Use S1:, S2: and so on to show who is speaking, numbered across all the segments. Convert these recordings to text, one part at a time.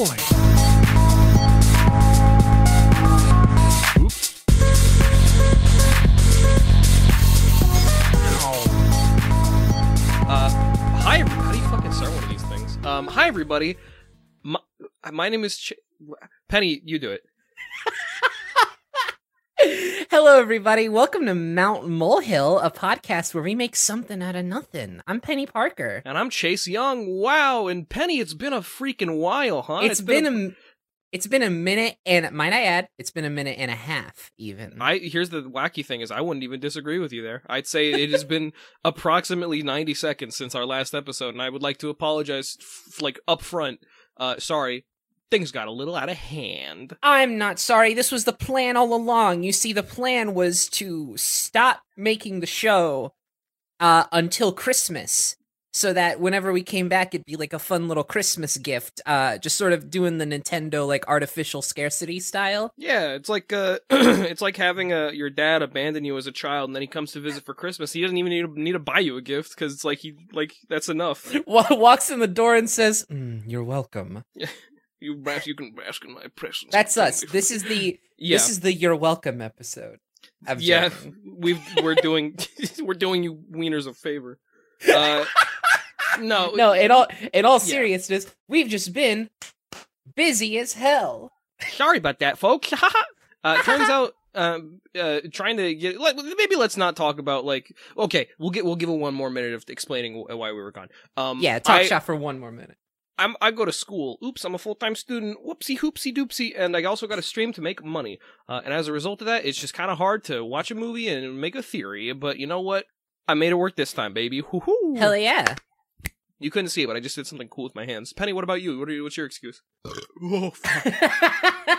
S1: boy. Oops. Ow. Uh, hi. How do you fucking start one of these things? Um, hi, everybody. My, my name is Ch- Penny. You do it.
S2: Hello, everybody. Welcome to Mount Molehill, a podcast where we make something out of nothing. I'm Penny Parker.
S1: And I'm Chase Young. Wow, and Penny, it's been a freaking while, huh?
S2: it's been a, it's been a minute, and might I add, it's been a minute and a half, even.
S1: I here's the wacky thing is I wouldn't even disagree with you there. I'd say it has been approximately 90 seconds since our last episode, and I would like to apologize, f- like up front. Uh, sorry, things got a little out of hand.
S2: I'm not sorry. This was the plan all along. You see, the plan was to stop making the show uh, until Christmas, so that whenever we came back, it'd be like a fun little Christmas gift. Uh, just sort of doing the Nintendo like artificial scarcity style.
S1: Yeah, it's like uh, it's like having uh your dad abandon you as a child, and then he comes to visit for Christmas. He doesn't even need to, need to buy you a gift because it's like he like that's enough.
S2: Walks in the door and says, "Mm, "You're welcome."
S1: You bask, you can bask in my presence.
S2: That's us. This is the
S1: yeah.
S2: this is the "You're welcome" episode. Of
S1: yeah, we've we're doing we're doing you wieners a favor. Uh, no,
S2: No, in all in all
S1: Yeah.
S2: seriousness, we've just been busy as hell.
S1: sorry about that, folks. uh, turns out, um, uh, trying to get let, maybe let's not talk about like okay, we'll get we'll give it one more minute of explaining wh- why we were gone. Um,
S2: Yeah, talk
S1: I,
S2: shop for one more minute.
S1: I'm I go to school. Oops, I'm a full time student. Whoopsie hoopsie doopsie, and I also got a stream to make money. Uh, and as a result of that, it's just kind of hard to watch a movie and make a theory. But you know what? I made it work this time, baby. Woohoo!
S2: Hell yeah.
S1: You couldn't see it, but I just did something cool with my hands. Penny, what about you? What are you, what's your excuse? oh.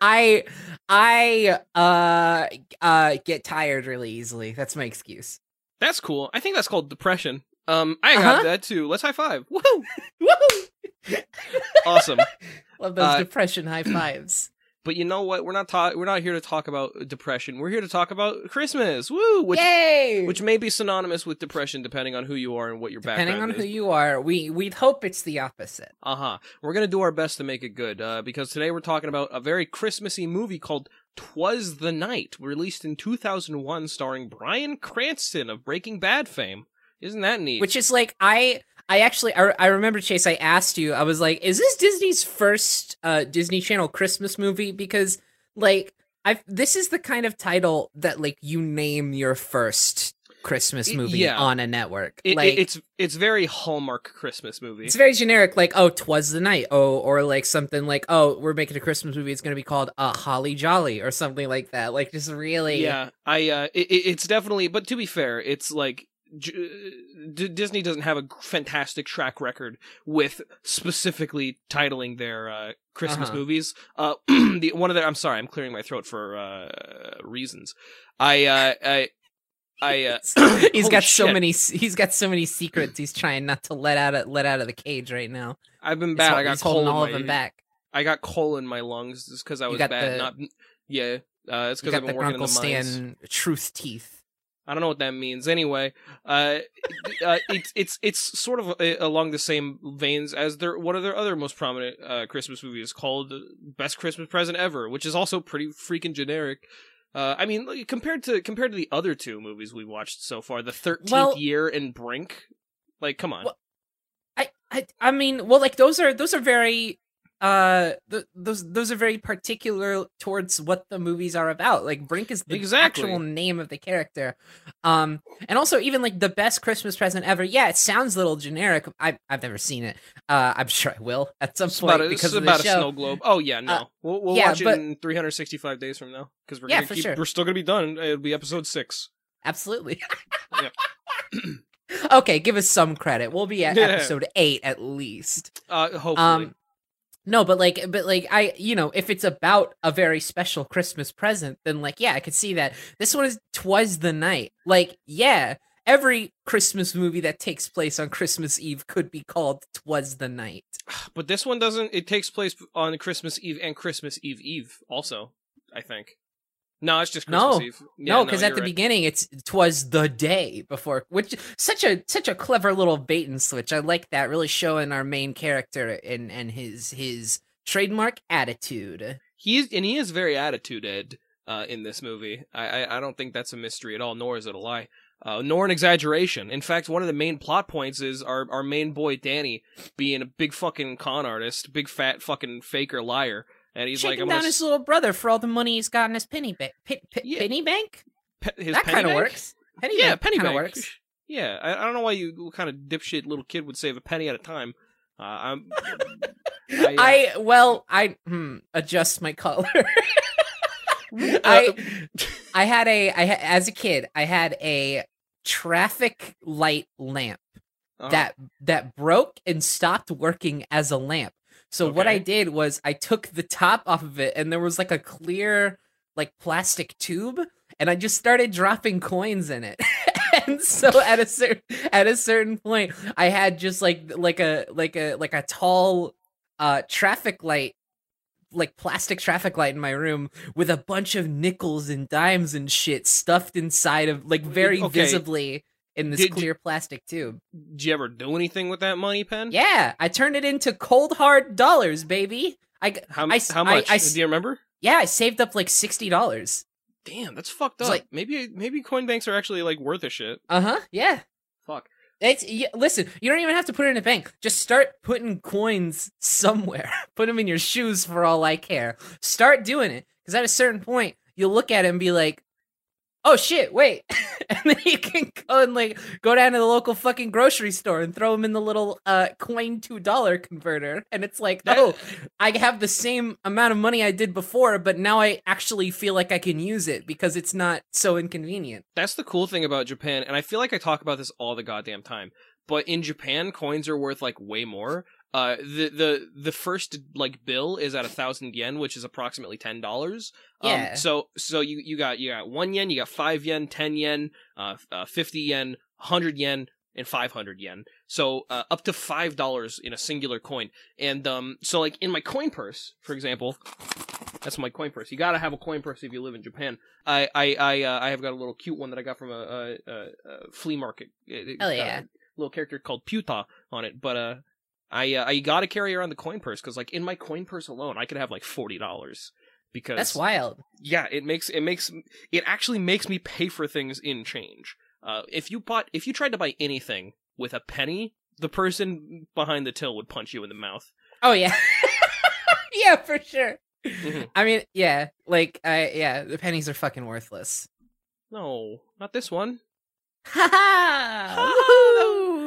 S2: I I uh uh get tired really easily. That's my excuse.
S1: That's cool. I think that's called depression. Um, I got
S2: Uh-huh.
S1: that too. Let's high five. Woohoo!
S2: Woohoo!
S1: Awesome.
S2: Love those
S1: Uh,
S2: depression high fives.
S1: But you know what? We're not ta- We're not here to talk about depression. We're here to talk about Christmas. Woo! Which
S2: Yay!
S1: which may be synonymous with depression depending on who you are and what your background is.
S2: Depending on
S1: background
S2: who
S1: is.
S2: you are, we we'd hope it's the opposite.
S1: Uh-huh. We're going to do our best to make it good uh, because today we're talking about a very Christmassy movie called Twas the Night, released in 2001 starring Bryan Cranston of Breaking Bad fame. Isn't that neat?
S2: Which is like I I actually I, I remember Chase I asked you I was like is this Disney's first uh Disney Channel Christmas movie because like I this is the kind of title that like you name your first Christmas movie
S1: yeah.
S2: on a network.
S1: It-
S2: like
S1: it- it's it's very Hallmark Christmas movie.
S2: it's very generic like oh twas the night oh or like something like oh we're making a Christmas movie it's going to be called uh Holly Jolly or something like that like just really
S1: Yeah, I uh, it, it- it's definitely. But to be fair, it's like D- Disney doesn't have a fantastic track record with specifically titling their uh, Christmas
S2: Uh-huh.
S1: movies. Uh, the one of their. I'm sorry, I'm clearing my throat for uh, reasons. I uh, I. I uh,
S2: he's got so
S1: shit.
S2: many he's got so many secrets he's trying not to let out of let out of the cage right now.
S1: I've been bad. I got
S2: holding
S1: coal in
S2: all of them back.
S1: I got coal in my lungs just because I was bad.
S2: the-
S1: Not yeah. Uh, it's because I've been
S2: the
S1: working in the
S2: Uncle
S1: mines.
S2: Stan truth teeth.
S1: I don't know what that means. Anyway, uh, uh, it's it's it's sort of uh, along the same veins as their one of their other most prominent uh, Christmas movies called "Best Christmas Present Ever," which is also pretty freaking generic. Uh, I mean, like, compared to compared to the other two movies we watched so far, the Thirteenth
S2: Well-
S1: Year and Brink, like, come on.
S2: Well- I, I I mean, well, like those are those are very uh th- those those are very particular towards what the movies are about. Like Brink is the
S1: Exactly.
S2: actual name of the character. Um and also even like the best Christmas present ever. Yeah, it sounds a little generic. I I've never seen it. Uh I'm sure I will at some
S1: It's
S2: point
S1: about, a,
S2: because
S1: it's
S2: of the
S1: about a
S2: show.
S1: snow globe. Oh yeah, no,
S2: Uh,
S1: we'll we'll
S2: yeah,
S1: watch
S2: but-
S1: it in 365 days from now because we're
S2: Yeah,
S1: gonna
S2: for
S1: keep,
S2: sure.
S1: we're still gonna be done. It'll be episode six.
S2: Absolutely.
S1: Yeah.
S2: okay, give us some credit. We'll be at
S1: Yeah.
S2: episode 8 at least.
S1: Uh, hopefully.
S2: Um no, but like but like I you know, if it's about a very special Christmas present, then like yeah, I could see that. This one is twas the night. Like, yeah, every Christmas movie that takes place on Christmas Eve could be called Twas the Night.
S1: But this one doesn't. It takes place on Christmas Eve and Christmas Eve Eve also. I think. No, it's just Christmas
S2: No.
S1: Eve. Yeah,
S2: no, because at the
S1: right.
S2: beginning it's twas the day before, which such a such a clever little bait and switch. I like that, really showing our main character and and his his trademark attitude.
S1: He's and he is very attituded uh, in this movie. I, I I don't think that's a mystery at all, nor is it a lie, uh, nor an exaggeration. In fact, one of the main plot points is our our main boy Danny being a big fucking con artist, big fat fucking faker liar, and he's like,
S2: Shaking
S1: I'm
S2: down
S1: gonna
S2: his little brother for all the money he's got in his penny bank. P- p-
S1: Yeah.
S2: Penny bank?
S1: pe- his
S2: that kind of works. Penny
S1: yeah,
S2: bank
S1: penny bank
S2: works.
S1: Yeah, I, I don't know why you what kind of dipshit little kid would save a penny at a time. Uh, I'm, I, uh,
S2: I well, I hmm, adjust my color.
S1: Uh,
S2: I I had a I as a kid I had a traffic light lamp
S1: uh-huh.
S2: that that broke and stopped working as a lamp. So what I did was I took the top off of it and there was like a clear like plastic tube and I just started dropping coins in it. and so at a certain at a certain point I had just like like a like a like a tall uh traffic light like plastic traffic light in my room with a bunch of nickels and dimes and shit stuffed inside of like very
S1: Okay.
S2: visibly in this
S1: Did-
S2: clear plastic tube.
S1: Did you ever do anything with that money, Pen?
S2: Yeah, I turned it into cold hard dollars, baby. I
S1: How,
S2: I
S1: how
S2: I-
S1: much?
S2: I s-
S1: Do you remember?
S2: yeah, I saved up like sixty dollars.
S1: Damn, that's fucked up.
S2: like-
S1: maybe maybe coin banks are actually like worth a shit.
S2: Uh huh. Yeah.
S1: Fuck.
S2: It's listen. You don't even have to put it in a bank. Just start putting coins somewhere. put them in your shoes for all I care. Start doing it because at a certain point you'll look at it and be like, "Oh shit, wait," and then you can go and like go down to the local fucking grocery store and throw them in the little uh coin two dollar converter, and it's like,
S1: That-
S2: oh, I have the same amount of money I did before, but now I actually feel like I can use it because it's not so inconvenient.
S1: That's the cool thing about Japan, and I feel like I talk about this all the goddamn time. But in Japan, coins are worth like way more. Uh, the the the first like bill is at a thousand yen, which is approximately ten dollars.
S2: Yeah.
S1: Um, so so you you got you got one yen, you got five yen, ten yen, uh, uh fifty yen, hundred yen, and five hundred yen. So uh, up to five dollars in a singular coin. And um, so like in my coin purse, for example, that's my coin purse. You gotta have a coin purse if you live in Japan. I I I uh, I have got a little cute one that I got from a, a, a, flea market. It,
S2: Hell yeah.
S1: a little character called Puta on it, but uh, I uh, I gotta carry around the coin purse because like in my coin purse alone, I could have like forty dollars because
S2: That's wild.
S1: yeah, it makes it makes it actually makes me pay for things in change. Uh, if you bought if you tried to buy anything with a penny, the person behind the till would punch you in the mouth.
S2: Oh yeah, yeah for sure.
S1: Mhm.
S2: I mean, yeah, like I yeah, the pennies are fucking worthless.
S1: No, not this one.
S2: Ha ha!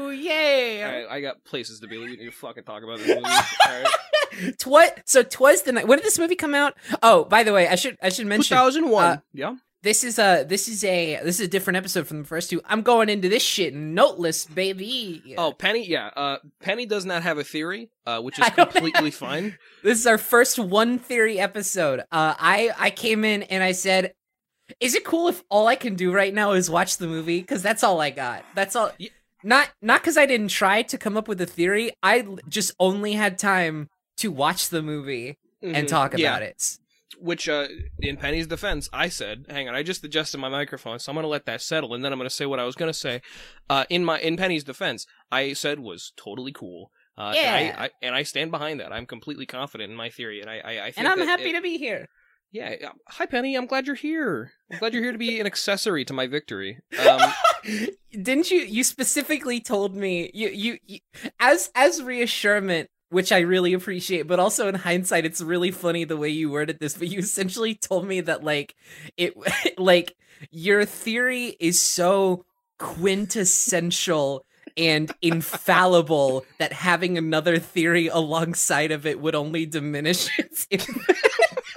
S2: Yay!
S1: All right, I got places to be. We need to fucking talk about this movie. All right.
S2: So twas the night. When did this movie come out? Oh, by the way, I should I should mention
S1: 2001.
S2: uh,
S1: yeah.
S2: this is a this is a this is a different episode from the first two. I'm going into this shit noteless, baby.
S1: Oh, Penny. Yeah. Uh, Penny does not have a theory, uh, which is completely fine.
S2: This is our first one theory episode. Uh, I I came in and I said, "Is it cool if all I can do right now is watch the movie? Because that's all I got. That's all. Not not because I didn't try to come up with a theory. I just only had time to watch the movie and
S1: Mhm.
S2: talk
S1: Yeah.
S2: about it.
S1: Which, uh, in Penny's defense, I said, "Hang on, I just adjusted my microphone, so I'm gonna let that settle, and then I'm gonna say what I was gonna say." Uh, in my in Penny's defense, I said was totally cool. Uh,
S2: Yeah.
S1: and I, I and I stand behind that. I'm completely confident in my theory, and I I, I think
S2: And I'm happy
S1: it-
S2: to be here.
S1: Yeah. Hi, Penny. I'm glad you're here. I'm glad you're here to be an accessory to my victory. Um,
S2: Didn't you? You specifically told me you, you you as as reassurance, which I really appreciate, but also in hindsight, it's really funny the way you worded this. But you essentially told me that like it like your theory is so quintessential and infallible that having another theory alongside of it would only diminish its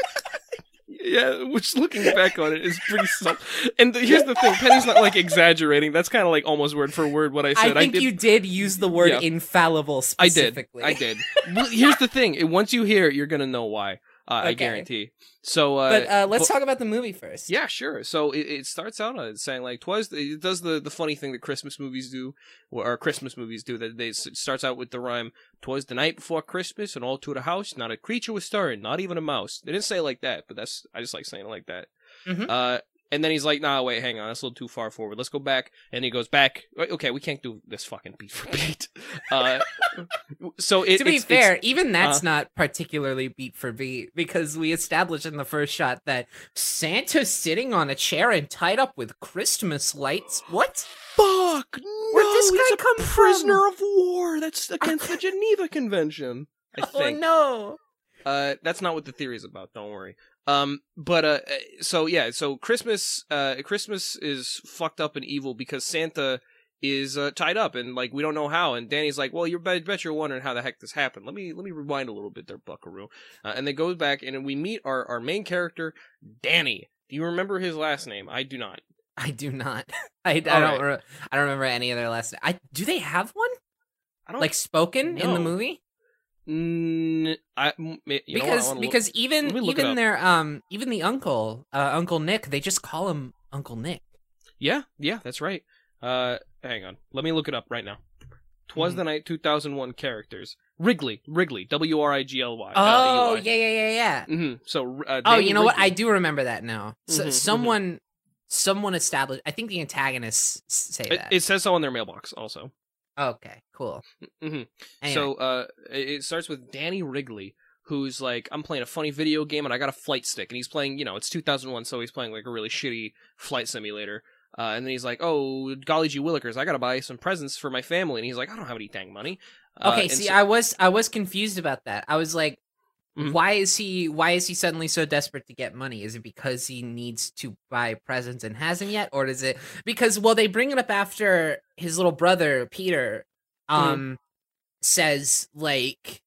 S1: Yeah, which looking back on it is pretty subtle. And the, here's the thing: Penny's not like exaggerating. That's kind of like almost word for word what I said.
S2: I think
S1: did,
S2: you did use the word
S1: Yeah.
S2: infallible
S1: I did. I did. Well, here's the thing: once you hear it, you're gonna know why. Uh, I guarantee. So, uh,
S2: But uh, let's
S1: but-
S2: talk about the movie first.
S1: Yeah, sure. So it, it starts out uh, saying like twas it does the the funny thing that Christmas movies do, or, Christmas movies do. That they it starts out with the rhyme "Twas the night before Christmas, and all to the house, not a creature was stirring, not even a mouse." They didn't say it like that, but that's I just like saying it like that.
S2: Mhm.
S1: Uh, and then he's like, "Nah, wait, hang on, that's a little too far forward. Let's go back." And he goes back. Okay, we can't do this fucking beat for beat. Uh, so it,
S2: to be
S1: it's-
S2: fair,
S1: it's-
S2: even that's
S1: uh,
S2: not particularly beat for beat because we established in the first shot that Santa's sitting on a chair and tied up with Christmas lights. What?
S1: fuck.
S2: Where'd this guy come from?
S1: prisoner of war. That's against the Geneva Convention. I
S2: Oh
S1: think.
S2: no!
S1: Uh, that's not what the theory is about. Don't worry. Um, but uh, so yeah, so Christmas, uh, Christmas is fucked up and evil because Santa is uh, tied up and like we don't know how. And Danny's like, well, you bet, bet you're wondering how the heck this happened. Let me let me rewind a little bit there, Buckaroo. Uh, and then goes back and we meet our our main character, Danny. Do you remember his last name? I do not.
S2: I do not. I, I don't.
S1: right.
S2: Re- I don't remember any of their last. I do they have one
S1: I don't
S2: like spoken in the movie?
S1: Mm, I, mm, you know what, I
S2: because
S1: look-
S2: because even even their um even the uncle uh, Uncle Nick they just call him Uncle Nick.
S1: Yeah, yeah, that's right. Uh, hang on. Let me look it up right now. Twas
S2: Mhm.
S1: the night 2001 characters. Wrigley, Wrigley, W R I G L Y.
S2: Oh yeah yeah yeah yeah.
S1: hmm So, uh,
S2: Oh, you know what? I do remember that now. So,
S1: Mhm, mhm.
S2: someone, someone established. I think the antagonists say
S1: It,
S2: that.
S1: it says so on their mailbox also.
S2: Okay, cool.
S1: hmm
S2: Anyway,
S1: So, uh, it it starts with Danny Wrigley, who's like, I'm playing a funny video game and I got a flight stick, and he's playing, you know, it's 2001, so he's playing like a really shitty flight simulator. Uh, and then he's like, "Oh, golly gee willikers, I gotta buy some presents for my family." And he's like, "I don't have any dang money." Uh,
S2: okay. See,
S1: so-
S2: I was I was confused about that. I was like,
S1: Mhm.
S2: why is he why is he suddenly so desperate to get money? Is it because he needs to buy presents and hasn't yet, or is it because well they bring it up after his little brother Peter
S1: Mm-hmm.
S2: um says like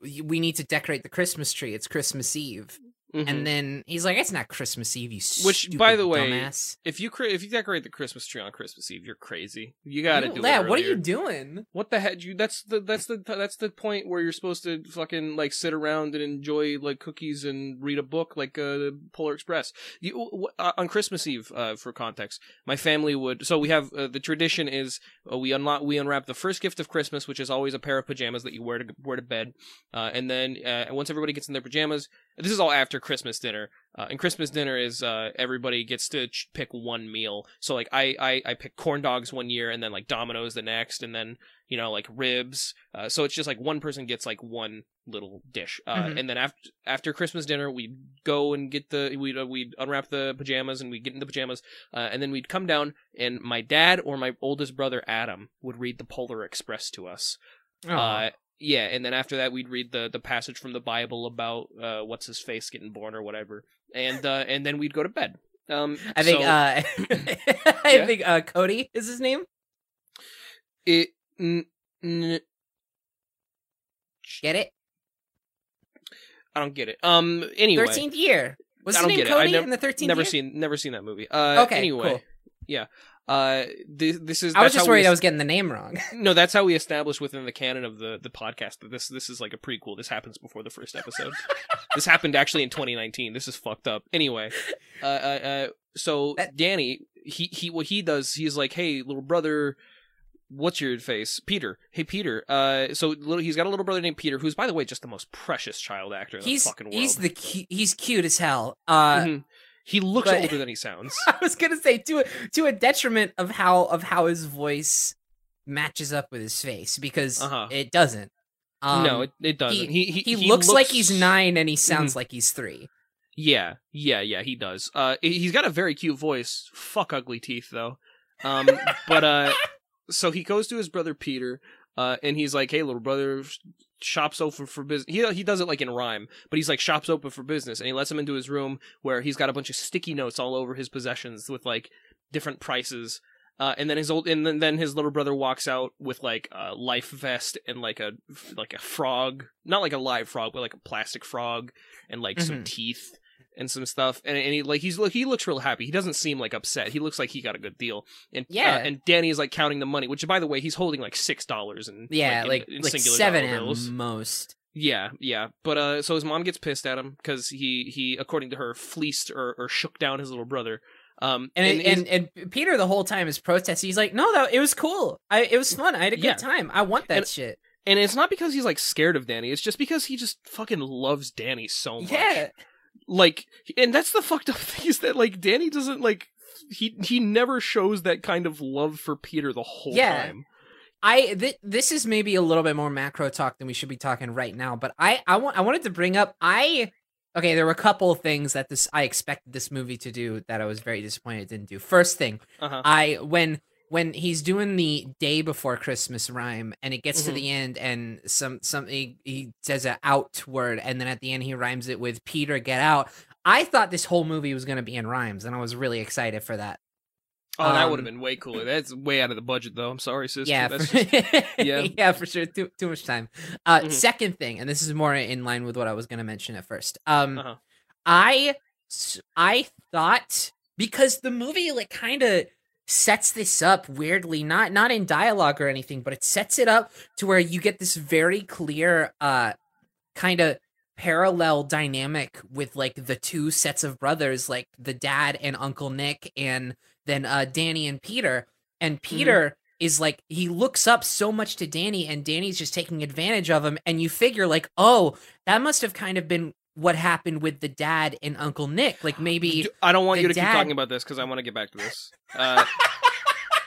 S2: we need to decorate the Christmas tree. It's Christmas Eve.
S1: Mhm.
S2: And then he's like, "It's not Christmas Eve, you
S1: Which,
S2: stupid
S1: by the way,
S2: dumbass."
S1: if you cre- if you decorate the Christmas tree on Christmas Eve, you're crazy. You gotta
S2: You-
S1: do that.
S2: what are you doing?
S1: What the heck? You that's the that's the that's the point where you're supposed to fucking like sit around and enjoy like cookies and read a book like uh, Polar Express. You w- uh, on Christmas Eve, uh, for context, my family would. So we have uh, the tradition is uh, we unlock we unwrap the first gift of Christmas, which is always a pair of pajamas that you wear to wear to bed, uh, and then uh, once everybody gets in their pajamas, this is all after Christmas dinner. Uh, and Christmas dinner is uh, everybody gets to ch- pick one meal. So like I, I I picked corn dogs one year, and then like Domino's the next, and then you know like ribs. Uh, so it's just like one person gets like one little dish. Uh,
S2: Mhm.
S1: And then after after Christmas dinner, we'd go and get the we'd uh, we'd unwrap the pajamas and we'd get in the pajamas, uh, and then we'd come down, and my dad or my oldest brother Adam would read the Polar Express to us. Uh, yeah, and then after that, we'd read the the passage from the Bible about uh, what's his face getting born or whatever, and uh, and then we'd go to bed. Um,
S2: I think
S1: so
S2: uh I
S1: Yeah?
S2: think uh Cody is his name.
S1: it. N- n-
S2: Get it?
S1: I don't get it. Um. Anyway,
S2: Thirteenth year. Was his name
S1: get it. I
S2: Cody
S1: nev-
S2: in the thirteenth
S1: never
S2: year?
S1: seen never seen that movie. Uh.
S2: Okay,
S1: Anyway,
S2: cool.
S1: yeah. Uh. This this is.
S2: I was just worried I was getting the name wrong.
S1: No, that's how we established within the canon of the the podcast that this this is like a prequel. This happens before the first episode. this happened actually in 2019. This is fucked up. Anyway, uh, uh, uh so
S2: That-
S1: Danny, he he what he does, he's like, hey, little brother. What's your face, Peter? Hey, Peter. Uh, so little, he's got a little brother named Peter, who's, by the way, just the most precious child actor in
S2: he's
S1: the fucking world.
S2: he's the cu- he's cute as hell. Uh
S1: Mhm. He looks
S2: but-
S1: older than he sounds.
S2: I was gonna say to a, to a detriment of how of how his voice matches up with his face because
S1: Uh-huh.
S2: it doesn't. Um,
S1: no, it, it doesn't. He he,
S2: he, looks, like he's nine and he sounds
S1: Mm-hmm.
S2: like he's three.
S1: Yeah, yeah, yeah, he does. Uh, he- he's got a very cute voice. Fuck ugly teeth though. Um, but uh, so he goes to his brother Peter, uh, and he's like, "Hey, little brother, shops open for business." He he does it like in rhyme, but he's like, "Shops open for business," and he lets him into his room where he's got a bunch of sticky notes all over his possessions with like different prices. Uh, and then his old, and then, then his little brother walks out with like a life vest and like a like a frog, not like a live frog, but like a plastic frog, and like some
S2: Mhm.
S1: teeth and some stuff. And, and he like he's look he looks real happy. He doesn't seem like upset. He looks like he got a good deal. And
S2: Yeah.
S1: uh, and Danny is like counting the money, which by the way, he's holding like six dollars and
S2: Yeah,
S1: in-
S2: like
S1: in
S2: like
S1: singular
S2: seven at
S1: bills.
S2: most.
S1: Yeah, yeah. But uh so his mom gets pissed at him because he he according to her fleeced or, or shook down his little brother. Um
S2: And
S1: his-
S2: and, and Peter the whole time is protesting. He's like, "No, that it was cool. I it was fun. I had a good
S1: Yeah.
S2: time. I want that
S1: And-
S2: shit."
S1: and it's not because he's like scared of Danny. It's just because he just fucking loves Danny so much.
S2: Yeah,
S1: like and that's the fucked up thing is that like danny doesn't like he he never shows that kind of love for peter the whole
S2: Yeah.
S1: time
S2: I th- this is maybe a little bit more macro talk than we should be talking right now, but I I want I wanted to bring up I okay there were a couple of things that this I expected this movie to do that I was very disappointed it didn't do. First thing
S1: uh-huh
S2: I when when he's doing the day before Christmas rhyme and it gets to
S1: Mhm.
S2: the end and some some he, he says an out word and then at the end he rhymes it with Peter get out. I thought this whole movie was going to be in rhymes and I was really excited for that.
S1: oh that
S2: um,
S1: would have been way cooler that's way out of the budget though i'm sorry sister
S2: yeah,
S1: that's
S2: for,
S1: just-
S2: yeah,
S1: yeah.
S2: for sure. Too too much time. Uh,
S1: Mhm.
S2: Second thing, and this is more in line with what I was going to mention at first. Um,
S1: Uh-huh.
S2: I I thought because the movie like kind of sets this up weirdly, not not in dialogue or anything, but it sets it up to where you get this very clear uh kind of parallel dynamic with like the two sets of brothers like the dad and uncle nick and then uh danny and peter. And peter is like he looks up so much to danny and danny's just taking advantage of him. And you figure like oh that must have kind of been what happened with the dad and uncle nick like maybe
S1: I don't want you to
S2: dad-
S1: keep talking about this because i want to get back to this uh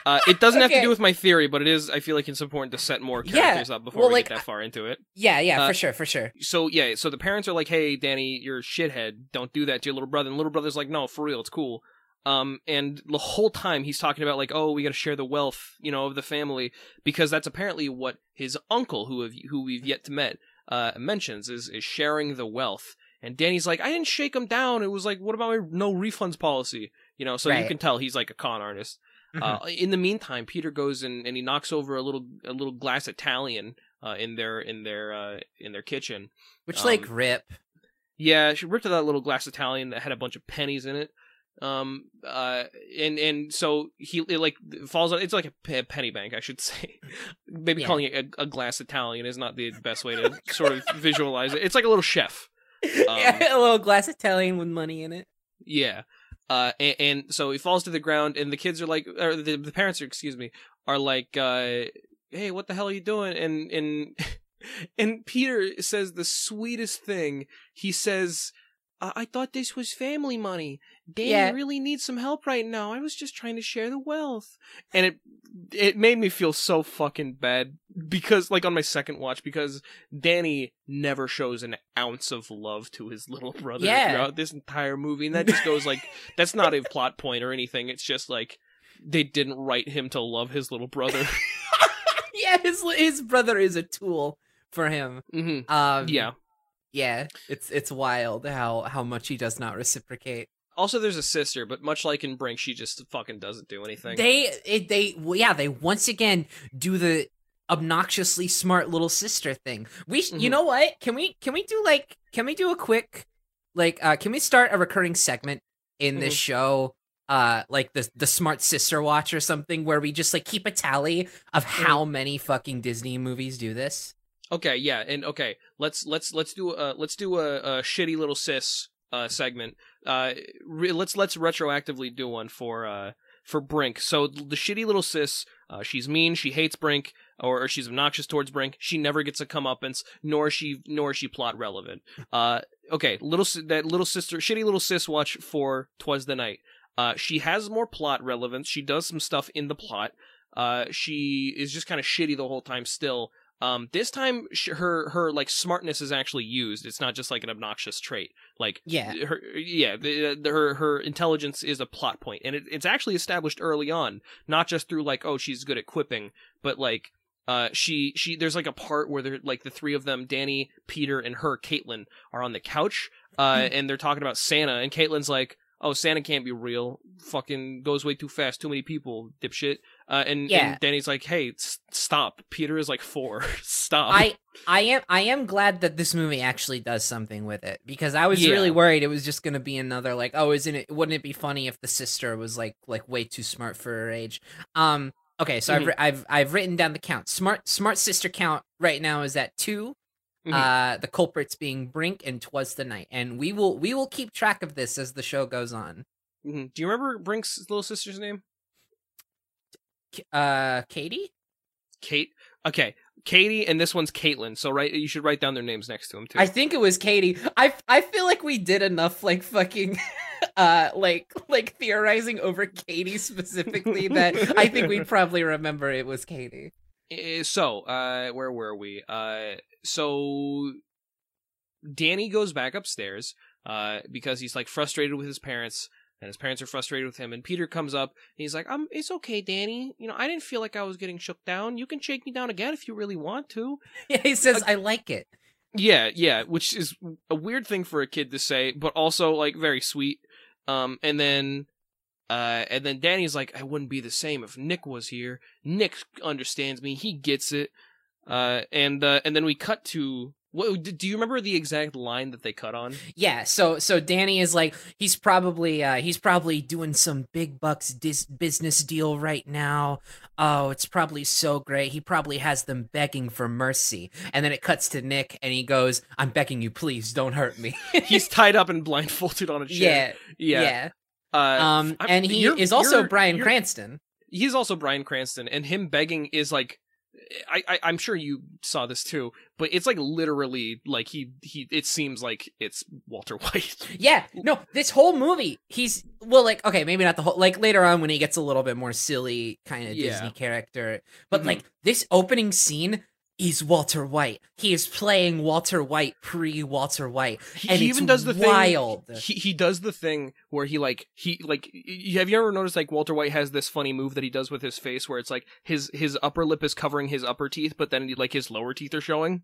S1: Uh, it doesn't have to do with my theory, but it is. I feel like it's important to set more
S2: Yeah,
S1: characters up before
S2: well,
S1: we
S2: like,
S1: get that far into it.
S2: yeah yeah
S1: uh,
S2: for sure for sure
S1: so yeah, so the parents are like, "Hey, Danny, you're a shithead. Don't do that to your little brother." And little brother's like, "No, for real, it's cool." Um, and the whole time he's talking about like, "Oh, we got to share the wealth, you know, of the family," because that's apparently what his uncle, who have who we've yet to met, uh, mentions is is sharing the wealth. And Danny's like, "I didn't shake him down. It was like, what about my no refunds policy?" You know, so you can tell he's like a con artist.
S2: Mhm.
S1: Uh, in the meantime, Peter goes and, and he knocks over a little a little glass Italian uh, in their in their uh, in their kitchen.
S2: which like
S1: um,
S2: rip
S1: Yeah, she ripped that little glass Italian that had a bunch of pennies in it. Um, uh, and and so he it like falls on. It's like a penny bank, I should say. Maybe
S2: Yeah.
S1: calling it a, a glass Italian is not the best way to sort of visualize it. It's like a little chef. um,
S2: yeah, a little glass Italian with money in it.
S1: Yeah. Uh, and, and so he falls to the ground, and the kids are like, or the, the parents are, excuse me, are like, uh, "Hey, what the hell are you doing?" And and and Peter says the sweetest thing. He says, "I, I thought this was family money. Danny
S2: Yeah.
S1: really needs some help right now. I was just trying to share the wealth." And it it made me feel so fucking bad because, like, on my second watch, because Danny never shows an ounce of love to his little brother
S2: Yeah.
S1: throughout this entire movie, and that just goes like that's not a plot point or anything. It's just like they didn't write him to love his little brother.
S2: yeah, his his brother is a tool for him.
S1: hmm
S2: Um,
S1: Yeah.
S2: Yeah. It's it's wild how how much he does not reciprocate.
S1: Also, there's a sister, but much like in Brink, she just fucking doesn't do anything.
S2: They it, they well, yeah they once again do the obnoxiously smart little sister thing. We sh you know what? Can we can we do like can we do a quick like uh can we start a recurring segment in this show uh like the the smart sister watch or something where we just like keep a tally of how many fucking Disney movies do this?
S1: Okay, yeah, and okay, let's let's let's do a let's do a, a shitty little sis uh segment. Uh, re- let's let's retroactively do one for uh for Brink. So the shitty little sis, uh, she's mean, she hates Brink, or, or she's obnoxious towards Brink. She never gets a comeuppance, nor is she nor is she plot relevant. Uh, okay, little that little sister, shitty little sis watch for Twas the Night. Uh, she has more plot relevance. She does some stuff in the plot. Uh, she is just kind of shitty the whole time still. Um, this time sh- her her like smartness is actually used. It's not just like an obnoxious trait. Like
S2: Yeah.
S1: her yeah the, the, her her intelligence is a plot point, and it, it's actually established early on, not just through like oh she's good at quipping, but like uh she she there's like a part where they're like the three of them Danny Peter and her Caitlin are on the couch uh and they're talking about Santa and Caitlin's like oh Santa can't be real fucking goes way too fast too many people dipshit uh and,
S2: Yeah.
S1: and Danny's like hey s- stop Peter is like four stop
S2: I I am I am glad that this movie actually does something with it because I was
S1: Yeah.
S2: really worried it was just going to be another like oh isn't it wouldn't it be funny if the sister was like like way too smart for her age. Um okay, so I've
S1: Mhm.
S2: I've I've written down the count. Smart smart sister count right now is at 2.
S1: Mhm.
S2: Uh the culprits being Brink and Twas the Night and we will we will keep track of this as the show goes on.
S1: Mhm. do you remember Brink's little sister's name
S2: Uh Katie?
S1: Kate. Okay, Katie, and this one's Caitlin. So right, you should write down their names next to them too.
S2: I think it was Katie. I I feel like we did enough like fucking uh like like theorizing over Katie specifically that I think we'd probably remember it was Katie.
S1: Uh, so uh where were we uh so danny goes back upstairs uh because he's like frustrated with his parents and his parents are frustrated with him and peter comes up and he's like um it's okay danny. You know i didn't feel like i was getting shook down. You can shake me down again if you really want to.
S2: Yeah, he says I like it.
S1: yeah yeah which is a weird thing for a kid to say but also like very sweet. Um and then uh and then danny's like i wouldn't be the same if nick was here. Nick understands me. He gets it. Uh and uh and then we cut to what do you remember the exact line that they cut on
S2: Yeah, so so Danny is like he's probably uh he's probably doing some big bucks dis- business deal right now. Oh, it's probably so great. He probably has them begging for mercy. And then it cuts to Nick and he goes, "I'm begging you, please don't hurt me."
S1: he's tied up and blindfolded on a chair
S2: yeah,
S1: yeah,
S2: yeah.
S1: Uh,
S2: Um and he
S1: you're-
S2: is also
S1: Bryan
S2: Cranston.
S1: he's also Bryan Cranston, and him begging is like, I, I I'm sure you saw this too, but it's like literally like he he. It seems like it's Walter White.
S2: Yeah, no, this whole movie, he's well, like okay, maybe not the whole. Like later on when he gets a little bit more silly, kind of
S1: Yeah.
S2: Disney character, but
S1: Mhm.
S2: like this opening scene is Walter White. He is playing Walter White pre Walter White, and
S1: he even does the
S2: wild.
S1: thing. He he does the thing where he like he like. Have you ever noticed like Walter White has this funny move that he does with his face where it's like his his upper lip is covering his upper teeth, but then like his lower teeth are showing.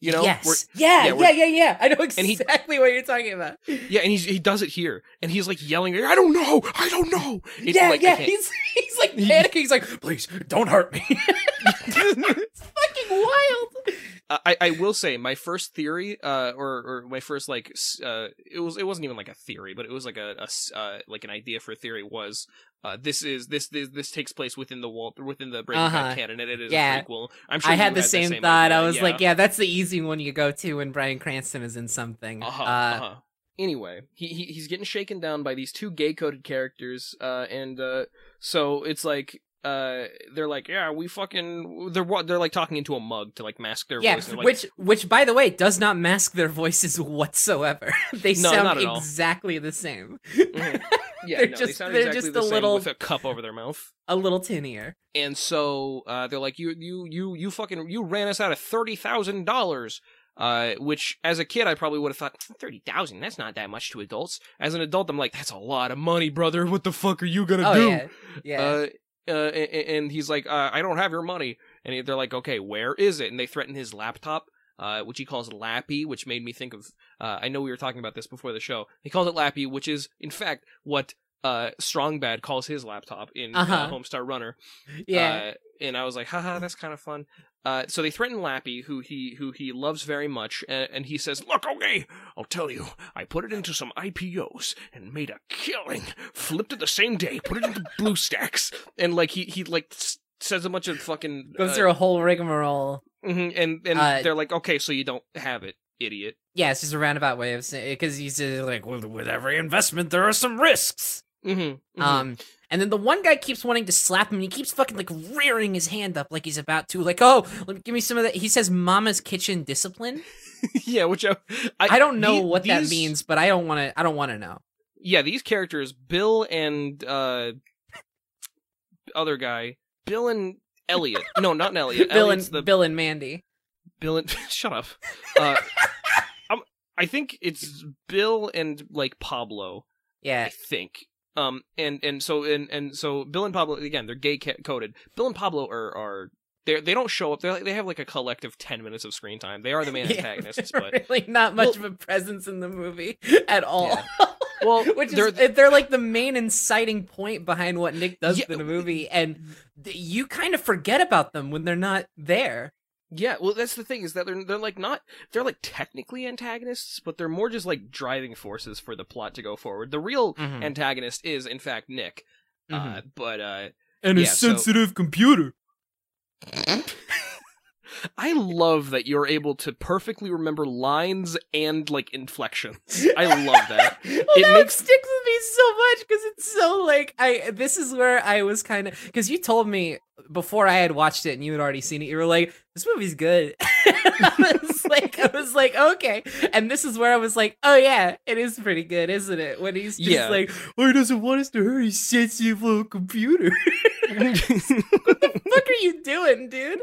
S1: You know,
S2: yes, yeah,
S1: yeah,
S2: yeah, yeah, yeah. I know
S1: And he-
S2: exactly what you're talking about.
S1: yeah, and he's he does it here, and he's like yelling, "I don't know, I don't know." It's
S2: yeah,
S1: like,
S2: yeah. He's he's like panicking. He's like, please don't hurt me. it's fucking wild.
S1: I, I will say my first theory, uh, or or my first like, uh, it was it wasn't even like a theory, but it was like a, a uh, like an idea for a theory was, uh, this is this this this takes place within the Walt within the Breaking
S2: Uh-huh.
S1: Bad canon, and it is
S2: Yeah.
S1: a prequel. I'm sure
S2: I
S1: you
S2: had the
S1: that
S2: same, thought.
S1: idea,
S2: I was like, yeah, that's the easy one you go to when Bryan Cranston is in something.
S1: Uh-huh,
S2: Uh,
S1: uh-huh. Anyway, he, he he's getting shaken down by these two gay coded characters, uh, and uh, so it's like uh, they're like, yeah, we fucking they're they're like talking into a mug to like mask their
S2: yeah,
S1: voice. Like,
S2: which which by the way does not mask their voices whatsoever. they
S1: No,
S2: sound
S1: all.
S2: exactly the same.
S1: Mhm. yeah,
S2: they're
S1: no, they
S2: just-
S1: sound
S2: they're
S1: exactly
S2: just
S1: the
S2: a
S1: same
S2: little-
S1: with a cup over their mouth.
S2: A little tinier
S1: And so uh, they're like, you, you, you, you fucking, you ran us out of thirty thousand dollars. Uh, which as a kid I probably would have thought thirty thousand. That's not that much to adults. As an adult, I'm like, that's a lot of money, brother. What the fuck are you gonna
S2: Oh
S1: do?
S2: yeah, yeah.
S1: Uh, uh, and he's like, uh, I don't have your money. And they're like, okay, where is it? And they threaten his laptop, uh, which he calls Lappy, which made me think of, uh, I know we were talking about this before the show. He calls it Lappy, which is, in fact, what, uh, Strong Bad calls his laptop in uh
S2: Uh-huh.
S1: Homestar Runner.
S2: yeah.
S1: And I was like, haha, that's kind of fun. Uh, so they threaten Lappy, who he who he loves very much, and, and he says, "Look, okay, I'll tell you. I put it into some IPOs and made a killing. Flipped it the same day, put it into BlueStacks, and like he he like says a bunch of fucking
S2: Goes
S1: uh,
S2: through a whole rigmarole.
S1: mhm, and and
S2: Uh,
S1: they're like, okay, so you don't have it, idiot.
S2: Yeah, it's just a roundabout way of saying because he's like, with, with every investment, there are some risks.
S1: Mm-hmm,
S2: Um, and then the one guy keeps wanting to slap him, and he keeps fucking like rearing his hand up like he's about to, like, oh, let me, give me some of that. He says, "Mama's kitchen discipline."
S1: yeah, which I I,
S2: I don't know
S1: the-
S2: what that means, but I don't want to. I don't want to know.
S1: yeah, these characters, Bill and uh, other guy, Bill and Elliot. No, not Elliot.
S2: Bill and
S1: the
S2: Bill and Mandy.
S1: Bill and shut up. Uh, I'm, I think it's Bill and like Pablo.
S2: Yeah,
S1: I think. Um, and and so and and so Bill and Pablo again, they're gay coded. Bill and Pablo are are they they don't show up. They they have like a collective ten minutes of screen time. They are the main
S2: Yeah,
S1: antagonists, but
S2: really not much
S1: Well-
S2: of a presence in the movie at all.
S1: well,
S2: Which
S1: they're
S2: is they're like the main inciting point behind what Nick does
S1: Yeah.
S2: in the movie, and you kind of forget about them when they're not there.
S1: Yeah, well, that's the thing is that they're they're like not they're like technically antagonists, but they're more just like driving forces for the plot to go forward. The real
S2: Mhm.
S1: antagonist is in fact Nick, uh, but uh,
S2: And
S1: a Yeah, so- sensitive
S2: computer.
S1: I love that you're able to perfectly remember lines and like inflections. I love that.
S2: well,
S1: It
S2: that
S1: makes-
S2: sticks with me so much because it's so like I. This is where I was kind of because you told me before I had watched it and you had already seen it. You were like, "This movie's good." I was like, I was like, okay. And this is where I was like, oh yeah, it is pretty good, isn't it? When he's just
S1: Yeah.
S2: like, oh, he doesn't want us to hurt his sensitive little computer. what are you doing, dude?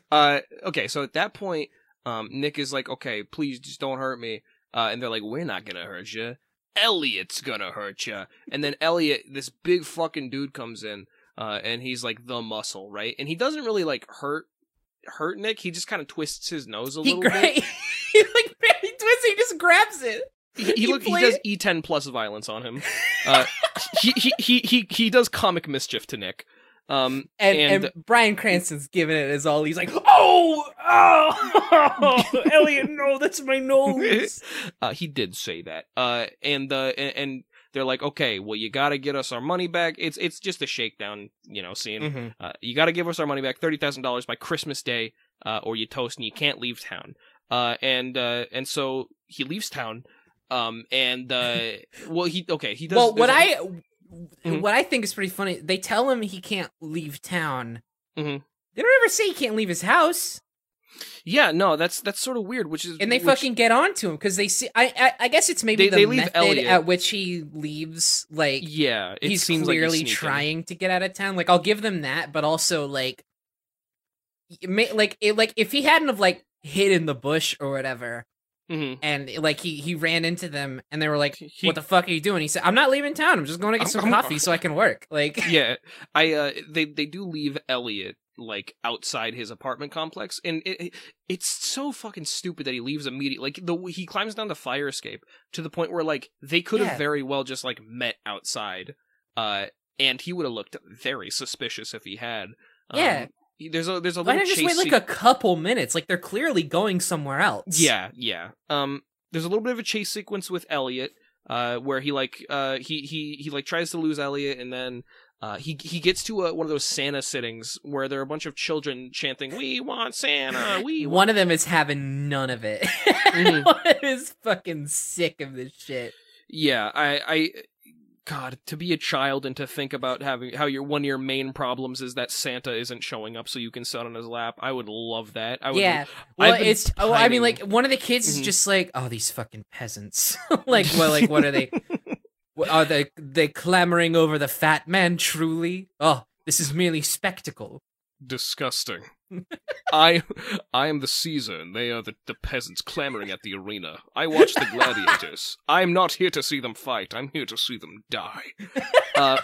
S1: uh, okay, so at that point, um, Nick is like, "Okay, please just don't hurt me," uh, and they're like, "We're not gonna hurt you. Elliot's gonna hurt you." And then Elliot, this big fucking dude, comes in, uh, and he's like the muscle, right? And he doesn't really like hurt hurt Nick. He just kind of twists his nose a
S2: He
S1: little
S2: gra-
S1: bit.
S2: he like he twists, he just grabs it.
S1: He, he,
S2: he
S1: look, he does E10 plus violence on him. Uh, he, he he he he does comic mischief to Nick. Um,
S2: And,
S1: And-
S2: and Bryan Cranston's giving it his all. He's like, "Oh, oh, Elliot, no, that's my nose."
S1: uh, he did say that. Uh, and the and, and they're like, okay, well, you got to get us our money back. It's it's just a shakedown, you know, scene.
S2: Mhm.
S1: Uh, you got to give us our money back, thirty thousand dollars by Christmas Day, uh, or you toast and you can't leave town. Uh, and uh, and so he leaves town. Um, and uh, well, he okay, he does.
S2: Well, what I
S1: Mhm.
S2: what I think is pretty funny, they tell him he can't leave town.
S1: Mhm.
S2: They don't ever say he can't leave his house,
S1: yeah, no, that's that's sort of weird. Which is
S2: and they
S1: which-
S2: fucking get onto him because they see. I, I I guess it's maybe
S1: They-
S2: the
S1: they leave
S2: method
S1: Elliot.
S2: at which he leaves. Like
S1: yeah, it
S2: he's
S1: seems like
S2: clearly
S1: sneaking.
S2: trying to get out of town. Like I'll give them that, but also like, may, like it, like if he hadn't have like hid in the bush or whatever,
S1: Mhm.
S2: and like he he ran into them and they were like,
S1: He-
S2: "What the fuck are you doing?" He said, "I'm not leaving town. I'm just going to get
S1: I'm-
S2: some
S1: I'm-
S2: coffee so I can work." Like,
S1: yeah i uh they they do leave elliot like outside his apartment complex and it, it- it's so fucking stupid that he leaves immediately like the he climbs down the fire escape to the point where like they could have
S2: Yeah.
S1: very well just like met outside uh and he would have looked very suspicious if he had Um,
S2: Yeah.
S1: There's a there's a
S2: why
S1: little
S2: not just wait like a couple minutes? Like they're clearly going somewhere else.
S1: yeah yeah um there's a little bit of a chase sequence with elliot uh where he like uh he he he like tries to lose elliot and then uh, he he gets to a, one of those Santa sittings where there are a bunch of children chanting, "We want Santa, we want."
S2: One of them is having none of it.
S1: Mhm.
S2: One of them is fucking sick of this shit.
S1: Yeah, I, I, God, to be a child and to think about having how your one of your main problems is that Santa isn't showing up so you can sit on his lap. I would love that. I would.
S2: Yeah. Well, it's. Oh, I mean, like one of the kids is
S1: Mhm.
S2: just like, oh, these fucking peasants. like, well, like, what are they? Are they they clamoring over the fat man? Truly? Oh, this is merely spectacle.
S1: disgusting. I I am the Caesar, and they are the, the peasants clamoring at the arena. I watch the gladiators. I am not here to see them fight. I'm here to see them die. Uh,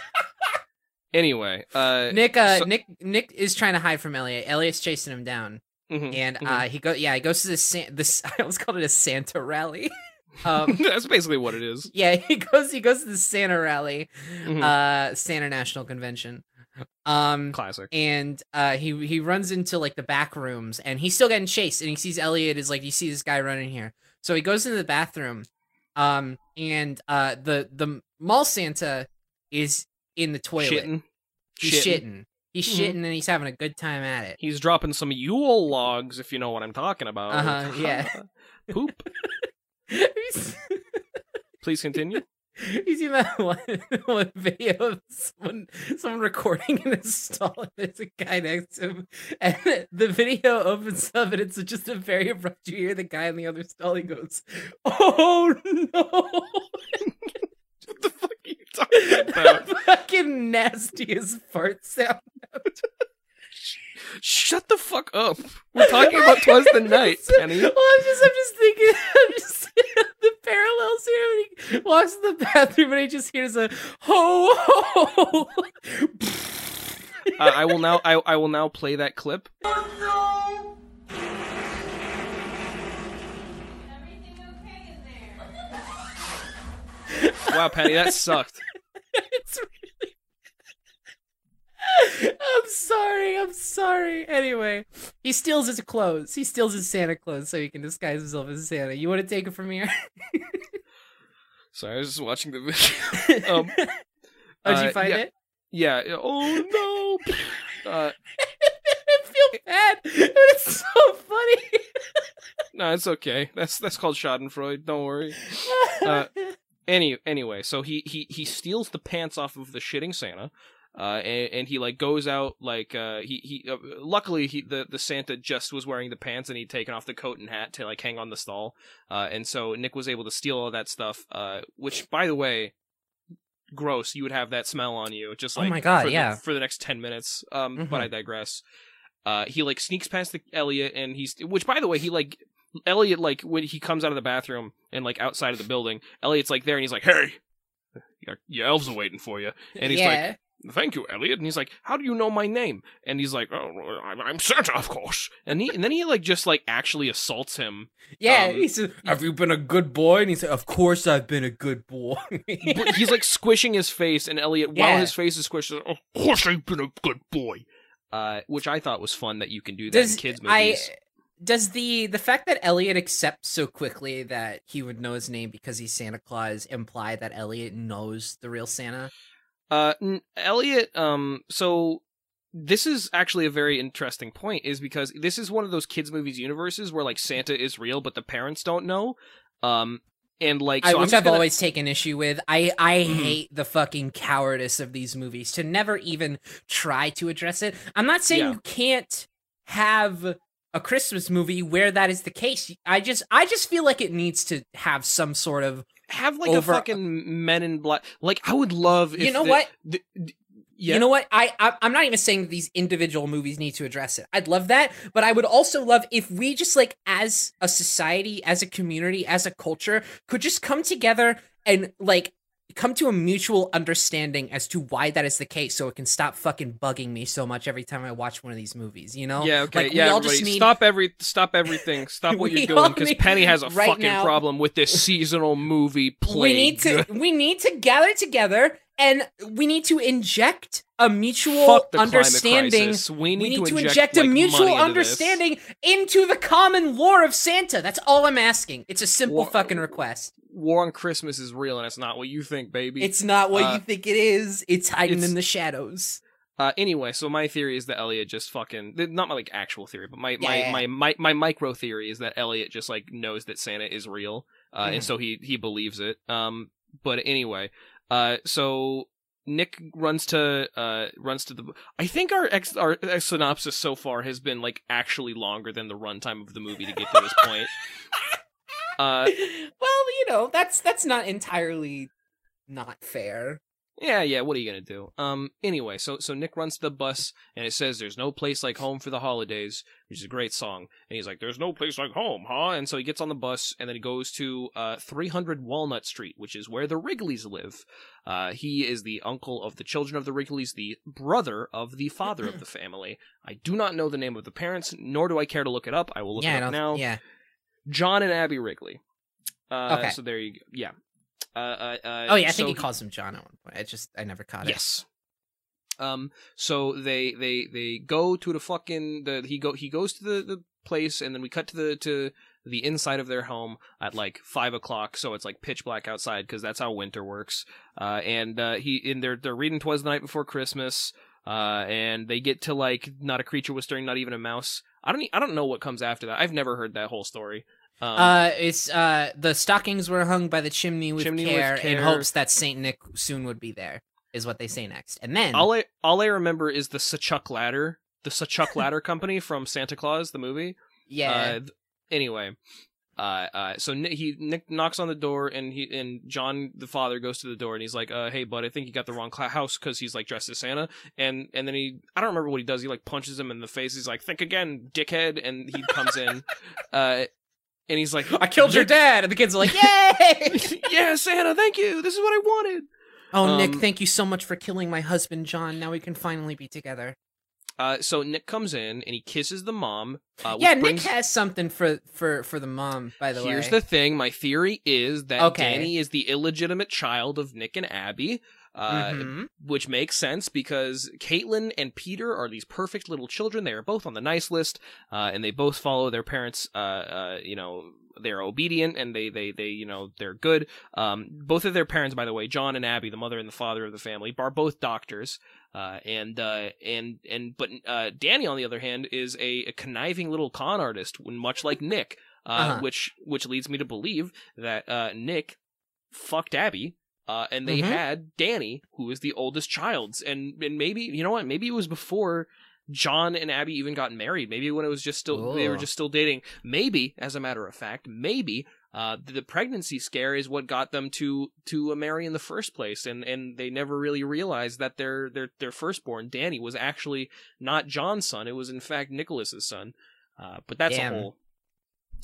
S1: anyway, uh,
S2: Nick, uh,
S1: so-
S2: Nick, Nick is trying to hide from Elliot. Elliot's chasing him down,
S1: mhm,
S2: and
S1: mhm.
S2: uh, he go. Yeah, he goes to this. San- this I almost called it a Santa rally. um,
S1: that's basically what it is.
S2: yeah, he goes. He goes to the Santa rally,
S1: Mhm.
S2: uh, Santa National Convention. Um,
S1: Classic.
S2: and uh, he he runs into like the back rooms, and he's still getting chased. And he sees Elliot is like, "You see this guy running here?" So he goes into the bathroom, um, and uh, the the mall Santa is in the toilet.
S1: Shitting.
S2: He's shitting. He's
S1: Mhm.
S2: shitting, and he's having a good time at it.
S1: He's dropping some Yule logs, if you know what I'm talking about.
S2: Uh-huh, yeah.
S1: Poop. Please continue.
S2: he's in that one, one video of someone someone recording in a stall and there's a guy next to him and the video opens up and it's just a very abrupt you hear the guy in the other stall he goes oh no
S1: what the fuck are you talking about?
S2: the fucking nastiest fart sound
S1: Shut the fuck up. We're talking about Twas the Night, Penny.
S2: Well, I'm just, I'm just thinking, I'm just the parallels here. When he walks in the bathroom and he just hears a ho ho.
S1: Uh, I will now. I, I will now play that clip.
S3: Everything okay in there?
S1: Wow, Penny, that sucked.
S2: I'm sorry. I'm sorry. Anyway, he steals his clothes. He steals his Santa clothes so he can disguise himself as Santa. You want to take it from here?
S1: Sorry, I was just watching the video. Um,
S2: How'd you
S1: uh,
S2: find
S1: yeah.
S2: it?
S1: Yeah. Oh no. Uh,
S2: I feel bad but it's so funny.
S1: No, it's okay. That's that's called Schadenfreude. Don't worry. Uh, Any anyway, so he he he steals the pants off of the shitting Santa. Uh, and, and he like goes out like uh, he he uh, luckily he the, the Santa just was wearing the pants and he'd taken off the coat and hat to like hang on the stall, uh, and so Nick was able to steal all that stuff. Uh, which by the way, gross. You would have that smell on you just like
S2: Oh
S1: like
S2: my God,
S1: for the-
S2: yeah.
S1: for the next ten minutes. Um,
S2: Mhm.
S1: but I digress. Uh, he like sneaks past the Elliot and he's which by the way he like Elliot like when he comes out of the bathroom and like outside of the building, Elliot's like there and he's like, "Hey, your, your elves are waiting for you," and he's like,
S2: yeah.
S1: Thank you, Elliot. And he's like, how do you know my name? And he's like, oh, I'm, I'm Santa, of course. And he and then he like just like actually assaults him.
S2: yeah,
S1: um,
S2: he said, "Have you been a good boy?" And he said, "Of course, I've been a good boy."
S1: But he's like squishing his face, and Elliot, while his face is squished, is like, of course I've been a good boy. Uh, which I thought was fun that you can do that
S2: does
S1: in kids
S2: I
S1: movies.
S2: does the the fact that Elliot accepts so quickly that he would know his name because he's Santa Claus imply that Elliot knows the real Santa?
S1: Uh, Elliot. Um, so this is actually a very interesting point, is because this is one of those kids movies universes where like Santa is real, but the parents don't know. Um, and like,
S2: I,
S1: so I'm
S2: which I've
S1: gonna-
S2: always taken issue with. I I
S1: Mhm.
S2: hate the fucking cowardice of these movies to never even try to address it. I'm not saying
S1: Yeah.
S2: you can't have a Christmas movie where that is the case. I just I just feel like it needs to have some sort of
S1: have like
S2: over-
S1: a fucking Men in Black. Like I would love. If
S2: You know
S1: the-
S2: what?
S1: the- the- yeah.
S2: You know what? I, I I'm not even saying that these individual movies need to address it. I'd love that, but I would also love if we just like as a society, as a community, as a culture could just come together and like come to a mutual understanding as to why that is the case so it can stop fucking bugging me so much every time I watch one of these movies, you know?
S1: Yeah, okay,
S2: Like,
S1: yeah.
S2: we all just need
S1: stop every, stop everything, stop what you're doing, because
S2: need-
S1: Penny has a
S2: right
S1: fucking
S2: now-
S1: problem with this seasonal movie plague.
S2: we need to we need to gather together and we need to inject a mutual understanding.
S1: We need,
S2: we need
S1: to, inject,
S2: inject,
S1: like,
S2: a mutual
S1: into this.
S2: understanding into the common lore of Santa. That's all I'm asking. It's a simple
S1: Wha-
S2: fucking request.
S1: War on Christmas is real, and it's not what you think, baby.
S2: It's not what
S1: Uh,
S2: you think it is. It's hiding
S1: it's-
S2: in the shadows.
S1: Uh, anyway, so my theory is that Elliot just fucking not my like actual theory, but my
S2: Yeah,
S1: my, my my micro theory is that Elliot just like knows that Santa is real, uh,
S2: Mhm.
S1: and so he he believes it. Um, but anyway, uh, so Nick runs to uh runs to the. I think our ex our ex- synopsis so far has been like actually longer than the runtime of the movie to get to this point. Uh,
S2: well, you know, that's that's not entirely not fair.
S1: Yeah, yeah. What are you gonna do? Um. Anyway, so so Nick runs to the bus and it says, "There's no place like home for the holidays," which is a great song. And he's like, "There's no place like home, huh?" And so he gets on the bus and then he goes to uh 300 Walnut Street, which is where the Wrigleys live. Uh, he is the uncle of the children of the Wrigleys, the brother of the father of the family. I do not know the name of the parents, nor do I care to look it up. I will look
S2: yeah,
S1: it up now.
S2: yeah.
S1: John and Abby Wrigley. Uh,
S2: Okay.
S1: So there you go. Yeah. Uh, uh, uh,
S2: Oh yeah, I
S1: so
S2: think he
S1: he-
S2: calls him John at one point. I just I never caught it.
S1: Yes. Um. So they they they go to the fucking the he go he goes to the the place and then we cut to the to the inside of their home at like five o'clock. So it's like pitch black outside because that's how winter works. Uh. And uh, he in they're they're reading "Twas the Night Before Christmas." Uh. And they get to like not a creature was stirring, not even a mouse. I don't I don't know what comes after that. I've never heard that whole story. Um,
S2: Uh, it's uh the stockings were hung by the chimney with,
S1: Chimney with
S2: care, in hopes that Saint Nick soon would be there. Is what they say next, and then
S1: all I all I remember is the Sachuk Ladder, the Sachuk Ladder Company from Santa Claus, the movie.
S2: yeah,
S1: Uh, th- anyway, uh, uh, so Nick, he Nick knocks on the door, and he and John, the father, goes to the door, and he's like, uh, "Hey, bud, I think you got the wrong cla- house because he's like dressed as Santa." And and then he, I don't remember what he does. He like punches him in the face. He's like, "Think again, dickhead!" And he comes in, uh, and he's like,
S2: I killed your dad, and the kids are like, "Yay!"
S1: yeah, Santa, thank you. This is what I wanted.
S2: oh, Nick,
S1: Um,
S2: thank you so much for killing my husband, John. Now we can finally be together.
S1: Uh, so Nick comes in and he kisses the mom. Uh, which
S2: yeah,
S1: brings-
S2: Nick has something for for for the mom. By the
S1: Here's
S2: way, Here's
S1: the thing. My theory is that
S2: Okay.
S1: Danny is the illegitimate child of Nick and Abby, uh,
S2: Mhm.
S1: which makes sense because Caitlin and Peter are these perfect little children. They are both on the nice list, uh, and they both follow their parents. Uh, uh, you know, they're obedient and they, they, they, you know, they're good. Um, both of their parents, by the way, John and Abby, the mother and the father of the family, are both doctors. Uh, and, uh, and, and, but, uh, Danny, on the other hand, is a, a conniving little con artist, much like Nick. uh,
S2: Uh-huh.
S1: which which leads me to believe that uh, Nick fucked Abby. Uh, and they
S2: Mhm.
S1: had Danny, who is the oldest child, and and maybe you know what? Maybe it was before John and Abby even got married. Maybe when it was just still they were just still dating. Maybe, as a matter of fact, maybe uh, the pregnancy scare is what got them to to uh, marry in the first place, and and they never really realized that their their their firstborn Danny was actually not John's son; it was in fact Nicholas's son. Uh, but that's
S2: Damn.
S1: a whole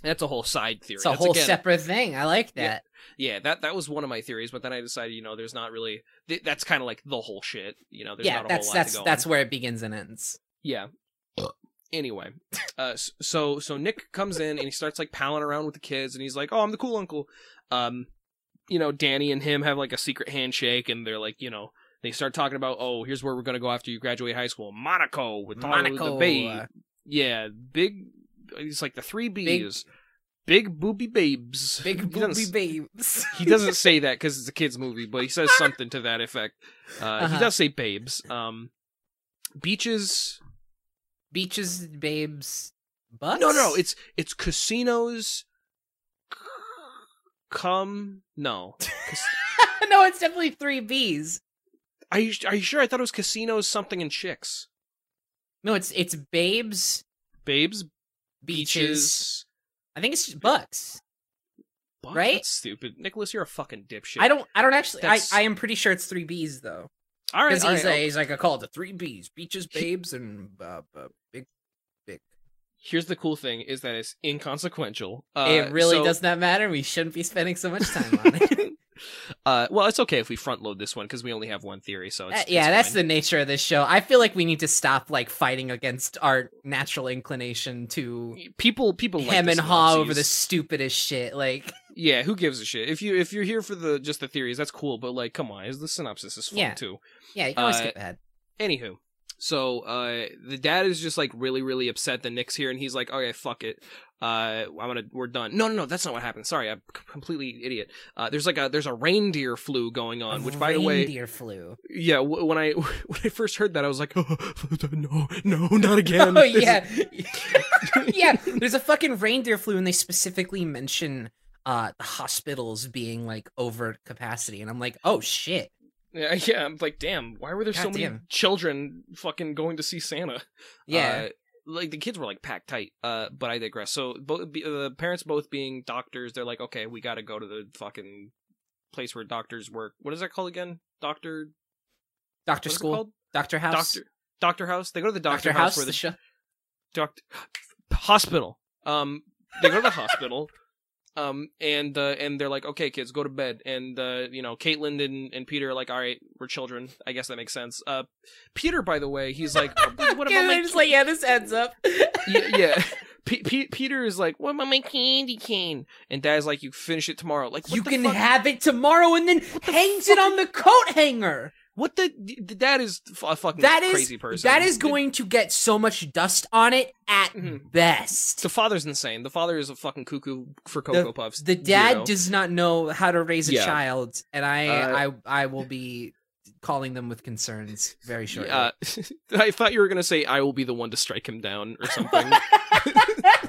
S1: that's a whole side theory.
S2: It's a
S1: That's
S2: whole
S1: again-
S2: separate thing. I like that.
S1: Yeah, that that was one of my theories, but then I decided, you know, there's not really. th- That's kind of like the whole shit. You know, there's
S2: Yeah,
S1: not a
S2: that's
S1: whole lot
S2: that's
S1: to go
S2: that's
S1: on.
S2: where it begins and ends.
S1: Yeah. Anyway, uh, so so Nick comes in and he starts like palling around with the kids, and he's like, "Oh, I'm the cool uncle." Um, you know, Danny and him have like a secret handshake, and they're like, you know, they start talking about, "Oh, here's where we're gonna go after you graduate high school, Monaco with all
S2: Monaco,
S1: the babe."
S2: uh,
S1: Yeah, big. It's like the three B's. Big, booby babes.
S2: Big booby babes.
S1: he doesn't say that because it's a kids movie, but he says something to that effect. Uh,
S2: Uh-huh.
S1: He does say babes. Um, beaches.
S2: Beaches, babes, butts.
S1: No, no, it's it's casinos. Come no.
S2: No, it's definitely three B's.
S1: Are you are you sure? I thought it was casinos, something and chicks.
S2: No, it's it's babes,
S1: Babes,
S2: beaches. I think it's just bucks. Right?
S1: That's stupid, Nicholas. You're a fucking dipshit.
S2: I don't. I don't actually. I,
S1: That's-
S2: I am pretty sure it's three B's though.
S1: All right,
S2: Because
S1: all
S2: he's,
S1: right,
S2: uh, he's like I call it the three B's: beaches, babes, and uh, uh, big.
S1: Here's the cool thing: is that it's inconsequential. Uh,
S2: it really
S1: so-
S2: does not matter. We shouldn't be spending so much time on it.
S1: uh, well, it's okay if we front load this one because we only have one theory. So it's,
S2: Uh, yeah, that's the nature of this show. I feel like we need to stop like fighting against our natural inclination to
S1: people. People like
S2: hem
S1: the
S2: and haw over the stupidest shit. Like,
S1: Yeah, who gives a shit? If you if you're here for the just the theories, that's cool. But like, come on, is the synopsis is fun
S2: Yeah.
S1: too.
S2: yeah, you can always
S1: Uh,
S2: skip ahead.
S1: Anywho, so uh, the dad is just like really really upset that Nick's here, and he's like, okay, fuck it. Uh, I'm gonna we're done. No, no, no, that's not what happened. Sorry, I'm completely idiot. Uh, there's like a there's a reindeer flu going on, which by the way,
S2: reindeer flu.
S1: yeah, w- when I when I first heard that, I was like, oh, no, no, not again.
S2: Oh yeah, yeah. There's a fucking reindeer flu, and they specifically mention uh the hospitals being like over capacity, and I'm like, oh shit.
S1: Yeah, yeah. I'm like, damn, why were there so
S2: God
S1: many children fucking going to see Santa?
S2: Yeah,
S1: Uh, like the kids were like packed tight. Uh, but I digress. So both the parents both being doctors, they're like, okay, we got to go to the fucking place where doctors work. What is that called again? Doctor.
S2: Doctor
S1: What is it
S2: School? Doctor House,
S1: Doctor. Doctor House. They go to the doctor,
S2: Doctor
S1: house,
S2: House,
S1: where
S2: the
S1: the
S2: show.
S1: doctor hospital. Um, they go to the hospital. Um, and uh, and they're like, okay, kids, go to bed. And uh, you know, Caitlin and, and Peter are like, all right, we're children. I guess that makes sense. Uh, Peter, by the way, he's like, what about my
S2: just like yeah, this ends up.
S1: yeah, yeah. P- P- Peter is like, "What about my candy cane?" And Dad's like, "You finish it tomorrow." Like,
S2: you can
S1: fuck?
S2: have it tomorrow, and then hangs it on the coat hanger.
S1: What the? The dad is a fucking
S2: That is
S1: crazy person.
S2: that is going to get so much dust on it at
S1: Mhm.
S2: best.
S1: The father's insane. The father is a fucking cuckoo for cocoa
S2: The,
S1: puffs.
S2: the dad does not know how to raise a
S1: Yeah.
S2: child, and I
S1: Uh,
S2: I I will be calling them with concerns very shortly.
S1: I thought you were gonna say I will be the one to strike him down or something.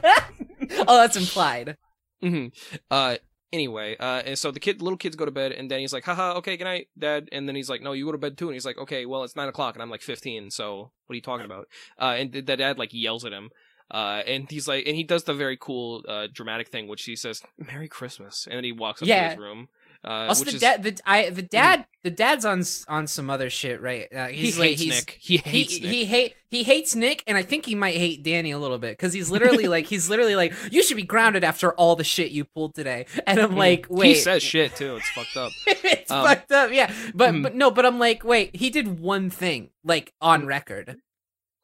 S2: oh, that's implied.
S1: hmm Uh, anyway, uh, and so the kid, little kids go to bed, and then he's like, haha, okay, good night, dad. And then he's like, no, you go to bed too. And he's like, okay, well, it's nine o'clock, and I'm like 15, so what are you talking about? Uh, and the the dad like yells at him. Uh, and he's like, and he does the very cool, uh, dramatic thing, which he says, "Merry Christmas," and then he walks up
S2: Yeah.
S1: to his room. Uh,
S2: also, the
S1: is,
S2: dad, the I, the dad, the dad's on on some other shit, right? Uh,
S1: he
S2: he's like,
S1: hates
S2: he's,
S1: Nick. He
S2: He
S1: hates Nick.
S2: he hate he hates Nick, and I think he might hate Danny a little bit because he's literally like he's literally like you should be grounded after all the shit you pulled today, and I'm like, wait,
S1: he says shit too. It's fucked up.
S2: it's
S1: Um,
S2: fucked up, yeah. But
S1: mhm.
S2: but no, but I'm like, wait, he did one thing like on record.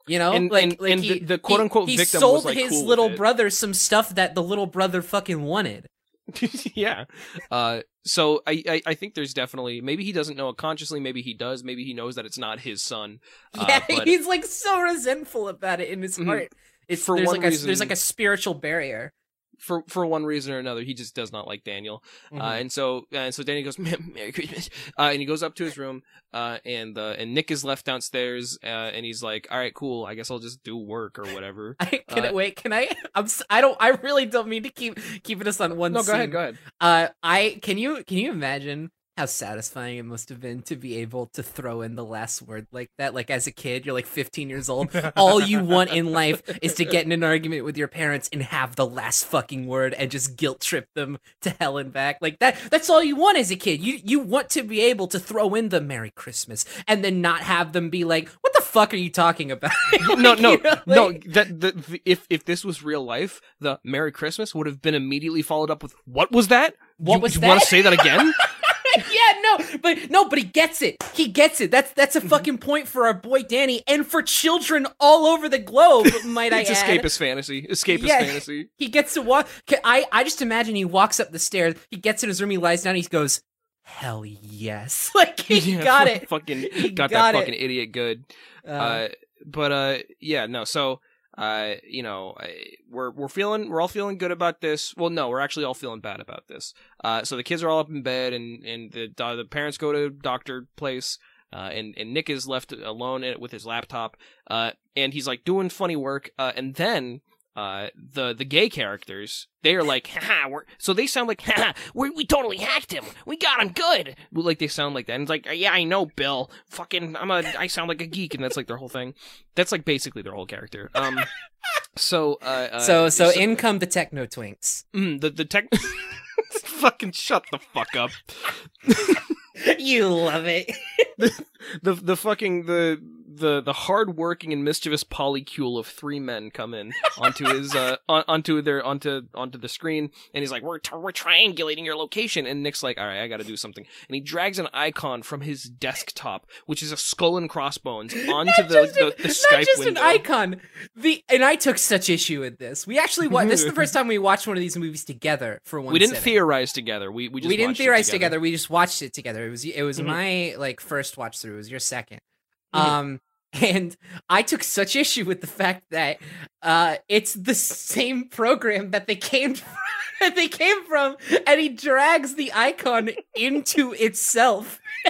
S2: You know,
S1: And-
S2: like
S1: and-
S2: like
S1: and
S2: he,
S1: the- the quote-unquote
S2: he,
S1: victim
S2: he sold
S1: like,
S2: his
S1: cool
S2: little brother some stuff that the little brother fucking wanted.
S1: yeah. Uh, so I, I I think there's definitely maybe he doesn't know it consciously. Maybe he does. Maybe he knows that it's not his son. Uh,
S2: Yeah,
S1: but
S2: he's like so resentful about it in his
S1: Mhm.
S2: heart. It's
S1: For
S2: there's
S1: one
S2: like a
S1: reason-
S2: there's like a spiritual barrier.
S1: For for one reason or another, he just does not like Daniel.
S2: Mhm.
S1: Uh, and so and so Danny goes, "Merry Christmas," uh, and he goes up to his room, uh, and uh, and Nick is left downstairs, uh, and he's like, "All right, cool. I guess I'll just do work or whatever."
S2: I, can I
S1: uh,
S2: wait? Can I? I'm. I don't. I really don't mean to keep keeping us on one.
S1: no, go ahead, go ahead.
S2: Uh, I can you can you imagine how satisfying it must have been to be able to throw in the last word like that? Like as a kid, you're like 15 years old. All you want in life is to get in an argument with your parents and have the last fucking word and just guilt trip them to hell and back. Like that. That's all you want as a kid. You you want to be able to throw in the Merry Christmas and then not have them be like, "What the fuck are you talking about?"
S1: no,
S2: Like,
S1: no,
S2: you know,
S1: no. That the, the, if if this was real life, the Merry Christmas would have been immediately followed up with "What was that?
S2: What
S1: you,
S2: was
S1: you want to say that again?
S2: no, but no, but he gets it. He gets it. That's that's
S1: Mm-hmm.
S2: a fucking point for our boy Danny and for children all over the globe. Might I add?
S1: escapist fantasy. Escapist
S2: Yeah.
S1: fantasy.
S2: He gets to walk. I I just imagine he walks up the stairs. He gets in his room. He lies down. He goes, "Hell yes!" Like he
S1: Yeah,
S2: got it.
S1: Fucking
S2: He
S1: got,
S2: got
S1: that
S2: it.
S1: fucking idiot good.
S2: Uh,
S1: Uh, but uh, yeah, no. So uh, you know, we're we're feeling we're all feeling good about this. Well, no, we're actually all feeling bad about this. Uh, so the kids are all up in bed, and and the uh, the parents go to doctor place. Uh, and and Nick is left alone with his laptop. Uh, and he's like doing funny work. Uh, and then uh, the the gay characters they are like, Haha, we're so they sound like, Haha, we we totally hacked him. We got him good. Like they sound like that. And it's like, yeah, I know, Bill. Fucking, I'm a, I sound like a geek, and that's like their whole thing. That's like basically their whole character. Um, so uh, uh
S2: so so in come the techno twinks.
S1: mm, the the tech. fucking shut the fuck up.
S2: you love it.
S1: The the fucking the the the hardworking and mischievous polycule of three men come in onto his uh on, onto their onto onto the screen and he's like we're t- we're triangulating your location and Nick's like all right I got to do something and he drags an icon from his desktop which is a skull and crossbones onto the the, the
S2: not
S1: Skype
S2: just
S1: window.
S2: an icon. The and I took such issue with this. We actually wa- this is the first time we watched one of these movies together for one.
S1: we didn't
S2: sitting.
S1: theorize together. We we just
S2: we didn't theorize together. We just watched it together. It was it was
S1: Mhm.
S2: my like first watch through. It was your 2nd
S1: Mhm.
S2: Um, and I took such issue with the fact that uh, it's the same program that they came from, that they came from, and he drags the icon into itself.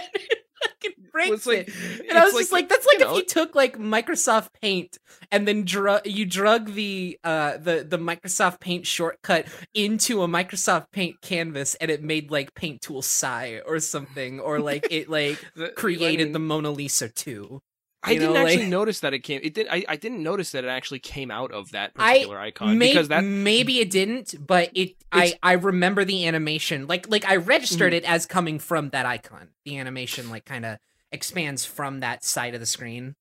S2: it breaks
S1: like-
S2: it. And I was
S1: it's
S2: just
S1: like,
S2: like, that's like
S1: you
S2: if
S1: know-
S2: you took like Microsoft Paint and then dru- you drug the uh the the Microsoft Paint shortcut into a Microsoft Paint canvas and it made like Paint Tool SAI or something, or like it like
S1: The- I
S2: created
S1: mean,
S2: the Mona Lisa too.
S1: I didn't
S2: know,
S1: actually
S2: like-
S1: notice that it came. It did. I, I didn't notice that it actually came out of that
S2: I-
S1: particular icon
S2: May-
S1: because that
S2: maybe it didn't, but it I I remember the animation like like I registered
S1: Mhm.
S2: it as coming from that icon. The animation like kind of expands from that side of the screen.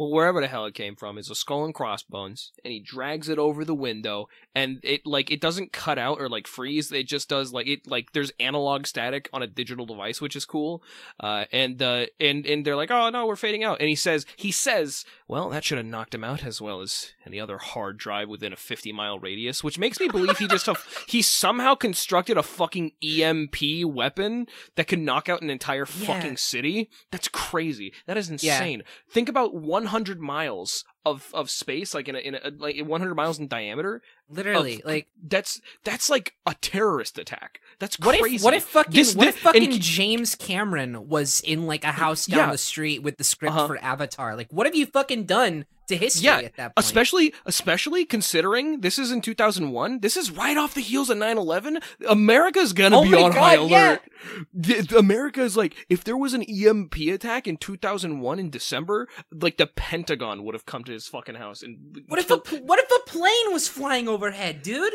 S1: Well, wherever the hell it came from, is a skull and crossbones, and he drags it over the window, and it like it doesn't cut out or like freeze. It just does like it like there's analog static on a digital device, which is cool. Uh, and uh, and and they're like, oh no, we're fading out. And he says, he says, well, that should have knocked him out as well as any other hard drive within a 50 mile radius, which makes me believe he just he somehow constructed a fucking EMP weapon that could knock out an entire
S2: Yeah.
S1: fucking city. That's crazy. That is
S2: Yeah.
S1: insane. Think about 100 miles of of space, like in a, in a like 100 miles in diameter.
S2: Literally,
S1: Of-
S2: like
S1: That's that's like a terrorist attack. That's
S2: What
S1: crazy.
S2: if what if fucking
S1: This-
S2: what
S1: this-
S2: if fucking
S1: and-
S2: James Cameron was in like a house down
S1: Yeah.
S2: the street with the script
S1: Uh-huh.
S2: for Avatar? Like, what have you fucking done to history
S1: Yeah,
S2: at that point?
S1: Especially, especially considering this is in 2001. This is right off the heels of 9/11. America's gonna
S2: Oh
S1: be on
S2: God,
S1: high alert. The- America is like, if there was an EMP attack in 2001 in December, like the Pentagon would have come to his fucking house and
S2: what if a
S1: killed-
S2: what if a plane was flying overhead, dude?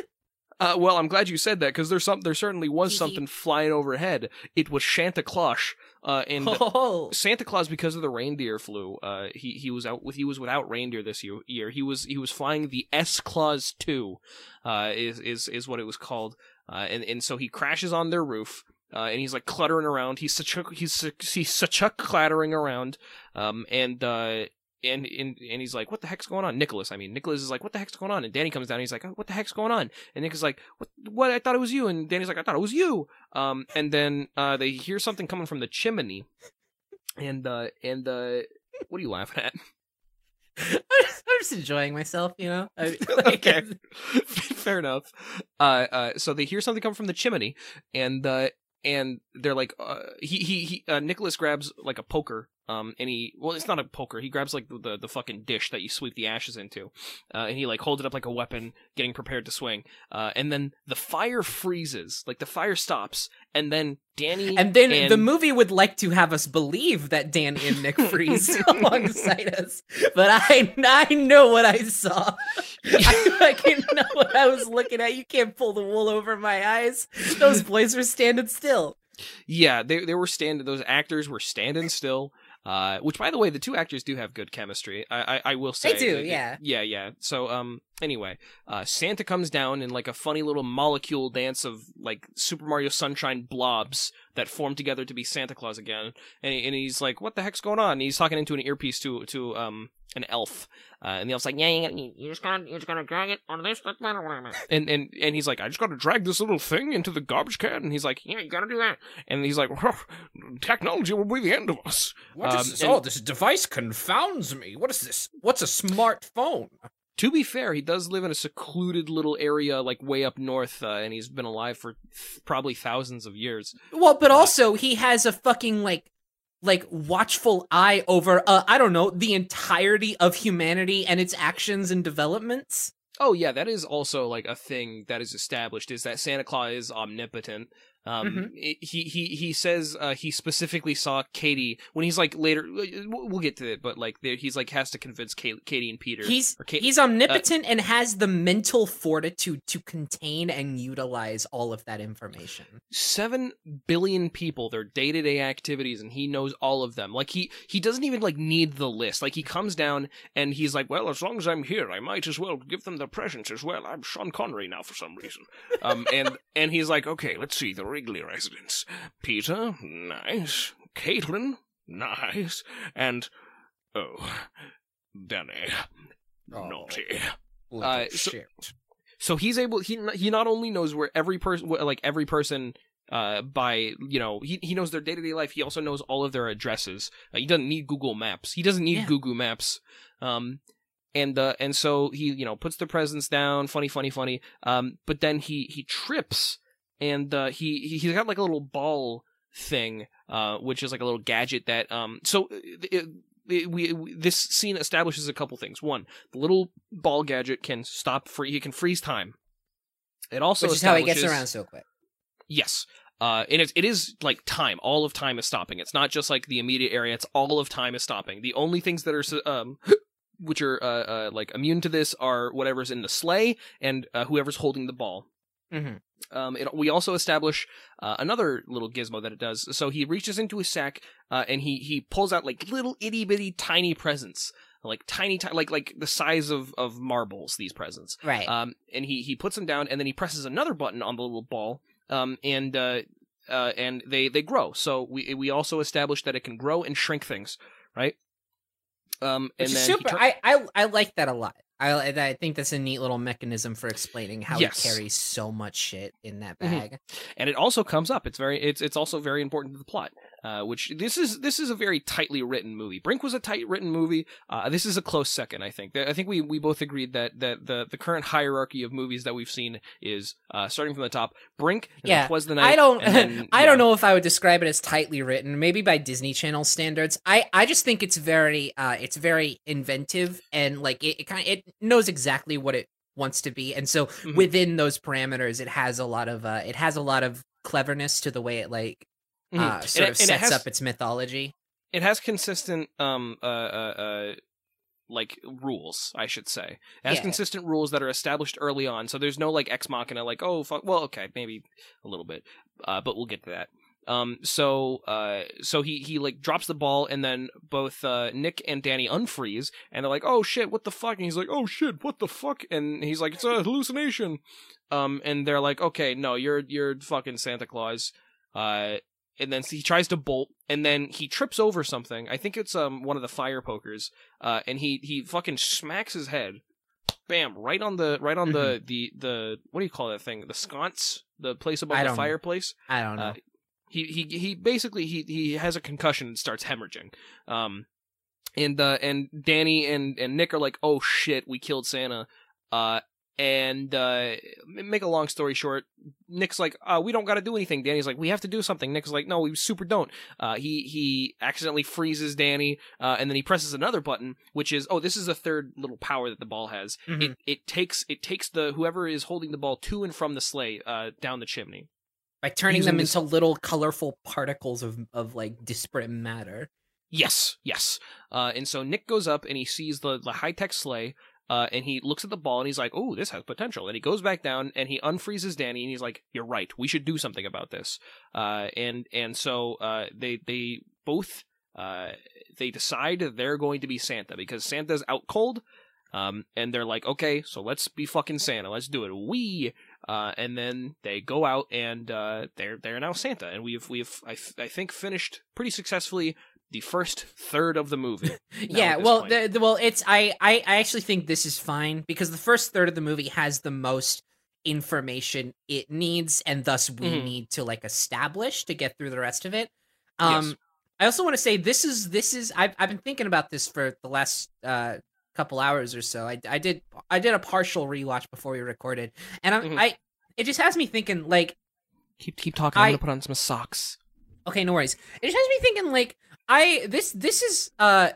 S1: Uh, well, I'm glad you said that because there's some. There certainly was something flying overhead. It was Santa Claus, uh, and
S2: Oh,
S1: Santa Claus because of the reindeer flu. Uh, he he was out with he was without reindeer this year. year. He was he was flying the S Claus two, uh, is is is what it was called. Uh, and and so he crashes on their roof. Uh, and he's like cluttering around. He's such a he's such- he's such a clattering around. Um, and uh, and and and he's like, "What the heck's going on?" Nicholas, I mean, Nicholas is like, "What the heck's going on?" And Danny comes down. And he's like, oh, "What the heck's going on?" And Nick is like, "What? What? I thought it was you." And Danny's like, "I thought it was you." Um, and then uh, they hear something coming from the chimney, and uh, and uh, what are you laughing at?
S2: I'm just, I'm just enjoying myself, you know. I, like,
S1: Okay. Fair enough. Uh, uh, so they hear something come from the chimney, and uh, and they're like, uh, he he he. Uh, Nicholas grabs like a poker, um, and he well, it's not a poker. He grabs like the the, fucking dish that you sweep the ashes into, uh, and he like holds it up like a weapon, getting prepared to swing. Uh, and then the fire freezes, like the fire stops, and then Danny
S2: And then
S1: and-
S2: the movie would like to have us believe that Danny and Nick freeze alongside us, but I I know what I saw. I fucking know what I was looking at. You can't pull the wool over my eyes. Those boys were standing still.
S1: Yeah, they they were standing. Those actors were standing still. Uh, which, by the way, the two actors do have good chemistry. I I, I will say they
S2: do, yeah.
S1: yeah, yeah. So um, anyway, uh, Santa comes down in like a funny little molecule dance of like Super Mario Sunshine blobs that form together to be Santa Claus again, and and he's like, "What the heck's going on?" And he's talking into an earpiece to to um an elf, uh, and the elf's like, "Yeah, yeah, yeah."
S4: You just gotta, you just gotta drag it on this. that, that, whatever.
S1: and and and he's like, "I just got to drag this little thing into the garbage can," and he's like,
S4: Yeah, you gotta do that.
S1: and he's like, "Technology will be the end of us."
S2: What is
S1: Um,
S2: this?
S1: and-
S2: oh, this device confounds me. What is this? What's a smartphone?
S1: To be fair, he does live in a secluded little area, like way up north, uh, and he's been alive for th- probably thousands of years.
S2: Well, but also he has a fucking like like watchful eye over uh I don't know, the entirety of humanity and its actions and developments.
S1: Oh yeah, that is also like a thing that is established is that Santa Claus is omnipotent. Um,
S2: Mhm.
S1: it- he he he says uh, he specifically saw Katie when he's like later. We'll we'll get to it, but like there, he's like has to convince Ka- Katie and Peter.
S2: He's
S1: Kate-
S2: he's omnipotent and has the mental fortitude to contain and utilize all of that information.
S1: seven billion people their day-to-day activities and he knows all of them like he he doesn't even like need the list like he comes down and he's like well as long as i'm here i might as well give them their presents as well i'm sean connery now for some reason um and and he's like okay let's see the wrigley residence. Peter nice. Caitlin nice. And oh danny naughty. Uh, so- so he's able he he not only knows where every person like every person uh by you know he he knows their day-to-day life. He also knows all of their addresses. Uh, he doesn't need google maps. He doesn't need
S2: Yeah.
S1: google maps. Um and uh and so he you know puts the presents down. Funny funny funny. Um but then he he trips and uh he he- he's got like a little ball thing uh which is like a little gadget that um so uh, it, it, we, we this scene establishes a couple things one the little ball gadget can stop free he can freeze time it also
S2: Which is how he gets around so quick.
S1: Yes. Uh, and it, it is like time. All of time is stopping. It's not just like the immediate area. It's all of time is stopping. The only things that are, um, which are, uh, uh, like immune to this are whatever's in the sleigh and, uh, whoever's holding the ball.
S2: Mhm.
S1: Um, it, we also establish, uh, another little gizmo that it does. So he reaches into his sack, uh, and he, he pulls out like little itty bitty tiny presents. Like tiny, ti- like, like the size of, of marbles, these presents.
S2: Right.
S1: Um, and he he puts them down, and then he presses another button on the little ball. Um, and uh, uh, and they they grow. So we we also establish that it can grow and shrink things, right? Um,
S2: Which
S1: and then
S2: super.
S1: tur-
S2: I, I I like that a lot. I I think that's a neat little mechanism for explaining how
S1: Yes.
S2: he carries so much shit in that
S1: Mhm.
S2: bag.
S1: and it also comes up. It's very it's it's also very important to the plot. Uh, which this is this is a very tightly written movie. Brink was a tight written movie. Uh, this is a close second, I think. I think we, we both agreed that, that the, the current hierarchy of movies that we've seen is uh, starting from the top. Brink,
S2: Yeah,
S1: Twas the Night.
S2: I don't.
S1: then-
S2: I don't know if I would describe it as tightly written. Maybe by Disney Channel standards. I I just think it's very uh it's very inventive and like it, it kind of it knows exactly what it wants to be, and so
S1: Mhm.
S2: within those parameters, it has a lot of uh it has a lot of cleverness to the way it like
S1: Mhm.
S2: uh sort
S1: it-
S2: of
S1: and it
S2: sets
S1: has-
S2: up its mythology.
S1: it has consistent um uh uh, uh like rules i should say it has
S2: Yeah.
S1: consistent rules that are established early on so there's no like ex machina like oh fuck well okay maybe a little bit uh but we'll get to that um so uh so he he like drops the ball and then both uh nick and danny unfreeze and they're like oh shit what the fuck and he's like oh shit what the fuck and he's like it's a hallucination um and they're like okay no you're you're fucking santa claus uh and then he tries to bolt and then he trips over something. I think it's um one of the fire pokers uh and he he fucking smacks his head bam right on the right on the the the what do you call that thing? The sconce? The place above
S2: I
S1: the
S2: don't
S1: fireplace?
S2: I don't know.
S1: uh, he he he basically he he has a concussion and starts hemorrhaging. Um and uh, and Danny and and Nick are like, "Oh shit, we killed Santa." Uh, and uh, make a long story short, Nick's like, uh, "We don't got to do anything." Danny's like, "We have to do something." Nick's like, "No, we super don't." Uh, he he accidentally freezes Danny, uh, and then he presses another button, which is, oh, this is a third little power that the ball has.
S2: Mhm.
S1: It it takes it takes the whoever is holding the ball to and from the sleigh, uh, down the chimney.
S2: By turning
S1: using
S2: them
S1: this-
S2: into little colorful particles of of like disparate matter.
S1: Yes, yes. Uh, and so Nick goes up and he sees the, the high tech sleigh, uh, and he looks at the ball and he's like, "Oh, this has potential." And he goes back down and he unfreezes Danny and he's like, "You're right. We should do something about this." Uh, and and so uh, they they both uh, they decide they're going to be Santa because Santa's out cold. Um, and they're like, okay, so let's be fucking Santa. Let's do it. We, uh, and then they go out and, uh, they're, they're now Santa. And we've, we've, I, th- I think finished pretty successfully the first third of the movie.
S2: yeah, well, the, the- well, it's I, I I actually think this is fine because the first third of the movie has the most information it needs, and thus we
S1: Mhm.
S2: need to like establish to get through the rest of it. Um,
S1: Yes.
S2: I also want to say this is this is I've I've been thinking about this for the last uh couple hours or so. I I did I did a partial rewatch before we recorded, and I'm,
S1: Mhm.
S2: I it just has me thinking like
S1: Keep, keep talking.
S2: I-
S1: I'm gonna put on some socks.
S2: Okay, no worries. It just has me thinking like I this this is uh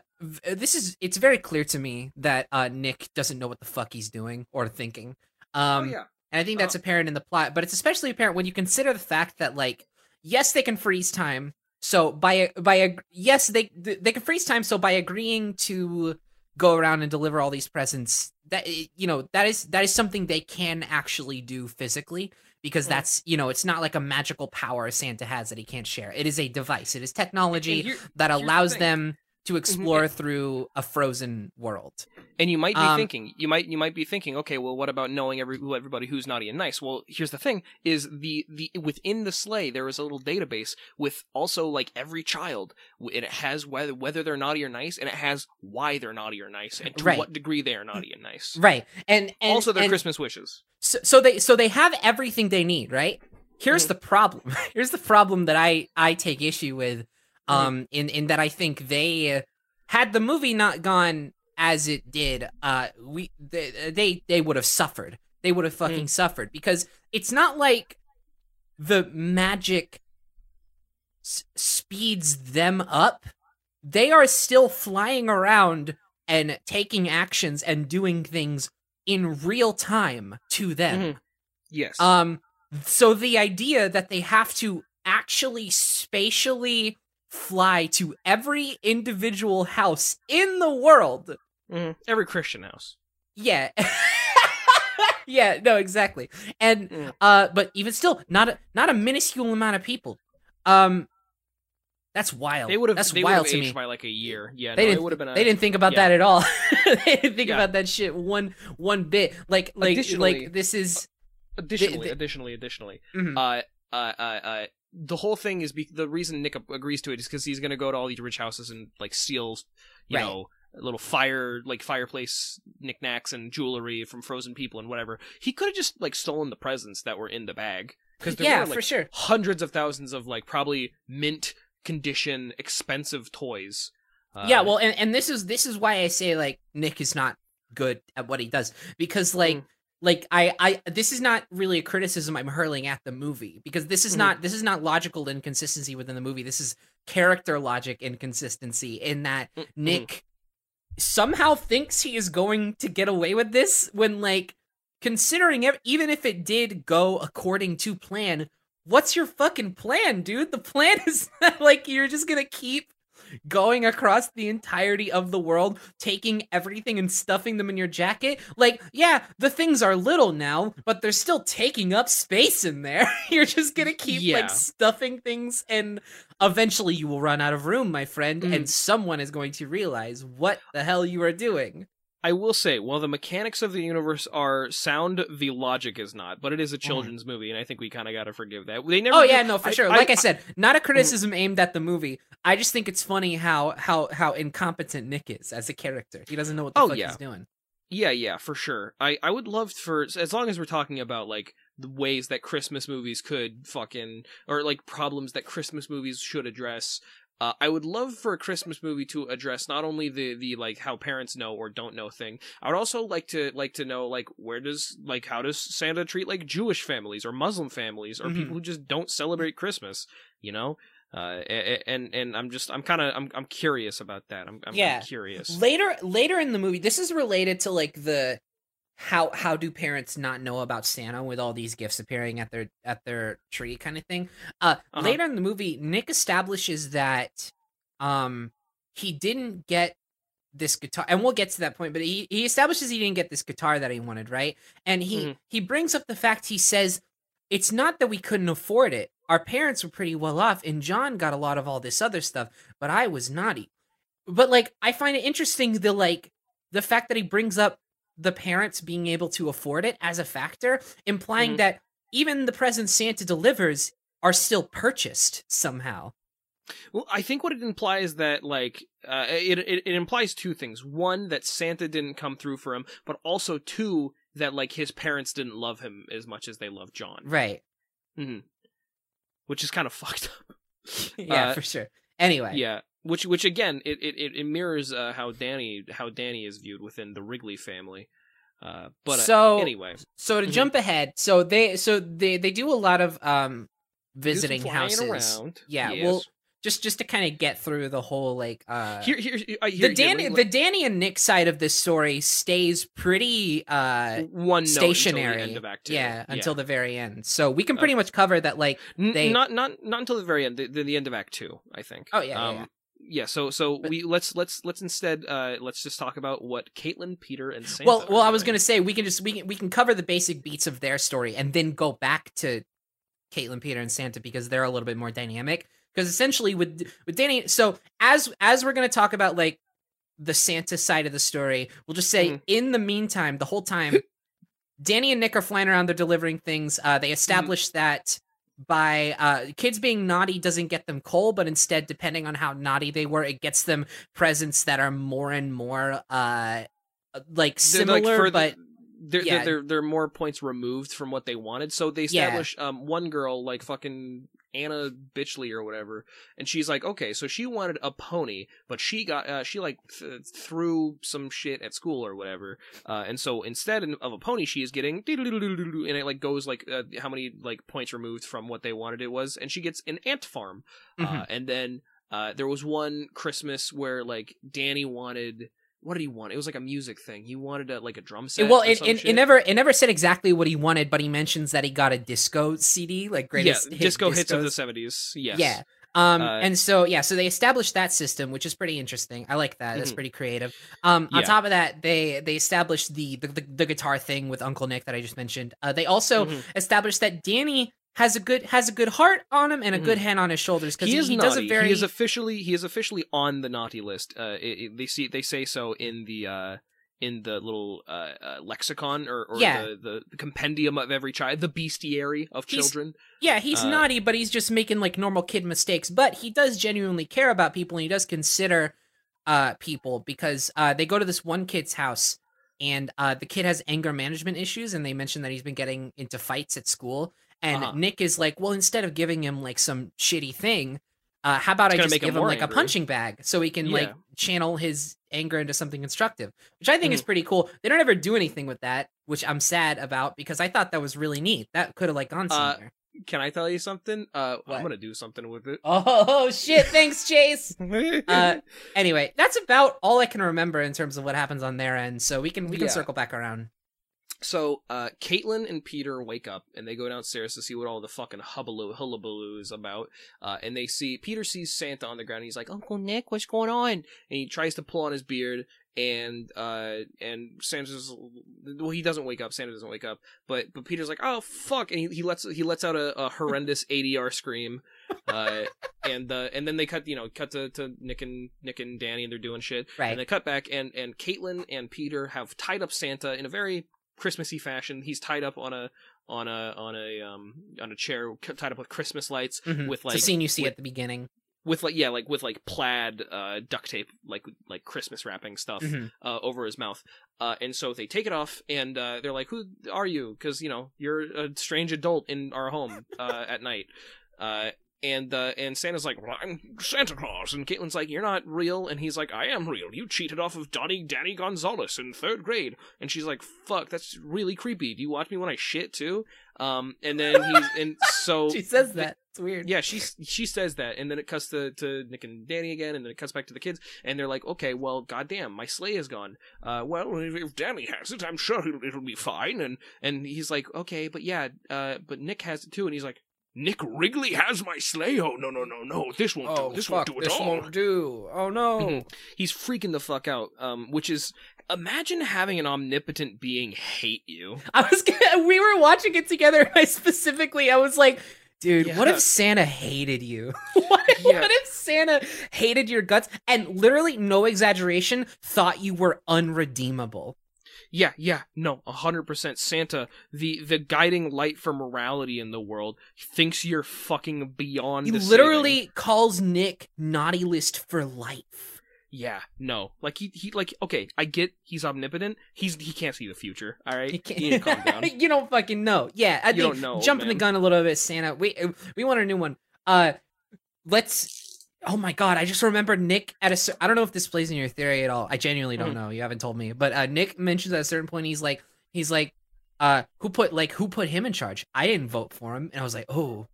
S2: this is it's very clear to me that uh Nick doesn't know what the fuck he's doing or thinking. Um yeah and I think that's apparent in the plot, but it's especially apparent when you consider the fact that like yes, they can freeze time. So by by a yes, they they can freeze time so by agreeing to go around and deliver all these presents that you know that is that is something they can actually do physically because
S1: Mm.
S2: that's you know it's not like a magical power Santa has that he can't share. It is a device. It is technology that
S1: the
S2: allows
S1: thing.
S2: them to explore through a frozen world.
S1: and you might be
S2: Um,
S1: thinking, you might you might be thinking, okay, well, what about knowing every who everybody who's naughty and nice? Well, here's the thing: is the the within the sleigh there is a little database with also like every child, and it has whether whether they're naughty or nice, and it has why they're naughty or nice, and to
S2: Right.
S1: what degree they are naughty and nice.
S2: Right. And, and
S1: also, their
S2: and
S1: Christmas wishes.
S2: so, so they so they have everything they need, right? Here's
S1: Mhm.
S2: the problem. Here's the problem that I I take issue with um in in that I think they had the movie not gone as it did, uh we they they, they would have suffered. They would have fucking suffered because it's not like the magic s- speeds them up. They are still flying around and taking actions and doing things in real time to them.
S1: Yes.
S2: Um so the idea that they have to actually spatially fly to every individual house in the world.
S1: Mhm. Every Christian house.
S2: Yeah. yeah, no, exactly. And
S1: Mm.
S2: uh but even still not a not a minuscule amount of people. Um that's wild.
S1: They would have.
S2: That's wild to me.
S1: by like a year. Yeah.
S2: They
S1: no,
S2: didn't-
S1: would have been. A,
S2: They didn't think about
S1: yeah.
S2: that at all. they didn't think
S1: Yeah.
S2: about that shit one one bit. Like like like this is
S1: Additionally,
S2: the-
S1: additionally, additionally,
S2: mhm.
S1: uh, uh, uh, uh, the whole thing is be- the reason Nick agrees to it is because he's going to go to all these rich houses and like steal, you
S2: Right.
S1: know, little fire like fireplace knickknacks and jewelry from frozen people and whatever. He could have just like stolen the presents that were in the bag because
S2: yeah,
S1: were,
S2: for sure.
S1: hundreds of thousands of like probably mint condition expensive toys. Uh,
S2: yeah, well, and, and this is this is why I say like Nick is not good at what he does because like
S1: Mm.
S2: Like I I this is not really a criticism I'm hurling at the movie because this is
S1: Mhm.
S2: not this is not logical inconsistency within the movie. This is character logic inconsistency in that
S1: Mm, mhm.
S2: Nick somehow thinks he is going to get away with this when like considering ev- even if it did go according to plan what's your fucking plan dude the plan is like you're just gonna keep going across the entirety of the world taking everything and stuffing them in your jacket like yeah the things are little now but they're still taking up space in there you're just gonna keep
S1: Yeah.
S2: like stuffing things and eventually you will run out of room my friend
S1: Mhm.
S2: and someone is going to realize what the hell you are doing
S1: I will say, while the mechanics of the universe are sound, the logic is not. But it is a children's movie, and I think we kind of got to forgive that. They never.
S2: Mm-hmm. Oh yeah, no, for
S1: I-
S2: sure.
S1: I-
S2: Like I, said, not a criticism aimed at the movie. I just think it's funny how how how incompetent Nick is as a character. He doesn't know what the
S1: Oh,
S2: fuck
S1: yeah.
S2: he's doing.
S1: Yeah, yeah, for sure. I I would love for as long as we're talking about like the ways that Christmas movies could fucking or like problems that Christmas movies should address. Uh, I would love for a Christmas movie to address not only the the like how parents know or don't know thing. I would also like to like to know like where does like how does Santa treat like Jewish families or Muslim families or
S2: Mhm.
S1: people who just don't celebrate Christmas. You know, uh, and and I'm just I'm kind of I'm I'm curious about that. I'm I'm,
S2: Yeah.
S1: I'm curious.
S2: later later in the movie this is related to like the how how do parents not know about santa with all these gifts appearing at their at their tree kind of thing uh
S1: Uh-huh.
S2: later in the movie nick establishes that um he didn't get this guitar and we'll get to that point but he, he establishes he didn't get this guitar that he wanted right and he
S1: Mhm.
S2: he brings up the fact he says it's not that we couldn't afford it our parents were pretty well off and john got a lot of all this other stuff but i was naughty but like i find it interesting the like the fact that he brings up the parents being able to afford it as a factor implying
S1: Mhm.
S2: that even the presents santa delivers are still purchased somehow.
S1: Well, I think what it implies that like uh, it, it it implies two things. One that Santa didn't come through for him, but also two that like his parents didn't love him as much as they loved John,
S2: right.
S1: Which is kind of fucked up.
S2: yeah
S1: Uh,
S2: for sure. Anyway.
S1: Yeah, which which again it it it- mirrors uh, how Danny how Danny is viewed within the Wrigley family. Uh, but uh,
S2: So-
S1: anyway,
S2: so to
S1: Mhm.
S2: jump ahead so they so they they do a lot of um visiting houses
S1: around.
S2: yeah
S1: Yes.
S2: well just just to kind of get through the whole like uh
S1: here here, here,
S2: the
S1: here, here,
S2: Danny the Danny and Nick side of this story stays pretty uh
S1: one until the
S2: stationary
S1: end of Act Two.
S2: yeah until the very end so we can pretty much cover that like they-
S1: not not not until the very end the, the, the end of act two i think
S2: Oh, yeah, yeah,
S1: um,
S2: yeah.
S1: yeah so so
S2: But-
S1: we let's let's let's instead uh let's just talk about what caitlin peter and Santa
S2: well well I was gonna say we can just we can we can cover the basic beats of their story and then go back to Caitlin Peter and Santa because they're a little bit more dynamic because essentially with with Danny so as as we're gonna talk about like the Santa side of the story we'll just say
S1: Mhm.
S2: in the meantime the whole time Danny and Nick are flying around they're delivering things uh
S1: Mm-hmm.
S2: they establish that by uh kids being naughty doesn't get them coal but instead depending on how naughty they were it gets them presents that are more and more uh like
S1: They're,
S2: similar
S1: like, further-
S2: but
S1: they're,
S2: yeah.
S1: they're they're they're more points removed from what they wanted so they
S2: Yeah.
S1: establish um one girl like fucking Anna Bitchley or whatever, and she's like, okay, so she wanted a pony, but she got uh, she like th- threw some shit at school or whatever, uh, and so instead of a pony, she is getting and it like goes like uh, how many like points removed from what they wanted it was, and she gets an ant farm,
S2: Mhm.
S1: and then there was one Christmas where like Danny wanted. What did he want? It was like a music thing. He wanted a like a drum set.
S2: well it, it, it never it never said exactly what he wanted but he mentions that he got a disco cd like greatest
S1: yeah,
S2: hit
S1: disco hits of the seventies. Yes.
S2: yeah um
S1: Uh,
S2: and so yeah so they established that system which is pretty interesting i like that that's
S1: Mhm.
S2: pretty creative um on
S1: Yeah.
S2: top of that they they established the the, the the guitar thing with uncle nick that i just mentioned uh they also
S1: Mhm.
S2: established that danny has a good has a good heart on him and a
S1: Mhm.
S2: good hand on his shoulders because
S1: He is
S2: he
S1: naughty.
S2: does a very
S1: He is officially he is officially on the naughty list. Uh, it, it- they see they say so in the uh in the little uh, uh lexicon or, or
S2: Yeah.
S1: the, the compendium of every child, the bestiary of
S2: He's-
S1: children.
S2: Yeah, he's
S1: Uh,
S2: naughty, but he's just making like normal kid mistakes. But he does genuinely care about people and he does consider uh people because uh they go to this one kid's house and uh the kid has anger management issues and they mention that he's been getting into fights at school and
S1: Uh-huh.
S2: Nick is like, "Well, instead of giving him like some shitty thing, uh how about
S1: It's
S2: I just
S1: him
S2: give him
S1: more
S2: like a punching bag so he can like channel his anger into something constructive." Which I think is
S1: Mhm.
S2: pretty cool. They don't ever do anything with that, which I'm sad about because I thought that was really neat. That could have like gone
S1: Uh,
S2: somewhere.
S1: Can I tell you something? Uh? I'm gonna do something with it.
S2: Oh shit! Thanks, Chase. Uh, anyway, that's about all I can remember in terms of what happens on their end. So we can we can
S1: Yeah.
S2: circle back around.
S1: So, uh, Caitlin and Peter wake up and they go downstairs to see what all the fucking hubbaloo hullabaloo is about. Uh, and they see Peter sees Santa on the ground. And he's like, "Uncle Nick, what's going on?" And he tries to pull on his beard. And uh, and Santa's well, he doesn't wake up. Santa doesn't wake up. But but Peter's like, "Oh fuck!" And he, he lets he lets out a, a horrendous ADR scream. Uh, and uh, and then they cut you know cut to, to Nick and Nick and Danny and they're doing shit.
S2: Right.
S1: And they cut back, and and Caitlin and Peter have tied up Santa in a very Christmassy fashion. He's tied up on a on a on a um on a chair, tied up with Christmas lights,
S2: Mhm.
S1: with
S2: it's
S1: like
S2: a scene you see
S1: with,
S2: at the beginning.
S1: with like yeah, like with like plaid uh duct tape, like like Christmas wrapping stuff
S2: Mhm.
S1: uh, over his mouth. Uh, and so they take it off, and uh, they're like, "Who are you?" Because you know you're a strange adult in our home uh, at night. Uh, and uh, and Santa's like, well, I'm Santa Claus, and Caitlin's like, you're not real, and he's like, I am real. You cheated off of Donnie Danny Gonzalez in third grade, and she's like, fuck, that's really creepy. Do you watch me when I shit too? Um, and then he's and so
S2: She says that. It's weird.
S1: yeah, she she says that, and then it cuts to, to Nick and Danny again, and then it cuts back to the kids, and they're like, "Okay, well, goddamn, my sleigh is gone. Uh, well, if, if Danny has it, I'm sure it'll, it'll be fine." And and he's like, "Okay, but yeah, uh, but Nick has it too," and he's like, "Nick Wrigley has my sleigh? Oh no, no, no, no! This won't
S2: Oh,
S1: do. This
S2: fuck,
S1: won't do at
S2: this
S1: all."
S2: won't do. Oh no.
S1: Mhm. He's freaking the fuck out. Um, which is imagine having an omnipotent being hate you.
S2: I was gonna, we were watching it together I specifically I was like, dude, what if Santa hated you? what,
S1: Yeah.
S2: what if Santa hated your guts and literally no exaggeration thought you were unredeemable?
S1: Yeah, yeah, no, a hundred percent. Santa, the the guiding light for morality in the world, thinks you're fucking beyond.
S2: He literally
S1: saving.
S2: calls Nick naughty list for life.
S1: yeah, no, like he he like okay, I get he's omnipotent. He's he can't see the future. All right,
S2: You,
S1: to calm down.
S2: you don't fucking know. Yeah, I
S1: You
S2: think
S1: don't know,
S2: jumping the gun a little bit, Santa. We we want a new one. Uh, let's. Oh my god! I just remember Nick at a. I don't know if this plays in your theory at all. I genuinely don't
S1: Mhm.
S2: know. You haven't told me, but uh, Nick mentions at a certain point he's like he's like, uh, who put like who put him in charge? I didn't vote for him, and I was like, oh,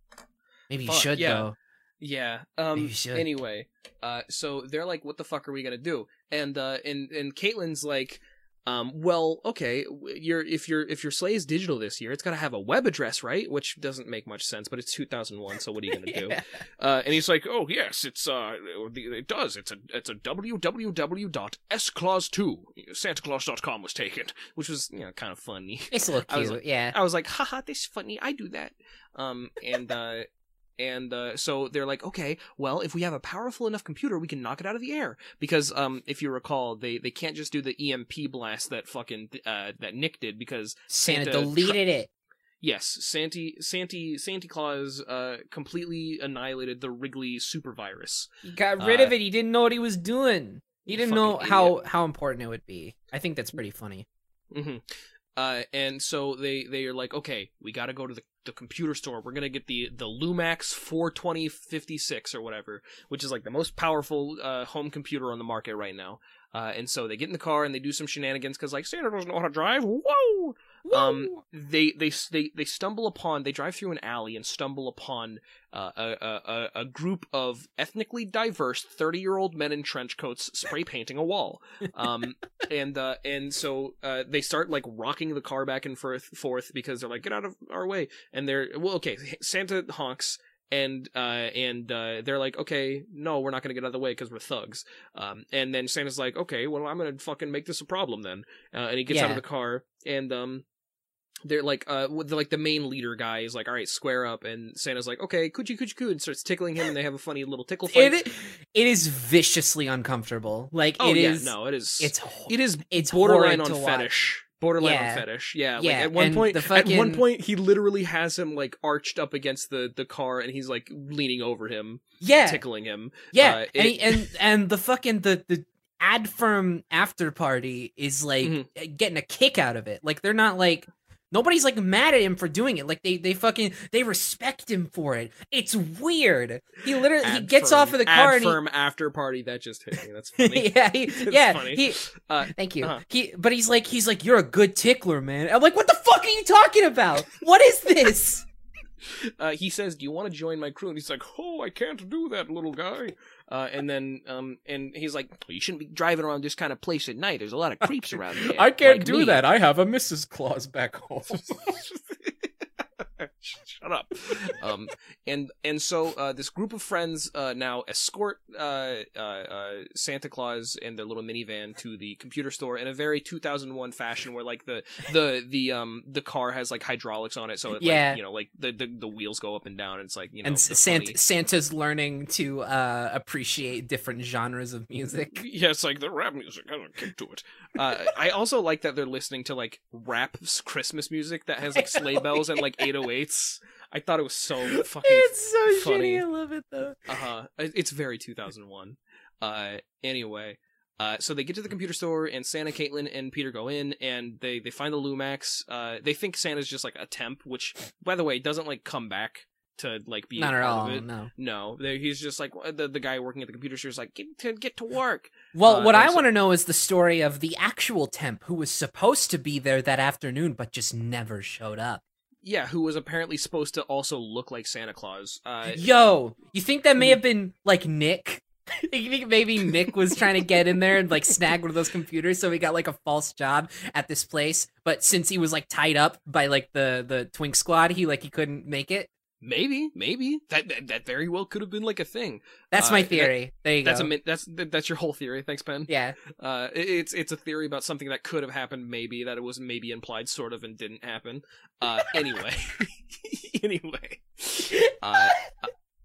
S2: maybe you
S1: Fuck,
S2: should
S1: yeah.
S2: though.
S1: Yeah. Um.
S2: You should.
S1: Anyway, uh, so they're like, "What the fuck are we gonna do?" And uh, and and Caitlin's like, um, well, okay, you're if your if your sleigh is digital this year, it's got to have a web address, right? Which doesn't make much sense, but it's 2001, so what are you gonna do? Uh, and he's like, "Oh yes, it's uh, it does. It's a it's a www.sclause2 santaclaus.com was taken, which was you know kind of funny.
S2: It's a little
S1: I was
S2: cute. yeah.
S1: I was like, haha, this is funny. I do that. Um, and, uh, and, uh, so they're like, okay, well, if we have a powerful enough computer, we can knock it out of the air. Because, um, if you recall, they, they can't just do the EMP blast that fucking, uh, that Nick did because,
S2: Santa,
S1: Santa
S2: deleted it.
S1: yes, Santy, Santy, Santa Claus, uh, completely annihilated the Wrigley super virus.
S2: He got rid
S1: Uh,
S2: of it. He didn't know what he was doing. He didn't know how
S1: idiot.
S2: how important it would be. I think that's pretty funny.
S1: hmm Uh, and so they they are like, okay, we got to go to the, the computer store. We're gonna get the the Lumax 42056 or whatever, which is like the most powerful uh, home computer on the market right now. Uh, and so they get in the car and they do some shenanigans because like Santa doesn't know how to drive. Whoa! Um, they they they they stumble upon they drive through an alley and stumble upon uh, a, a a- group of ethnically diverse thirty year old men in trench coats spray painting a wall. Um, and uh, and so uh, they start like rocking the car back and forth forth because they're like get out of our way and they're well okay Santa honks. And uh and uh they're like okay no we're not gonna get out of the way because we're thugs um and then Santa's like okay well I'm gonna fucking make this a problem then uh, and he gets out of the car and um they're like uh the, like the main leader guy is like all right square up and santa's like okay coochie coochie coo and starts tickling him and they have a funny little tickle fight
S2: It it is viciously uncomfortable. Like
S1: oh
S2: it
S1: yeah
S2: is.
S1: no it is
S2: It's
S1: it is
S2: it's
S1: borderline on
S2: fetish. watch.
S1: Borderline
S2: Yeah.
S1: fetish yeah like
S2: Yeah,
S1: at one
S2: and
S1: point
S2: the
S1: at one point he literally has him like arched up against the the car and he's like leaning over him
S2: yeah,
S1: tickling him
S2: yeah,
S1: uh,
S2: and,
S1: it-
S2: and and the fucking the the ad firm after party is like
S1: Mhm.
S2: getting a kick out of it. Like they're not like nobody's like mad at him for doing it. Like they they fucking they respect him for it. It's weird. He literally he gets
S1: firm-
S2: off of the
S1: ad
S2: car and he,
S1: firm after party that just hit me that's funny
S2: yeah, he, yeah,
S1: funny.
S2: he.
S1: Uh,
S2: thank you.
S1: uh-huh.
S2: He, but he's like, he's like, you're a good tickler, man. I'm like, what the fuck are you talking about? What is this?
S1: uh, he says, "Do you want to join my crew?" And he's like, "Oh, I can't do that, little guy." Uh, and then, um, and he's like, well, "You shouldn't be driving around this kind of place at night. There's a lot of creeps around here." I can't like do me." That.
S2: I have a Mrs. Claus back home.
S1: Shut up. Um, and and so uh, this group of friends uh, now escort uh, uh, uh, Santa Claus and their little minivan to the computer store in a very 2001 fashion, where like the the the um the car has like hydraulics on it, so it,
S2: Yeah.
S1: like, you know, like the, the the wheels go up and down. And it's like you know,
S2: and Santa, Santa's learning to uh, appreciate different genres of music.
S1: Yeah, it's like the rap music has a kick to it. Uh, I also like that they're listening to like rap Christmas music that has like sleigh bells and like 808s. I thought it was so fucking.
S2: It's so
S1: funny.
S2: shitty. I love it though.
S1: Uh huh. It's very 2001. Uh, anyway. Uh, so they get to the computer store, and Santa, Caitlin, and Peter go in, and they, they find the Lumax. Uh, they think Santa's just like a temp, which, by the way, doesn't like come back to like be
S2: Not at all. No.
S1: No, he's just like the the guy working at the computer store is like get to get to work.
S2: Well,
S1: Uh,
S2: what I
S1: so-
S2: want to know is the story of the actual temp who was supposed to be there that afternoon but just never showed up.
S1: Yeah, who was apparently supposed to also look like Santa Claus. Uh,
S2: Yo, you think that may have been like Nick? you think maybe Nick was trying to get in there and like snag one of those computers so he got like a false job at this place, but since he was like tied up by like the the Twink Squad, he like he couldn't make it.
S1: Maybe, maybe that, that that very well could have been like a thing.
S2: That's
S1: Uh,
S2: my
S1: that-
S2: theory. there you
S1: That's
S2: go.
S1: a that's that- that's your whole theory. Thanks, Ben.
S2: yeah.
S1: Uh, it- it's it's a theory about something that could have happened, maybe that it was maybe implied, sort of, and didn't happen. Uh, anyway, anyway, uh,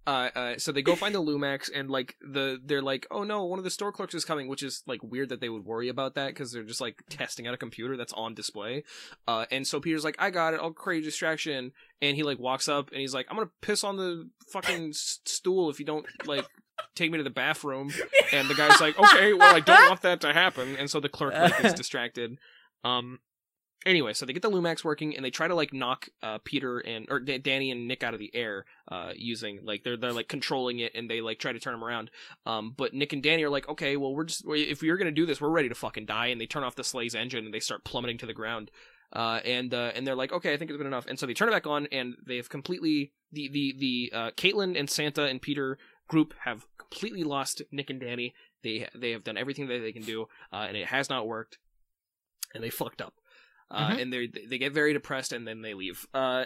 S1: uh, uh, so they go find the Lumax, and like the they're like, oh no, one of the store clerks is coming, which is like weird that they would worry about that because they're just like testing out a computer that's on display. Uh, and so Peter's like, I got it, I'll create a distraction, and he like walks up and he's like, I'm gonna piss on the fucking s- stool if you don't like take me to the bathroom. And the guy's like, okay, well, I don't want that to happen. And so the clerk like is distracted. Um. Anyway, so they get the Lumax working, and they try to like knock uh, Peter and or D- Danny and Nick out of the air, uh, using like they're they're like controlling it, and they like try to turn them around. Um, but Nick and Danny are like, okay, well, we're just if we're gonna do this, we're ready to fucking die, and they turn off the sleigh's engine, and they start plummeting to the ground. Uh, and uh, and they're like, okay, I think it's been enough, and so they turn it back on, and they have completely the the the uh, Caitlin and Santa and Peter group have completely lost Nick and Danny. They they have done everything that they can do, uh, and it has not worked, and they fucked up. Uh,
S2: Mhm.
S1: And they they get very depressed, and then they leave. Uh,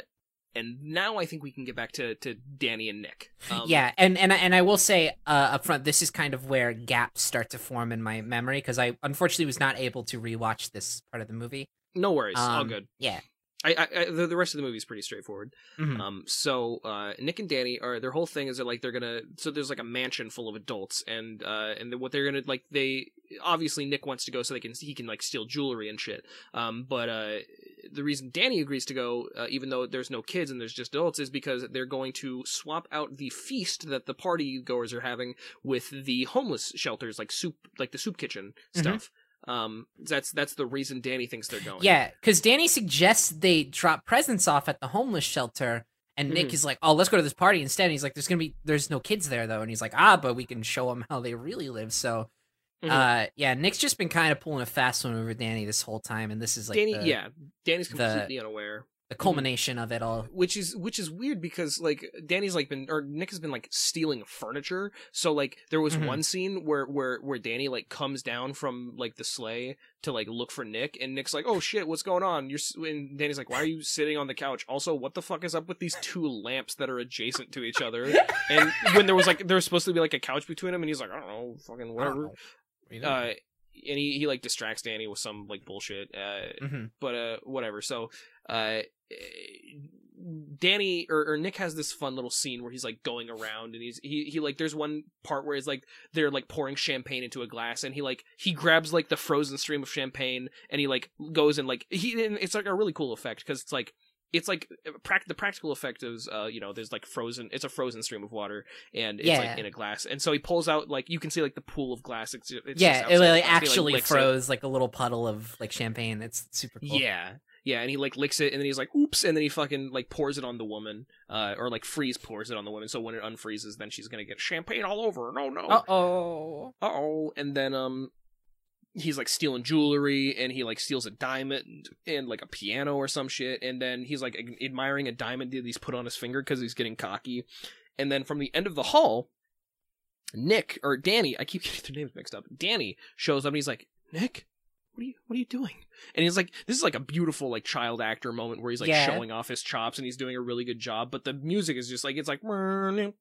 S1: and now I think we can get back to, to Danny and Nick. Um,
S2: yeah, and and and I will say uh, up front, this is kind of where gaps start to form in my memory because I unfortunately was not able to rewatch this part of the movie.
S1: no worries, all
S2: Um,
S1: good.
S2: Yeah.
S1: I, I, I the, the rest of the movie is pretty straightforward.
S2: Mhm.
S1: Um, so uh, Nick and Danny are their whole thing is that like they're gonna so there's like a mansion full of adults and uh and then what they're gonna like they obviously Nick wants to go so they can he can like steal jewelry and shit. Um, but uh the reason Danny agrees to go uh, even though there's no kids and there's just adults is because they're going to swap out the feast that the party goers are having with the homeless shelters like soup like the soup kitchen
S2: Mhm.
S1: stuff. Um, that's that's the reason Danny thinks they're going.
S2: Yeah, because Danny suggests they drop presents off at the homeless shelter, and Nick
S1: Mhm.
S2: is like, "Oh, let's go to this party instead." And he's like, "There's gonna be, there's no kids there though," and he's like, "Ah, but we can show them how they really live." So,
S1: Mhm.
S2: uh, yeah, Nick's just been kind of pulling a fast one over Danny this whole time, and this is like
S1: Danny,
S2: the,
S1: yeah, Danny's
S2: the-
S1: completely unaware.
S2: The culmination of it all.
S1: which is which is weird because like Danny's like been or Nick has been like stealing furniture. So like there was
S2: Mhm.
S1: one scene where where where Danny like comes down from like the sleigh to like look for Nick, and Nick's like, "Oh shit, what's going on?" You're s-" and Danny's like, "Why are you sitting on the couch?" Also, what the fuck is up with these two lamps that are adjacent to each other? And when there was like there was supposed to be like a couch between them, and he's like, "I don't know, fucking whatever." Uh, and he, he like distracts Danny with some like bullshit. Uh,
S2: Mhm.
S1: but uh whatever so uh danny or, or nick has this fun little scene where he's like going around and he's he, he like there's one part where it's like they're like pouring champagne into a glass and he like he grabs like the frozen stream of champagne and he like goes and like he and it's like a really cool effect because it's like it's like the practical effect is uh you know there's like frozen it's a frozen stream of water and it's
S2: Yeah.
S1: like in a glass and so he pulls out like you can see like the pool of glass it's, it's
S2: yeah, it like,
S1: the glass. He,
S2: actually
S1: it.
S2: froze like a little puddle of like champagne. It's super cool.
S1: Yeah. Yeah, and he like licks it and then he's like, oops, and then he fucking like pours it on the woman. Uh or like freeze pours it on the woman, so when it unfreezes, then she's gonna get champagne all over. No no.
S2: Uh oh.
S1: Uh oh. And then um he's like stealing jewelry and he like steals a diamond and like a piano or some shit and then he's like ad- admiring a diamond that he's put on his finger because he's getting cocky and then from the end of the hall nick or danny i keep getting their names mixed up danny shows up and he's like nick what are you what are you doing and he's like this is like a beautiful like child actor moment where he's like
S2: Yeah.
S1: showing off his chops and he's doing a really good job but the music is just like it's like where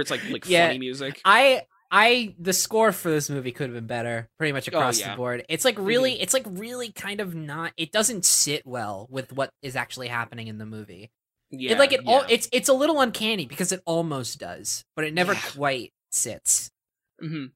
S1: it's like like
S2: Yeah.
S1: funny music
S2: I I the score for this movie could have been better pretty much across
S1: Oh, yeah.
S2: the board. It's like really it's like really kind of not it doesn't sit well with what is actually happening in the movie.
S1: yeah
S2: it like it all it's it's a little uncanny because it almost does, but it never
S1: Yeah.
S2: quite sits.
S1: hmm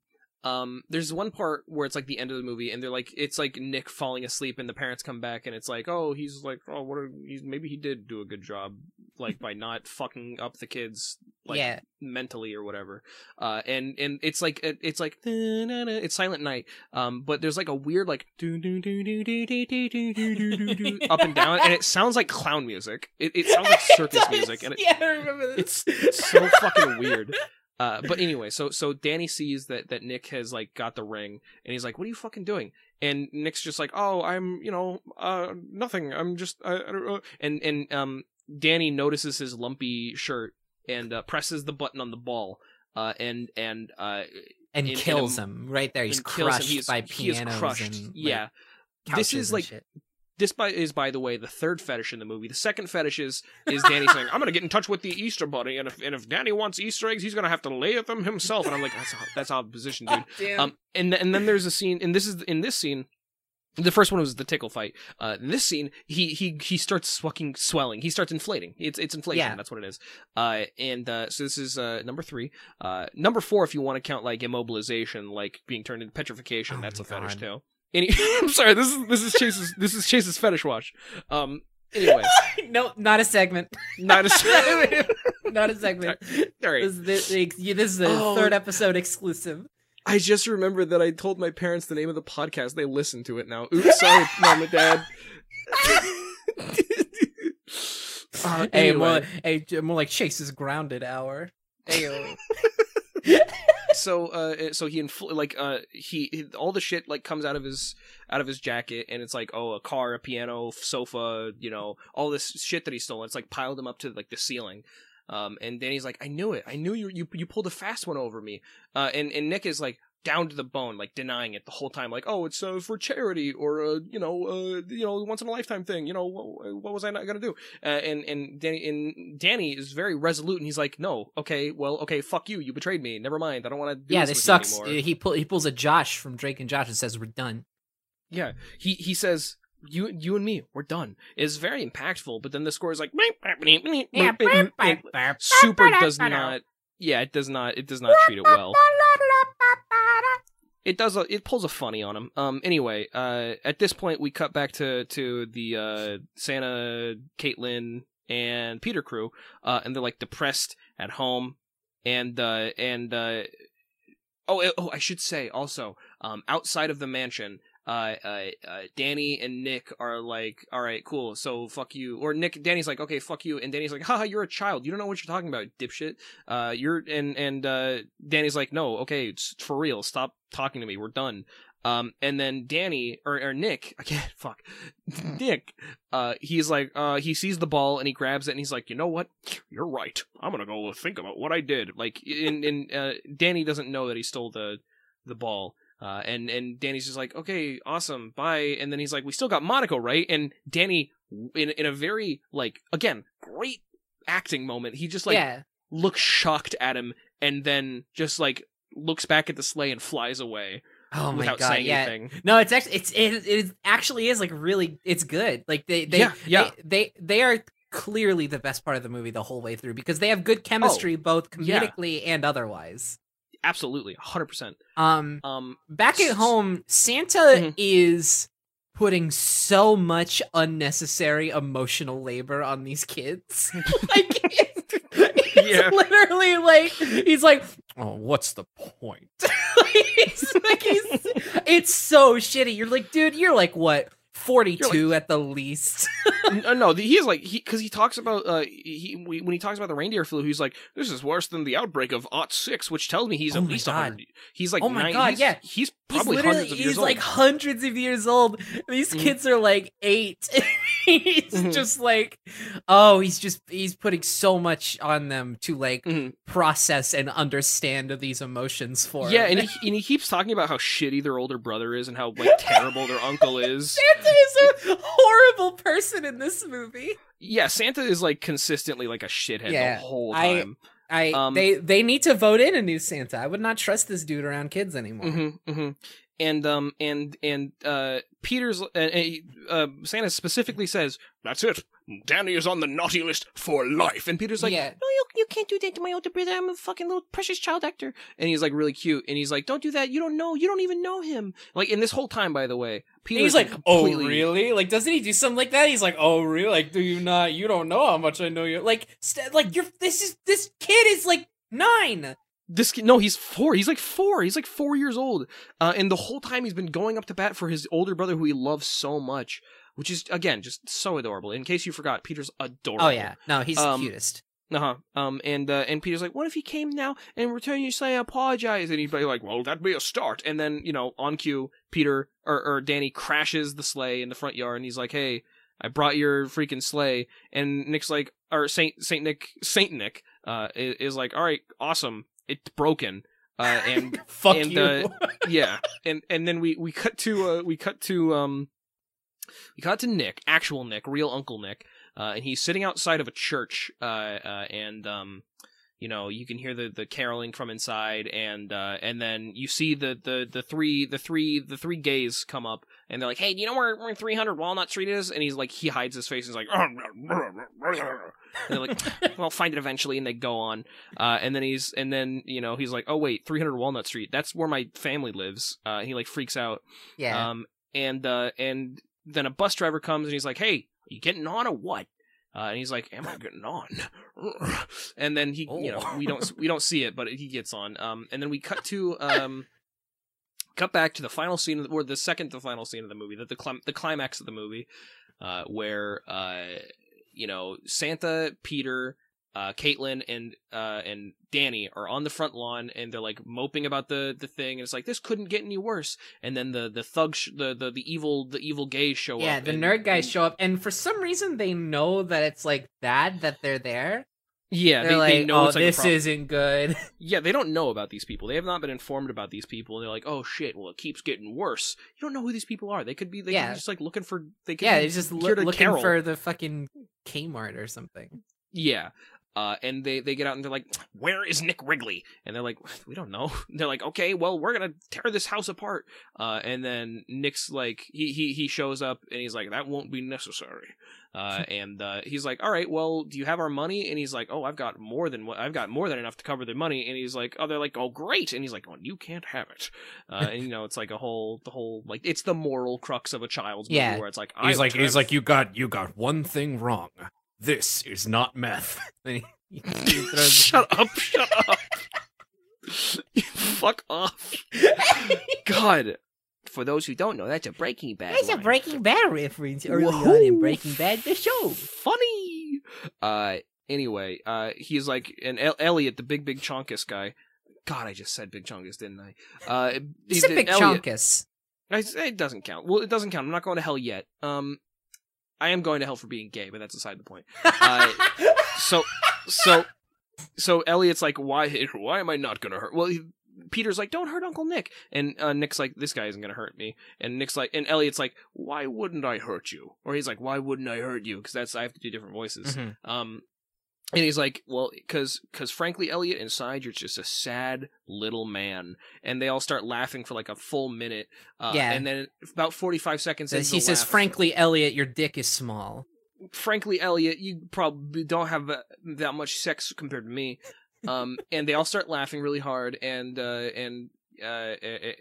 S1: um there's one part where it's like the end of the movie and they're like it's like nick falling asleep and the parents come back and it's like oh he's like oh what a, he's maybe he did do a good job like by not fucking up the kids like
S2: yeah,
S1: mentally or whatever uh and and it's like it- it's like it's silent night um but there's like a weird like do do do do do do do do do do do up and down and it sounds like clown music it, it sounds like circus music and it,
S2: yeah, I remember this.
S1: it's so fucking weird. Uh, but anyway, so so Danny sees that that Nick has like got the ring, and he's like, "What are you fucking doing?" And Nick's just like, "Oh, I'm you know, uh, nothing. I'm just I, I don't know." And and um, Danny notices his lumpy shirt and uh, presses the button on the ball, uh, and and uh,
S2: and
S1: in- in a-
S2: kills him right there. He's
S1: kills him.
S2: crushed
S1: He is-
S2: by
S1: he is
S2: pianos
S1: crushed.
S2: and
S1: yeah.
S2: couches
S1: This is like
S2: shit.
S1: This by is by the way the third fetish in the movie. The second fetish is is Danny saying, "I'm gonna get in touch with the Easter Bunny, and if and if Danny wants Easter eggs, he's gonna have to lay them himself." And I'm like, "That's that's opposition, dude."
S2: Damn.
S1: Um, and and then there's a scene, and this is in this scene. The first one was the tickle fight. Uh, in this scene, he he he starts fucking swelling. He starts inflating. It's it's inflation.
S2: Yeah.
S1: That's what it is. Uh, and uh, so this is uh number three. Uh, number four, if you want to count like immobilization, like being turned into petrification,
S2: Oh
S1: that's a fetish too. Any- I'm sorry. This is this is Chase's this is Chase's fetish watch. Um. Anyway,
S2: no, not a segment.
S1: not a. Segment.
S2: not a segment.
S1: All right.
S2: This, this, this is the
S1: Oh.
S2: third episode exclusive.
S1: I just remembered that I told my parents the name of the podcast. They listen to it now. Oops, sorry, mom and dad. Uh,
S2: Hey, more, hey, more like Chase's grounded hour. Hey,
S1: so uh, so he infl- like uh he, he all the shit like comes out of his out of his jacket, and it's like oh a car, a piano, sofa, you know, all this shit that he stole. It's like piled him up to like the ceiling. Um, and Danny's like, I knew it. I knew you. You you pulled a fast one over me. Uh, and and Nick is like down to the bone, like denying it the whole time. Like, oh, it's uh, for charity, or uh, you know, uh, you know, once in a lifetime thing. You know, what, what was I not gonna do? Uh, and and Danny and Danny is very resolute, and he's like, no, okay, well, okay, fuck you. You betrayed me. Never mind. I don't want to. Do
S2: yeah,
S1: this
S2: this sucks. He pull, he pulls a Josh from Drake and Josh and says we're done.
S1: Yeah, he he says. You, you and me, we're done. It's very impactful, but then the score is like super does not. Yeah, it does not. It does not treat it well. It does. A, it pulls a funny on him. Um. Anyway, uh, at this point, we cut back to to the uh Santa, Caitlin, and Peter crew. Uh, and they're like depressed at home, and uh and uh. Oh, eh, oh, I should say also, um, outside of the mansion, uh, uh, uh, Danny and Nick are like, all right, cool, so fuck you. Or Nick, Danny's like, okay, fuck you, and Danny's like, haha, you're a child, you don't know what you're talking about, dipshit. Uh, you're and and uh, Danny's like, no, okay, it's for real, stop talking to me, we're done. Um, and then Danny or, or Nick, I can't fuck, Nick, uh, he's like, uh, he sees the ball and he grabs it and he's like, you know what, you're right, I'm gonna go think about what I did. Like, in in uh, Danny doesn't know that he stole the the ball. Uh, and and Danny's just like, okay, awesome, bye. And then he's like, we still got Monaco, right? And Danny, in in a very like again great acting moment, he just like
S2: yeah,
S1: looks shocked at him, and then just like looks back at the sleigh and flies away
S2: oh my
S1: without
S2: god,
S1: saying
S2: yeah.
S1: anything.
S2: No, it's actually it's it, it actually is like really it's good. Like they they
S1: Yeah, yeah.
S2: they, they they are clearly the best part of the movie the whole way through because they have good chemistry both
S1: Oh, yeah.
S2: comedically and otherwise.
S1: Absolutely, hundred percent.
S2: Um
S1: Um,
S2: back at home, Santa
S1: Mhm.
S2: is putting so much unnecessary emotional labor on these kids. like it's, it's
S1: Yeah.
S2: literally like he's like, "Oh, what's the point?" like, he's, like he's it's so shitty. You're like, "Dude, you're like what? 42 at the least."
S1: No, he is like he because he talks about uh he we, when he talks about the reindeer flu, he's like this is worse than the outbreak of Ot six, which tells me he's
S2: Oh
S1: at least hundred. He's like
S2: Oh my
S1: nine-
S2: God,
S1: he's-
S2: yeah.
S1: he's
S2: He's
S1: probably
S2: literally
S1: hundreds of
S2: he's
S1: years
S2: like
S1: old.
S2: hundreds of years old. These
S1: Mhm.
S2: kids are like 8. he's
S1: Mhm.
S2: just like oh, he's just he's putting so much on them to like
S1: Mhm.
S2: process and understand these emotions for.
S1: Yeah,
S2: him.
S1: and he, and he keeps talking about how shitty their older brother is and how like terrible their uncle is.
S2: Santa is a horrible person in this movie.
S1: Yeah, Santa is like consistently like a shithead
S2: Yeah,
S1: the whole
S2: I-
S1: time.
S2: I
S1: Um,
S2: they they need to vote in a new Santa. I would not trust this dude around kids anymore.
S1: hmm hmm And um and and uh Peter's uh, uh, uh, Santa specifically says, "That's it. Danny is on the naughty list for life. And Peter's like,
S2: Yeah.
S1: no, you, you can't do that to my older brother. I'm a fucking little precious child actor. And he's like really cute. And he's like, don't do that. You don't know. You don't even know him. Like, in this whole time, by the way,
S2: And
S1: Peter's
S2: he's like,
S1: completely-
S2: "Oh, really? Like, doesn't he do something like that?" He's like, "Oh, really? Like, do you not? You don't know how much I know you. Like, st- like you're this is this kid is like nine.
S1: This kid, no, he's four. He's like four. He's like four years old. Uh, and the whole time he's been going up to bat for his older brother who he loves so much, which is, again, just so adorable. In case you forgot, Peter's adorable.
S2: Oh yeah, no, he's
S1: Um,
S2: the cutest.
S1: Uh huh. Um, and uh, and Peter's like, "What if he came now and returned you saying I apologize?" And he'd be like, "Well, that'd be a start." And then you know, on cue, Peter or or Danny crashes the sleigh in the front yard, and he's like, "Hey, I brought your freaking sleigh." And Nick's like, or Saint Saint Nick Saint Nick uh is, is like, "All right, awesome, it's broken." Uh, and
S2: Fuck
S1: and,
S2: you.
S1: uh, yeah, and and then we we cut to uh we cut to um we cut to Nick, actual Nick, real Uncle Nick, uh, and he's sitting outside of a church, uh, uh, and um, you know you can hear the the caroling from inside, and uh, and then you see the the the three the three the three gays come up, and they're like, hey, do you know where where 300 Walnut Street is? And he's like, he hides his face, and he's like, they're like, well, find it eventually, and they go on. Uh, and then he's, and then you know, he's like, oh wait, 300 Walnut Street. That's where my family lives. Uh, he like freaks out.
S2: yeah,
S1: Um, and uh, and then a bus driver comes and he's like, hey, are you getting on or what? Uh, and he's like, "Am I getting on?" and then he, you know,
S2: Oh.
S1: we don't we don't see it, but he gets on. Um, and then we cut to um, cut back to the final scene, of the, or the second to final scene of the movie, the the, clim- the climax of the movie, uh, where uh, you know, Santa, Peter, uh, Caitlin, and uh, and Danny are on the front lawn, and they're like moping about the the thing, and it's like this couldn't get any worse. And then the the thug, sh- the, the the evil the evil gays show
S2: yeah.
S1: up.
S2: Yeah the
S1: and-
S2: nerd guys
S1: and-
S2: show up, and for some reason they know that it's like bad that they're there.
S1: Yeah,
S2: they're
S1: they,
S2: like,
S1: they know
S2: "Oh,
S1: it's like
S2: this isn't good."
S1: Yeah, they don't know about these people. They have not been informed about these people. And They're like, oh shit, well it keeps getting worse. You don't know who these people are. They could be. They could
S2: Yeah.
S1: be just like looking for. They could
S2: yeah, it's just
S1: to
S2: looking
S1: carol.
S2: for the fucking Kmart or something.
S1: Yeah. Uh, and they, they get out and they're like, where is Nick Wrigley? And they're like, we don't know. they're like, okay, well, we're gonna tear this house apart. Uh, and then Nick's like, he, he, he shows up and he's like, that won't be necessary. Uh, and, uh, he's like, all right, well, do you have our money? And he's like, oh, I've got more than what, I've got more than enough to cover the money. And he's like, oh, they're like, oh, great. And he's like, well, you can't have it. Uh, and you know, it's like a whole, the whole, like, it's the moral crux of a child's movie
S2: Yeah.
S1: where it's like,
S5: He's like, he's like, you got, you got one thing wrong. This is not meth.
S2: Then he- he
S1: shut up, shut up. Fuck off. God. For those who don't know, that's a Breaking Bad.
S2: It's a. Breaking Bad reference early on in Breaking Bad, the show.
S1: Funny. Uh. Anyway, uh, he's like an El- Elliot, the big big chonkus guy. God, I just said big chonkus, didn't I? Uh, he's
S2: a big
S1: Elliot-
S2: chunkus.
S1: I, it doesn't count. Well, it doesn't count. I'm not going to hell yet. Um, I am going to hell for being gay, but that's aside the point. Uh, so so so Elliot's like, why why am I not gonna hurt? Well, he, Peter's like, don't hurt Uncle Nick, and uh, Nick's like, this guy isn't gonna hurt me, and Nick's like, and Elliot's like, why wouldn't I hurt you? Or he's like, why wouldn't I hurt you? Because that's I have to do different voices.
S2: Mhm.
S1: Um. And he's like, well, because, because frankly, Elliot, inside you're just a sad little man. And they all start laughing for like a full minute. Uh,
S2: Yeah.
S1: And then about 45 seconds
S2: Says-
S1: into
S2: he says,
S1: laugh-
S2: "Frankly, Elliot, your dick is small."
S1: frankly, Elliot, you probably don't have uh, that much sex compared to me. Um, and they all start laughing really hard, and uh, and uh,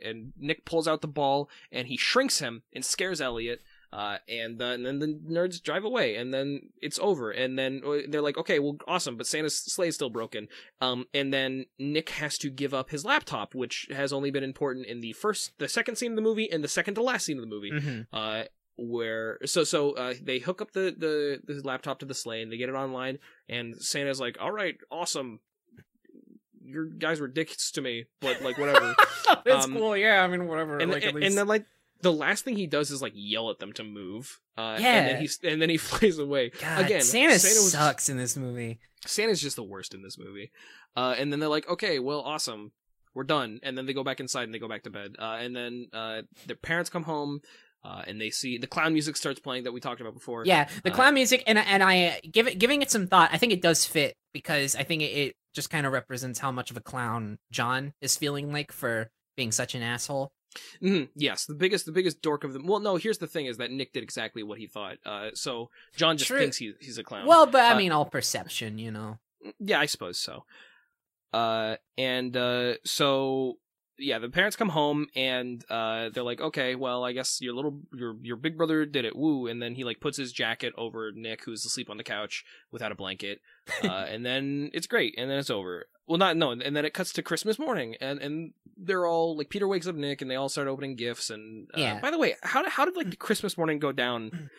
S1: and Nick pulls out the ball and he shrinks him and scares Elliot. Uh, and, uh, and then the nerds drive away, and then it's over. And then uh, they're like, "Okay, well, awesome," but Santa's sleigh is still broken. Um, and then Nick has to give up his laptop, which has only been important in the first, the second scene of the movie, and the second to last scene of the movie
S2: Mhm.
S1: uh where so so uh they hook up the the the laptop to the sleigh and they get it online and santa's like all right awesome your guys were dicks to me but like whatever
S2: it's
S1: Um,
S2: cool. Yeah, I mean, whatever.
S1: and,
S2: like, at
S1: and,
S2: least...
S1: and then like the last thing he does is like yell at them to move uh
S2: Yeah.
S1: and then he's and then he flies away
S2: God,
S1: again
S2: Santa,
S1: Santa was-
S2: sucks in this movie.
S1: Santa's just the worst in this movie. Uh, and then they're like, okay, well, awesome. We're done. And then they go back inside and they go back to bed. Uh, and then, uh, their parents come home, uh, and they see the clown music starts playing that we talked about before.
S2: Yeah, the
S1: Uh,
S2: clown music, and and I give it giving it some thought. I think it does fit because I think it, it just kind of represents how much of a clown John is feeling like for being such an asshole.
S1: Mhm, yes, the biggest the biggest dork of them. Well, no, here's the thing: is that Nick did exactly what he thought. Uh, so John just
S2: True.
S1: thinks he, he's a clown.
S2: Well, but I
S1: Uh,
S2: mean, all perception, you know.
S1: yeah, I suppose so. Uh, and uh, so yeah, the parents come home and uh, they're like, okay, well, I guess your little your your big brother did it, woo. And then he like puts his jacket over Nick, who's asleep on the couch without a blanket. Uh, and then it's great, and then it's over. Well, not no, and then it cuts to Christmas morning, and and they're all like Peter wakes up Nick, and they all start opening gifts. And uh,
S2: Yeah.
S1: by the way, how how did like the Christmas morning go down?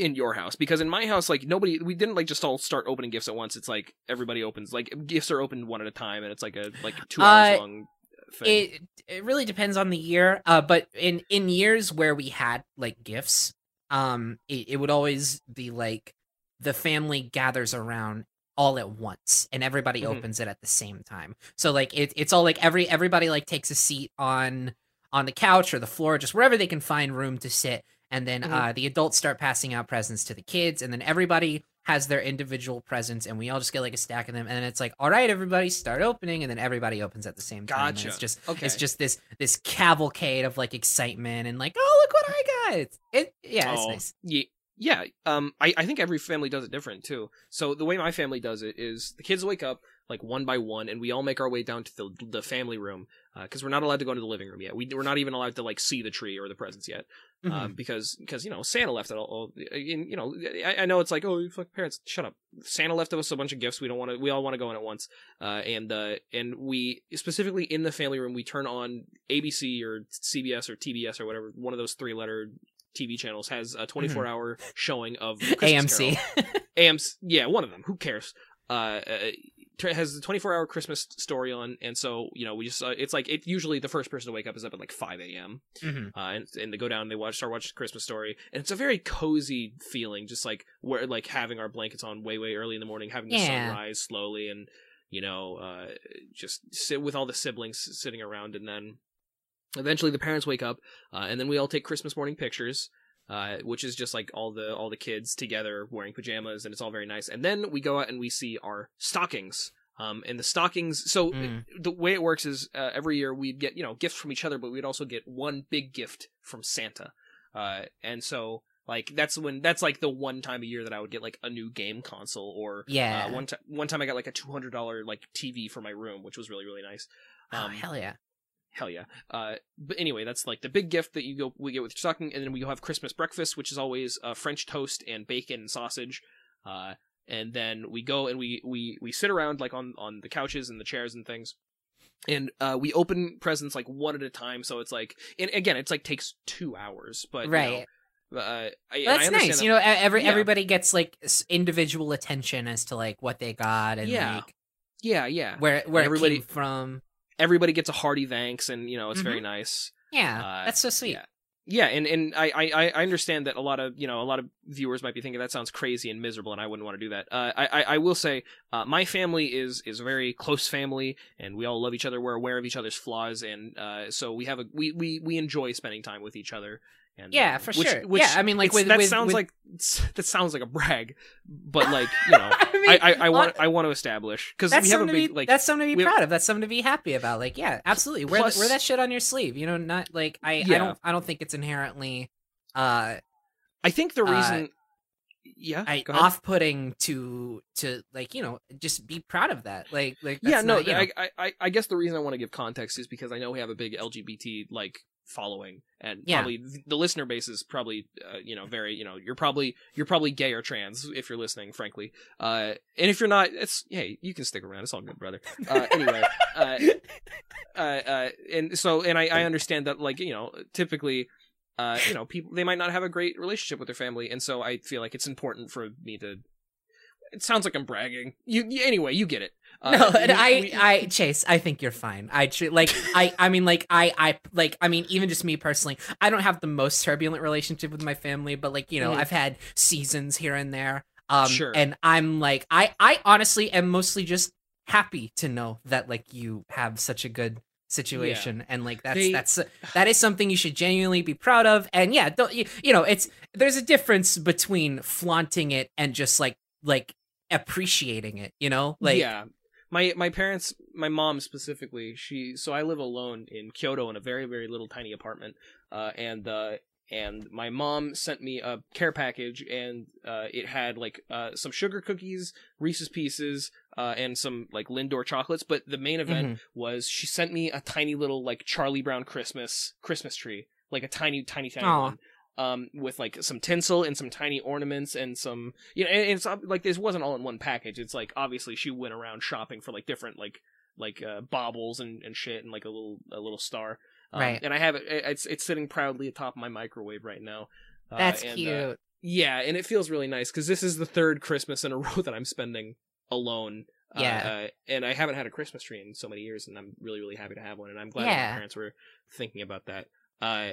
S1: in your house because in my house like nobody we didn't like just all start opening gifts at once it's like everybody opens like gifts are opened one at a time and it's like a like two hours
S2: Uh,
S1: long thing
S2: It it really depends on the year. Uh, but in in years where we had like gifts, um, it, it would always be like the family gathers around all at once and everybody
S1: Mhm.
S2: opens it at the same time. So like it, it's all like every everybody like takes a seat on on the couch or the floor, just wherever they can find room to sit. And then
S1: Mhm.
S2: uh, the adults start passing out presents to the kids, and then everybody has their individual presents, and we all just get like a stack of them. And then it's like, all right, everybody, start opening, and then everybody opens at the same time.
S1: gotcha
S2: it's just
S1: okay
S2: it's just this this cavalcade of like excitement and like, oh look what I got. It's, it yeah, it's
S1: Oh,
S2: nice.
S1: Yeah, yeah. Um, I, I think every family does it different too. So the way my family does it is the kids wake up like one by one, and we all make our way down to the the family room because we're not allowed to go into the living room yet. We we're not even allowed to like see the tree or the presents yet Um, because because you know Santa left it all. you know, I, I know it's like oh you fuck parents, shut up. Santa left us a bunch of gifts. We don't want to. We all want to go in at once. Uh, and uh, and we specifically in the family room we turn on ABC or CBS or TBS or whatever one of those three letter TV channels has a 24 hour showing of Christmas
S2: AMC.
S1: AMC, yeah, one of them. Who cares? Uh, uh, has the 24 hour Christmas story on, and so you know we just uh, it's like it usually the first person to wake up is up at like 5 a.m.
S2: Mhm.
S1: Uh, and, and they go down and they watch start watching Christmas Story, and it's a very cozy feeling, just like where like having our blankets on way way early in the morning, having the
S2: Yeah.
S1: sun rise slowly, and you know uh, just sit with all the siblings sitting around, and then eventually the parents wake up, uh, and then we all take Christmas morning pictures. Uh, which is just like all the all the kids together wearing pajamas, and it's all very nice. And then we go out and we see our stockings. Um, and the stockings. So
S2: Mm.
S1: the way it works is uh, every year we'd get you know gifts from each other, but we'd also get one big gift from Santa. Uh, and so like that's when that's like the one time a year that I would get like a new game console or
S2: Yeah.
S1: uh, one time one time I got like a two hundred dollar like TV for my room, which was really really nice.
S2: oh,
S1: Um,
S2: hell yeah.
S1: Hell yeah. Uh, but anyway, that's like the big gift that you go we get with your stocking, and then we go have Christmas breakfast, which is always uh, French toast and bacon and sausage. Uh, and then we go and we we we sit around like on on the couches and the chairs and things. And uh, we open presents like one at a time, so it's like, and again, it's like takes two hours, but you know,
S2: Right.
S1: uh, I,
S2: That's nice.
S1: that-
S2: You know, every
S1: Yeah.
S2: everybody gets like individual attention as to like what they got and
S1: Yeah.
S2: like
S1: yeah, yeah.
S2: where where
S1: everybody-
S2: from.
S1: Everybody gets a hearty thanks, and you know it's
S2: Mm-hmm.
S1: very nice.
S2: Yeah,
S1: Uh,
S2: that's so sweet.
S1: yeah. Yeah, and, and I, I, I understand that a lot of you know a lot of viewers might be thinking that sounds crazy and miserable, and I wouldn't want to do that. Uh, I, I I will say uh, my family is is a very close family, and we all love each other. We're aware of each other's flaws, and uh, so we have a we, we, we enjoy spending time with each other. And,
S2: Yeah,
S1: uh,
S2: for
S1: which-
S2: sure.
S1: which
S2: Yeah, I mean, like, with-
S1: that
S2: with-
S1: sounds
S2: with-
S1: like that sounds like a brag, but like you know,
S2: I, mean,
S1: I, I, I want I want to establish because
S2: that's
S1: we have a
S2: something to
S1: big
S2: be
S1: like
S2: that's something to be
S1: we have-
S2: proud of. That's something to be happy about. Like, yeah, absolutely. Wear
S1: Plus-
S2: wear that shit on your sleeve. You know, not like I I don't I don't think it's inherently uh
S1: I think the
S2: uh,
S1: reason. yeah,
S2: I, off-putting to to like you know just be proud of that. Like like
S1: yeah no
S2: not, you know-
S1: I I- i guess the reason i want to give context is because i know we have a big lgbt like following and
S2: Yeah.
S1: probably the listener base is probably uh, you know very you know you're probably you're probably gay or trans if you're listening frankly. Uh and if you're not it's hey you can stick around. It's all good brother. Uh anyway uh uh, uh and so and I, I understand that like you know typically uh you know people they might not have a great relationship with their family and so i feel like it's important for me to it sounds like i'm bragging you, you anyway you get it uh,
S2: no, and
S1: we-
S2: I,
S1: we-
S2: I, Chase, I think you're fine. I tr- like, I, I mean, like, I, I, like, I mean, even just me personally, I don't have the most turbulent relationship with my family, but like, you know,
S1: Mhm.
S2: I've had seasons here and there. Um,
S1: Sure.
S2: and I'm like, I, I honestly am mostly just happy to know that like you have such a good situation and like that's
S1: They-
S2: that's that is something you should genuinely be proud of and yeah don't you, you know it's there's a difference between flaunting it and just like like appreciating it you know like
S1: yeah my my parents my mom specifically she so i live alone in kyoto in a very very little tiny apartment uh and uh and my mom sent me a care package and uh it had like uh some sugar cookies reese's pieces uh and some like lindor chocolates but the main event
S2: Mhm.
S1: was she sent me a tiny little like charlie brown christmas christmas tree like a tiny tiny tiny
S2: Aw.
S1: one um, with like some tinsel and some tiny ornaments and some, you know, and it's like this wasn't all in one package. It's like obviously she went around shopping for like different like like uh, baubles and, and shit and like a little a little star. Um,
S2: Right.
S1: And I have it. It's it's sitting proudly atop my microwave right now. Uh,
S2: That's
S1: and, uh,
S2: cute.
S1: yeah, and it feels really nice because this is the third Christmas in a row that I'm spending alone. Uh,
S2: Yeah.
S1: uh, and I haven't had a Christmas tree in so many years, and I'm really, really happy to have one. And I'm glad
S2: Yeah.
S1: my parents were thinking about that. Uh,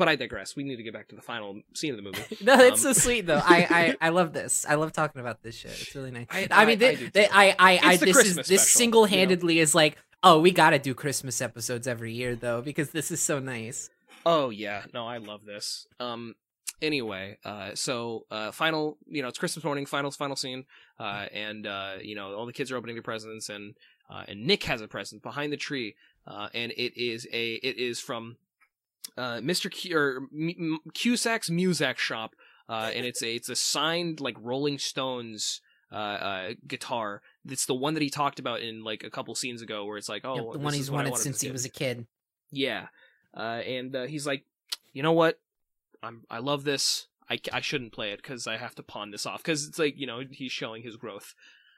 S1: but I digress. We need to get back to the final scene of the movie.
S2: No, it's
S1: Um,
S2: so sweet though. I, I I love this. I love talking about this shit. It's really nice.
S1: I-
S2: I,
S1: I-
S2: mean,
S1: I
S2: they,
S1: do
S2: they. I I, I this
S1: Christmas
S2: is this single handedly is like, oh, we got to do Christmas episodes every year though because this is so nice.
S1: Oh yeah, no, I love this. Um, anyway, uh, so uh, final, you know, it's Christmas morning, final, final scene, uh, and uh, you know, all the kids are opening their presents, and uh, and Nick has a present behind the tree, uh, and it is a, it is from, uh, Mr. Q, or M- Cusack's Muzak shop, uh, and it's a, it's a signed like Rolling Stones. Uh, uh, guitar. It's the one that he talked about in like a couple scenes ago, where it's like, oh,
S2: Yep, the one he's wanted since he was a kid.
S1: Yeah. Uh, and uh, he's like, you know what? I'm I love this. I, I shouldn't play it because I have to pawn this off because it's like you know he's showing his growth.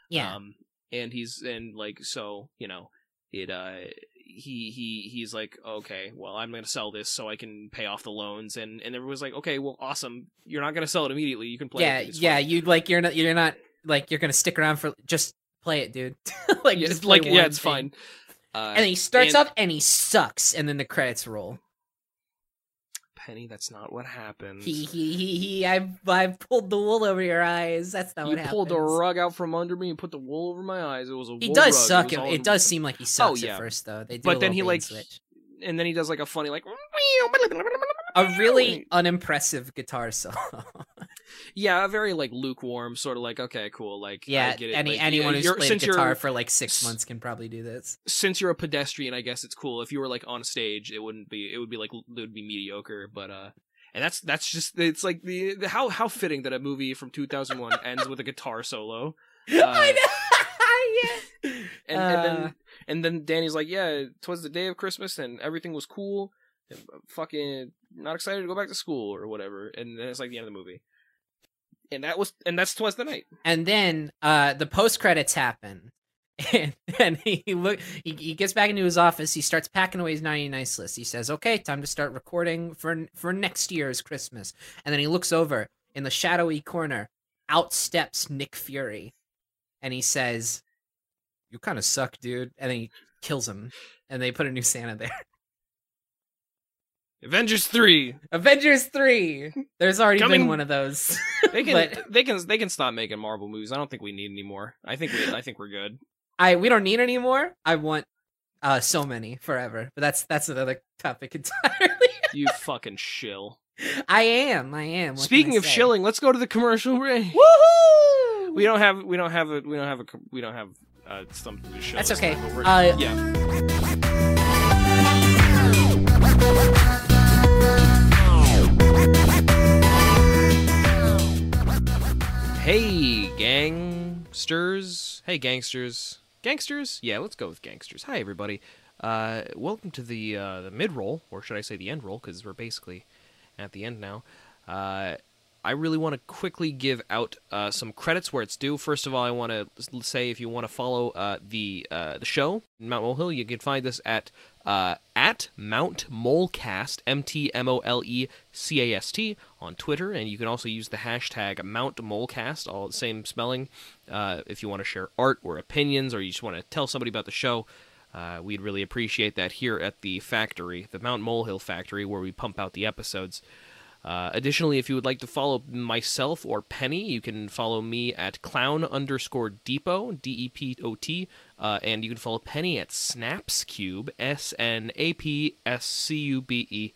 S2: Yeah.
S1: Um, and he's and like so you know it uh he he he's like okay well I'm gonna sell this so I can pay off the loans and and everyone's like okay well awesome you're not gonna sell it immediately you can play
S2: yeah,
S1: it
S2: yeah.
S1: fine."
S2: You like you're not you're not like you're gonna stick around for just play it, dude. like
S1: yeah,
S2: just
S1: it's like yeah it's
S2: thing.
S1: fine. Uh,
S2: And then he starts
S1: and-
S2: up and he sucks, and then the credits roll.
S1: Penny that's not what happened.
S2: He he he he. I've I've pulled the wool over your eyes. That's not
S1: you
S2: what
S1: pulled the rug out from under me and put the wool over my eyes. It was a
S2: He does
S1: rug.
S2: suck. It, it does seem like he oh, sucks
S1: yeah.
S2: at first, though. They do
S1: But then he like,
S2: and switch.
S1: and then he does like a funny like
S2: a really unimpressive guitar solo.
S1: yeah, a very like lukewarm sort of like okay, cool, like I
S2: yeah,
S1: get it.
S2: any
S1: like,
S2: anyone
S1: yeah,
S2: who's played
S1: since
S2: guitar for like six months can probably do this.
S1: since you're a pedestrian, I guess it's cool. If you were like on stage, it wouldn't be. It would be like it would be mediocre. But uh, and that's that's just it's like the, the how how fitting that a movie from 2001 ends with a guitar solo.
S2: I know. yeah.
S1: and, and
S2: Uh.
S1: then and then Danny's like, yeah, twas the day of Christmas and everything was cool. And uh, fucking not excited to go back to school or whatever. And then it's like the end of the movie. And that was and that's twas the night.
S2: and then uh the post credits happen. And, and he look he, he gets back into his office. He starts packing away his 90 nice list. He says okay time to start recording for for next year's christmas. And then he looks over in the shadowy corner out steps nick fury. And he says you kind of suck dude. And then he kills him. And they put a new santa there
S1: Avengers three.
S2: avengers 3 there's already
S1: Coming-
S2: been one of those
S1: They can
S2: But-
S1: they can they can stop making Marvel movies. I don't think we need any more. I think we I think we're good.
S2: I we don't need any more. I want uh so many forever. But that's that's another topic entirely.
S1: You fucking shill.
S2: I am. I am. What
S1: Speaking
S2: I
S1: of
S2: say?
S1: shilling, let's go to the commercial break.
S2: woohoo!
S1: We don't have we don't have a we don't have a we don't have uh something to show.
S2: That's okay.
S1: time,
S2: Uh,
S1: yeah. Hey, gangsters. Hey, gangsters. Gangsters? Yeah, let's go with gangsters. Hi, everybody. Uh, welcome to the uh, the mid roll, or should I say the end roll, because we're basically at the end now. Uh, I really want to quickly give out uh, some credits where it's due. First of all, I want to say if you want to follow uh, the uh, the show Mount Molehill, you can find this at uh, at Mount Molecast M T M O L E C A S T on Twitter, and you can also use the hashtag Mount Molecast, all the same spelling. Uh, if you want to share art or opinions, or you just want to tell somebody about the show. Uh, we'd really appreciate that here at the factory, the Mount Molehill factory, where we pump out the episodes. Uh, additionally, if you would like to follow myself or Penny, you can follow me at clown underscore depot, D E P O T, uh, and you can follow Penny at Snaps Cube, S N A P S C U B E,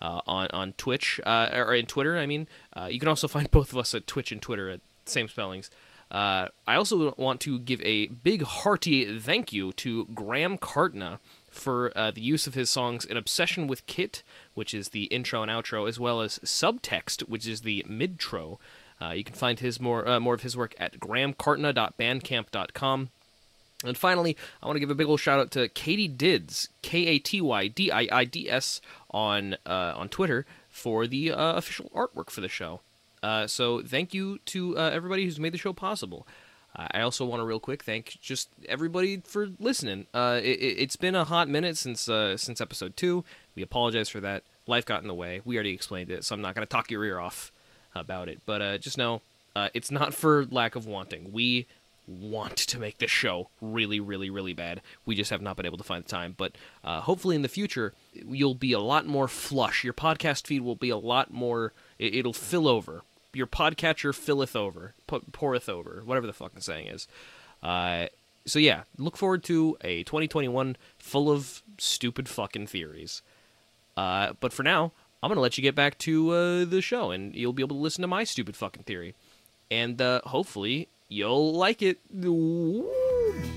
S1: uh, on on Twitch uh, or in Twitter. I mean, uh, you can also find both of us at Twitch and Twitter at same spellings. I also want to give a big hearty thank you to Graham Kartna for the use of his songs "An Obsession with Kit," which is the intro and outro, as well as "Subtext," which is the midtro. Uh, you can find his more uh, more of his work at grahamkartna.bandcamp.com. And finally, I want to give a big old shout out to Katie Dids, K A T Y D I I D S, on uh, on Twitter for the uh, official artwork for the show. Uh, so thank you to uh, everybody who's made the show possible. I also want to real quick thank just everybody for listening. It, it's been a hot minute since since episode two. We apologize for that. Life got in the way. We already explained it, so I'm not going to talk your ear off about it. But uh, just know uh, it's not for lack of wanting. We want to make this show really, really, really bad. We just have not been able to find the time. But uh, hopefully in the future, you'll be a lot more flush. Your podcast feed will be a lot more. It, it'll fill over. Your podcatcher filleth over, pu- poureth over, whatever the fucking saying is. Uh, so yeah, look forward to a 2021 full of stupid fucking theories. Uh, but for now, I'm gonna let you get back to uh, the show, and you'll be able to listen to my stupid fucking theory, and uh, hopefully you'll like it. Ooh,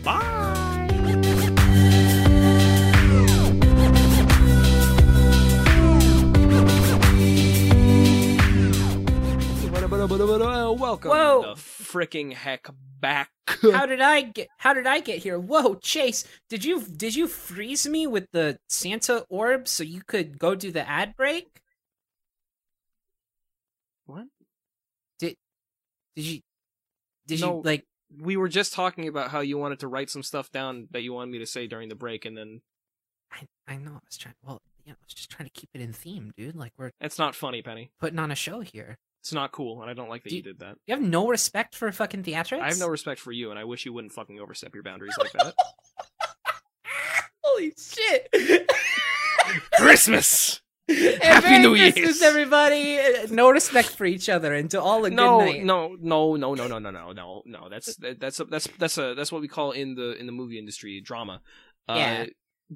S1: Bye. Welcome
S2: Whoa.
S1: the freaking heck back.
S2: How did I get? How did I get here? Whoa, Chase! Did you did you freeze me with the Santa orb so you could go do the ad break?
S1: what?
S2: Did did you? Did
S1: No.
S2: you like?
S1: We were just talking about how you wanted to write some stuff down that you wanted me to say during the break, and then
S2: I I know I was trying. Well, yeah, I was just trying to keep it in theme, dude. Like we're
S1: it's not funny, Penny.
S2: putting on a show here.
S1: It's not cool, and I don't like that
S2: Do
S1: you
S2: you-
S1: did that.
S2: You have no respect for fucking theatrics.
S1: I have no respect for you, and I wish you wouldn't fucking overstep your boundaries like that.
S2: Holy shit!
S1: Christmas.
S2: And
S1: Happy
S2: Merry
S1: New Year's.
S2: Christmas, everybody! No respect for each other, and to all a
S1: No,
S2: good night.
S1: no, no, no, no, no, no, no, no, no. That's that, that's a, that's that's a that's what we call in the in the movie industry drama. Uh,
S2: Yeah.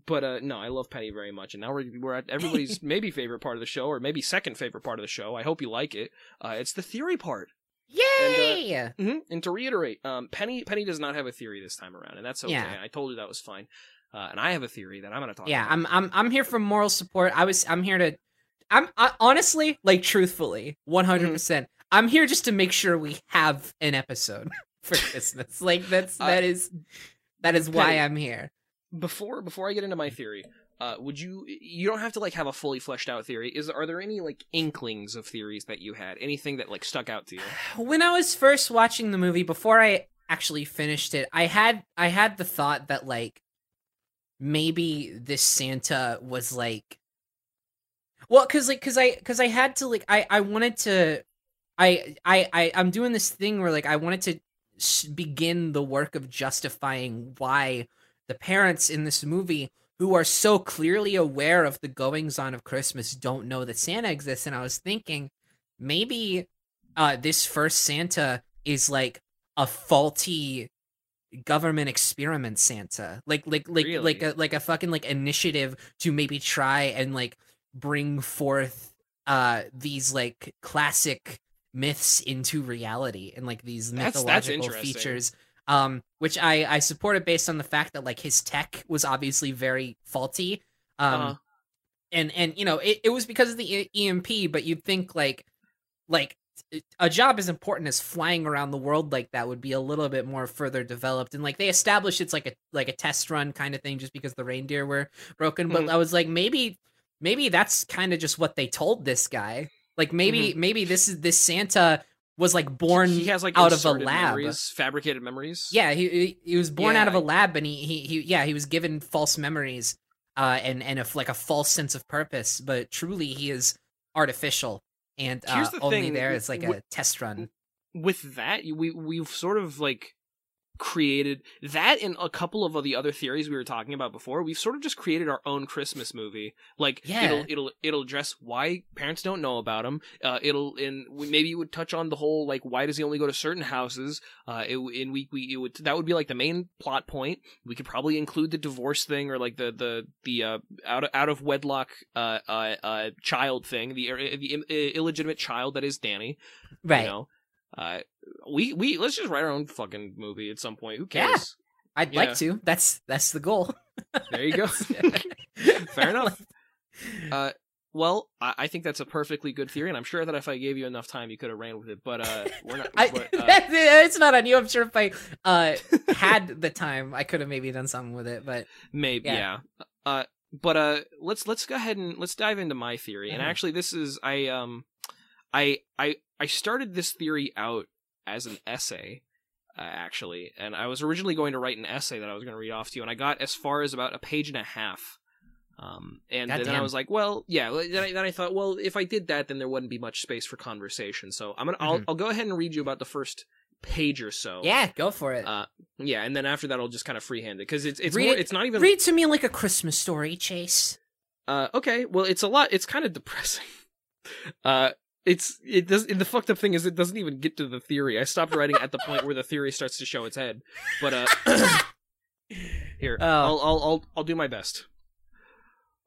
S1: But uh, no, I love Penny very much, and now we're we're at everybody's maybe favorite part of the show, or maybe second favorite part of the show. I hope you like it. Uh, it's the theory part.
S2: Yay!
S1: hmm And to reiterate, um, Penny Penny does not have a theory this time around, and that's okay.
S2: Yeah.
S1: I told you that was fine. Uh, and I have a theory that I'm going to talk
S2: yeah,
S1: about.
S2: I'm I'm I'm here for moral support. I was I'm here to I'm I, honestly like truthfully 100.
S1: Mm-hmm.
S2: I'm here just to make sure we have an episode for Christmas. like that's
S1: Uh,
S2: that is that is why
S1: Penny.
S2: I'm here.
S1: Before before I get into my theory, uh, would you you don't have to like have a fully fleshed out theory. Is are there any like inklings of theories that you had? Anything that like stuck out to you?
S2: When I was first watching the movie before I actually finished it, I had I had the thought that like maybe this Santa was like well cuz like cuz I cuz I had to like I I wanted to I I I I'm doing this thing where like I wanted to begin the work of justifying why the parents in this movie who are so clearly aware of the goings on of Christmas don't know that Santa exists and I was thinking maybe uh this first Santa is like a faulty government experiment Santa. Like like like
S1: Really?
S2: like a like a fucking like initiative to maybe try and like bring forth uh these like classic myths into reality and like these
S1: That's- that's
S2: mythological
S1: interesting.
S2: features um which I I supported based on the fact that like his tech was obviously very faulty. Um
S1: Uh-huh.
S2: and and you know it, it was because of the E- EMP but you'd think like like a job as important as flying around the world like that would be a little bit more further developed. And like they established it's like a like a test run kind of thing just because the reindeer were broken. But
S1: Mhm.
S2: I was like maybe maybe that's kind of just what they told this guy. Like maybe maybe this is this Santa was like born
S1: he has like
S2: out of a lab
S1: memories, fabricated memories.
S2: yeah, he he, was born out of a lab, and he, he he yeah he was given false memories, uh, and and a, like a false sense of purpose. But truly, he is artificial, and uh,
S1: the
S2: only
S1: thing,
S2: there is like a
S1: w-
S2: test run.
S1: with that we we've sort of like created that and a couple of the other theories we were talking about before we've sort of just created our own christmas movie. Like
S2: Yeah.
S1: it'll it'll it'll address why parents don't know about him uh it'll and we, maybe it would touch on the whole like why does he only go to certain houses? Uh it, and we, we it would that would be like the main plot point. We could probably include the divorce thing or like the the the uh out of, out of wedlock uh uh, uh child thing the the Ill- illegitimate child that is danny
S2: Right.
S1: you know, uh, we we let's just write our own fucking movie at some point. Who
S2: Yeah.
S1: cares?
S2: I'd
S1: Yeah.
S2: like to. That's that's the goal.
S1: There you go. Fair enough. Uh, well, I, I think that's a perfectly good theory, and I'm sure that if I gave you enough time, you could have ran with it. But uh, we're not.
S2: I,
S1: but, uh,
S2: it's not on you. I'm sure if I uh, had the time, I could have maybe done something with it. But
S1: Maybe, yeah.
S2: Yeah.
S1: Uh, but uh, let's let's go ahead and let's dive into my theory. And
S2: Mhm.
S1: actually, this is I um, I I I started this theory out as an essay, uh, actually, and I was originally going to write an essay that I was going to read off to you, and I got as far as about a page and a half. Um, and then I was like, well, yeah. Then I, then I thought, well, if I did that, then there wouldn't be much space for conversation. So I'm gonna, I'll,
S2: Mhm.
S1: I'll go ahead and read you about the first page or so.
S2: yeah, go for it.
S1: Uh, yeah, and then after that, I'll just kind of freehand it because it's it's
S2: Read
S1: more, it's not even
S2: Read to me like a Christmas story, Chase.
S1: Uh, okay. Well, it's a lot. It's kind of depressing. Uh, it's it does. The fucked up thing is it doesn't even get to the theory. I stopped writing at the point where the theory starts to show its head. But uh, here,
S2: Oh.
S1: I'll I'll I'll I'll do my best.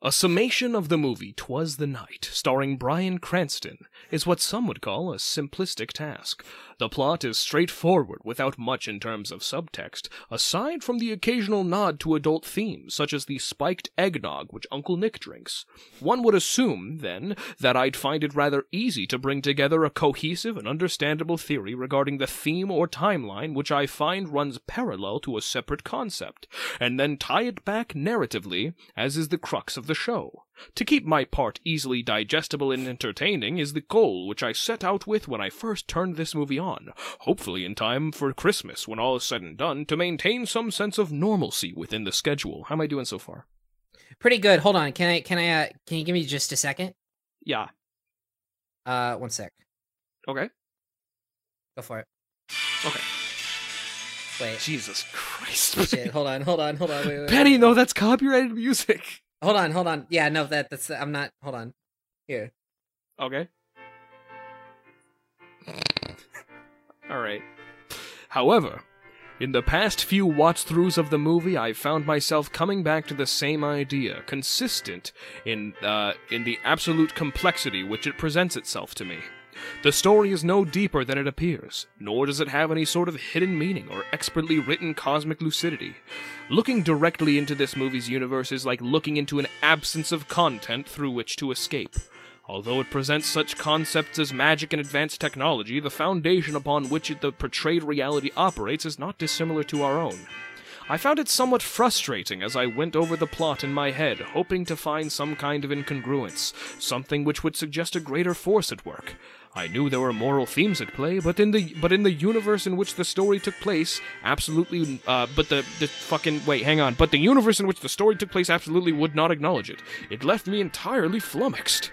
S1: A summation of the movie Twas the Night, starring Bryan Cranston, is what some would call a simplistic task. The plot is straightforward without much in terms of subtext, aside from the occasional nod to adult themes, such as the spiked eggnog which Uncle Nick drinks. One would assume, then, that I'd find it rather easy to bring together a cohesive and understandable theory regarding the theme or timeline which I find runs parallel to a separate concept, and then tie it back narratively, as is the crux of the show. To keep my part easily digestible and entertaining is the goal which I set out with when I first turned this movie on, hopefully in time for Christmas when all is said and done, to maintain some sense of normalcy within the schedule. How am I doing so far?
S2: Pretty good. Hold on. Can I? Can I? Uh, can you give me just a second?
S1: Yeah.
S2: Uh, one sec.
S1: Okay.
S2: Go for it.
S1: Okay.
S2: Wait.
S1: Jesus Christ.
S2: Shit. Hold on. Hold on. Hold on. Wait. wait,
S1: Penny,
S2: wait.
S1: no, that's copyrighted music.
S2: Hold on. Hold on. Yeah. No. That. That's. I'm not. Hold on. Here.
S1: Okay. All right. However, in the past few watch throughs of the movie, I found myself coming back to the same idea, consistent in uh, in the absolute complexity which it presents itself to me. The story is no deeper than it appears, nor does it have any sort of hidden meaning or expertly written cosmic lucidity. Looking directly into this movie's universe is like looking into an absence of content through which to escape. Although it presents such concepts as magic and advanced technology, the foundation upon which the portrayed reality operates is not dissimilar to our own. I found it somewhat frustrating as I went over the plot in my head, hoping to find some kind of incongruence, something which would suggest a greater force at work. I knew there were moral themes at play, but in the but in the universe in which the story took place, absolutely. Uh, but the the fucking wait, hang on. But the universe in which the story took place absolutely would not acknowledge it. It left me entirely flummoxed.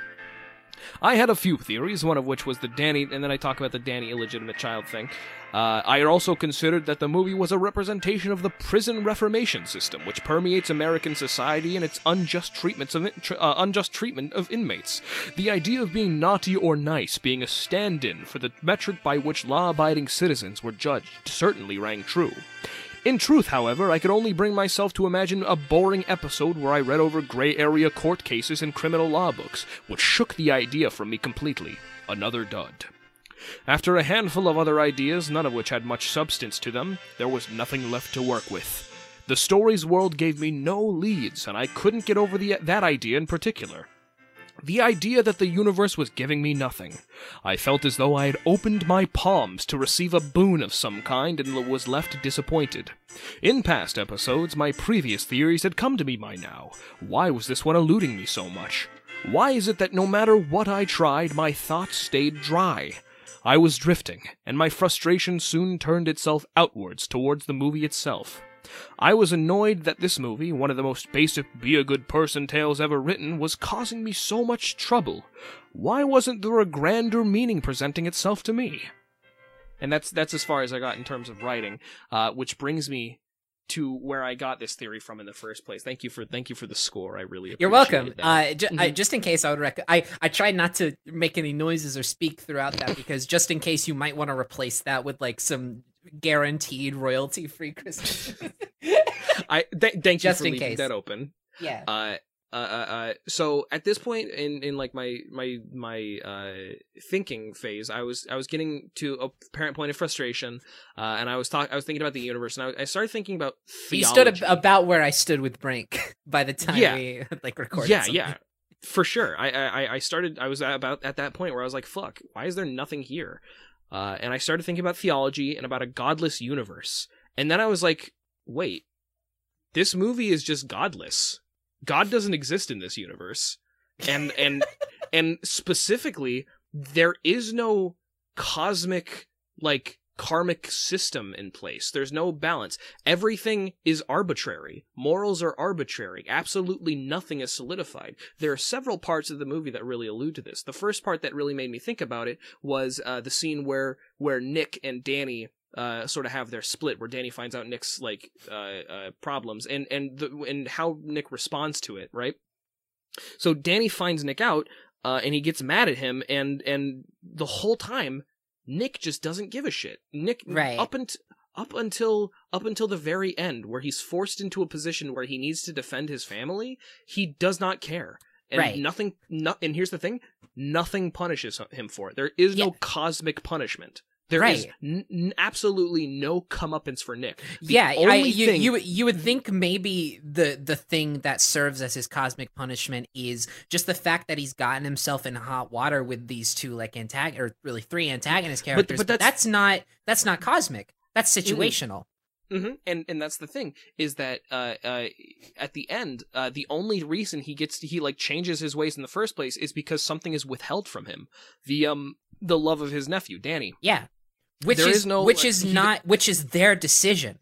S1: I had a few theories, one of which was the Danny, and then I talk about the Danny illegitimate child thing. Uh, I also considered that the movie was a representation of the prison reformation system, which permeates American society and its unjust treatments of uh, unjust treatment of inmates. The idea of being naughty or nice being a stand-in for the metric by which law-abiding citizens were judged certainly rang true. In truth, however, I could only bring myself to imagine a boring episode where I read over gray area court cases and criminal law books, which shook the idea from me completely. Another dud. After a handful of other ideas, none of which had much substance to them, there was nothing left to work with. The story's world gave me no leads, and I couldn't get over the, that idea in particular. The idea that the universe was giving me nothing. I felt as though I had opened my palms to receive a boon of some kind and was left disappointed. In past episodes, my previous theories had come to me by now. Why was this one eluding me so much? Why is it that no matter what I tried, my thoughts stayed dry? I was drifting, and my frustration soon turned itself outwards towards the movie itself. I was annoyed that this movie, one of the most basic be a good person tales ever written, was causing me so much trouble. Why wasn't there a grander meaning presenting itself to me? And that's that's as far as I got in terms of writing, uh, which brings me to where I got this theory from in the first place. Thank you for thank you for the score. I really appreciate
S2: You're welcome.
S1: That.
S2: Uh, ju- I,
S1: Mhm.
S2: just in case, I would rec- I I tried not to make any noises or speak throughout that because just in case you might want to replace that with like some guaranteed royalty free Christmas.
S1: I th- thank you for
S2: in
S1: leaving
S2: case.
S1: that open.
S2: yeah.
S1: Uh, uh, uh, uh, so at this point in, in like my my my uh, thinking phase, I was I was getting to a apparent point of frustration, uh, and I was talk I was thinking about the universe, and I, I started thinking about
S2: You
S1: theology.
S2: stood ab- about where I stood with Brink by the time
S1: Yeah.
S2: we like recorded.
S1: yeah,
S2: something.
S1: yeah, for sure. I, I I started. I was about at that point where I was like, "Fuck, why is there nothing here?" Uh, and I started thinking about theology and about a godless universe. And then I was like, "Wait, this movie is just godless. God doesn't exist in this universe." And and and specifically, there is no cosmic like karmic system in place. There's no balance. Everything is arbitrary. Morals are arbitrary. Absolutely nothing is solidified. There are several parts of the movie that really allude to this. The first part that really made me think about it was uh, the scene where where Nick and Danny uh, sort of have their split, where Danny finds out Nick's like uh, uh, problems and and the, and how Nick responds to it. Right. So Danny finds Nick out, uh, and he gets mad at him, and and the whole time Nick just doesn't give a shit. Nick
S2: Right.
S1: up until up until up until the very end, where he's forced into a position where he needs to defend his family, he does not care. And
S2: Right.
S1: nothing no, and here's the thing, nothing punishes him for it. There is no cosmic punishment. There is
S2: Right.
S1: n- n- absolutely no comeuppance for Nick. The
S2: yeah, I, you,
S1: thing-
S2: you would- you would think maybe the the thing that serves as his cosmic punishment is just the fact that he's gotten himself in hot water with these two like antag or really three antagonist characters.
S1: but
S2: But,
S1: that's-
S2: that's, not that's not cosmic. That's situational.
S1: hmm And and that's the thing is that uh, uh, at the end, uh, the only reason he gets to, he like changes his ways in the first place is because something is withheld from him. The um the love of his nephew Danny.
S2: Yeah, which is,
S1: is no,
S2: which
S1: like,
S2: is not which is their decision.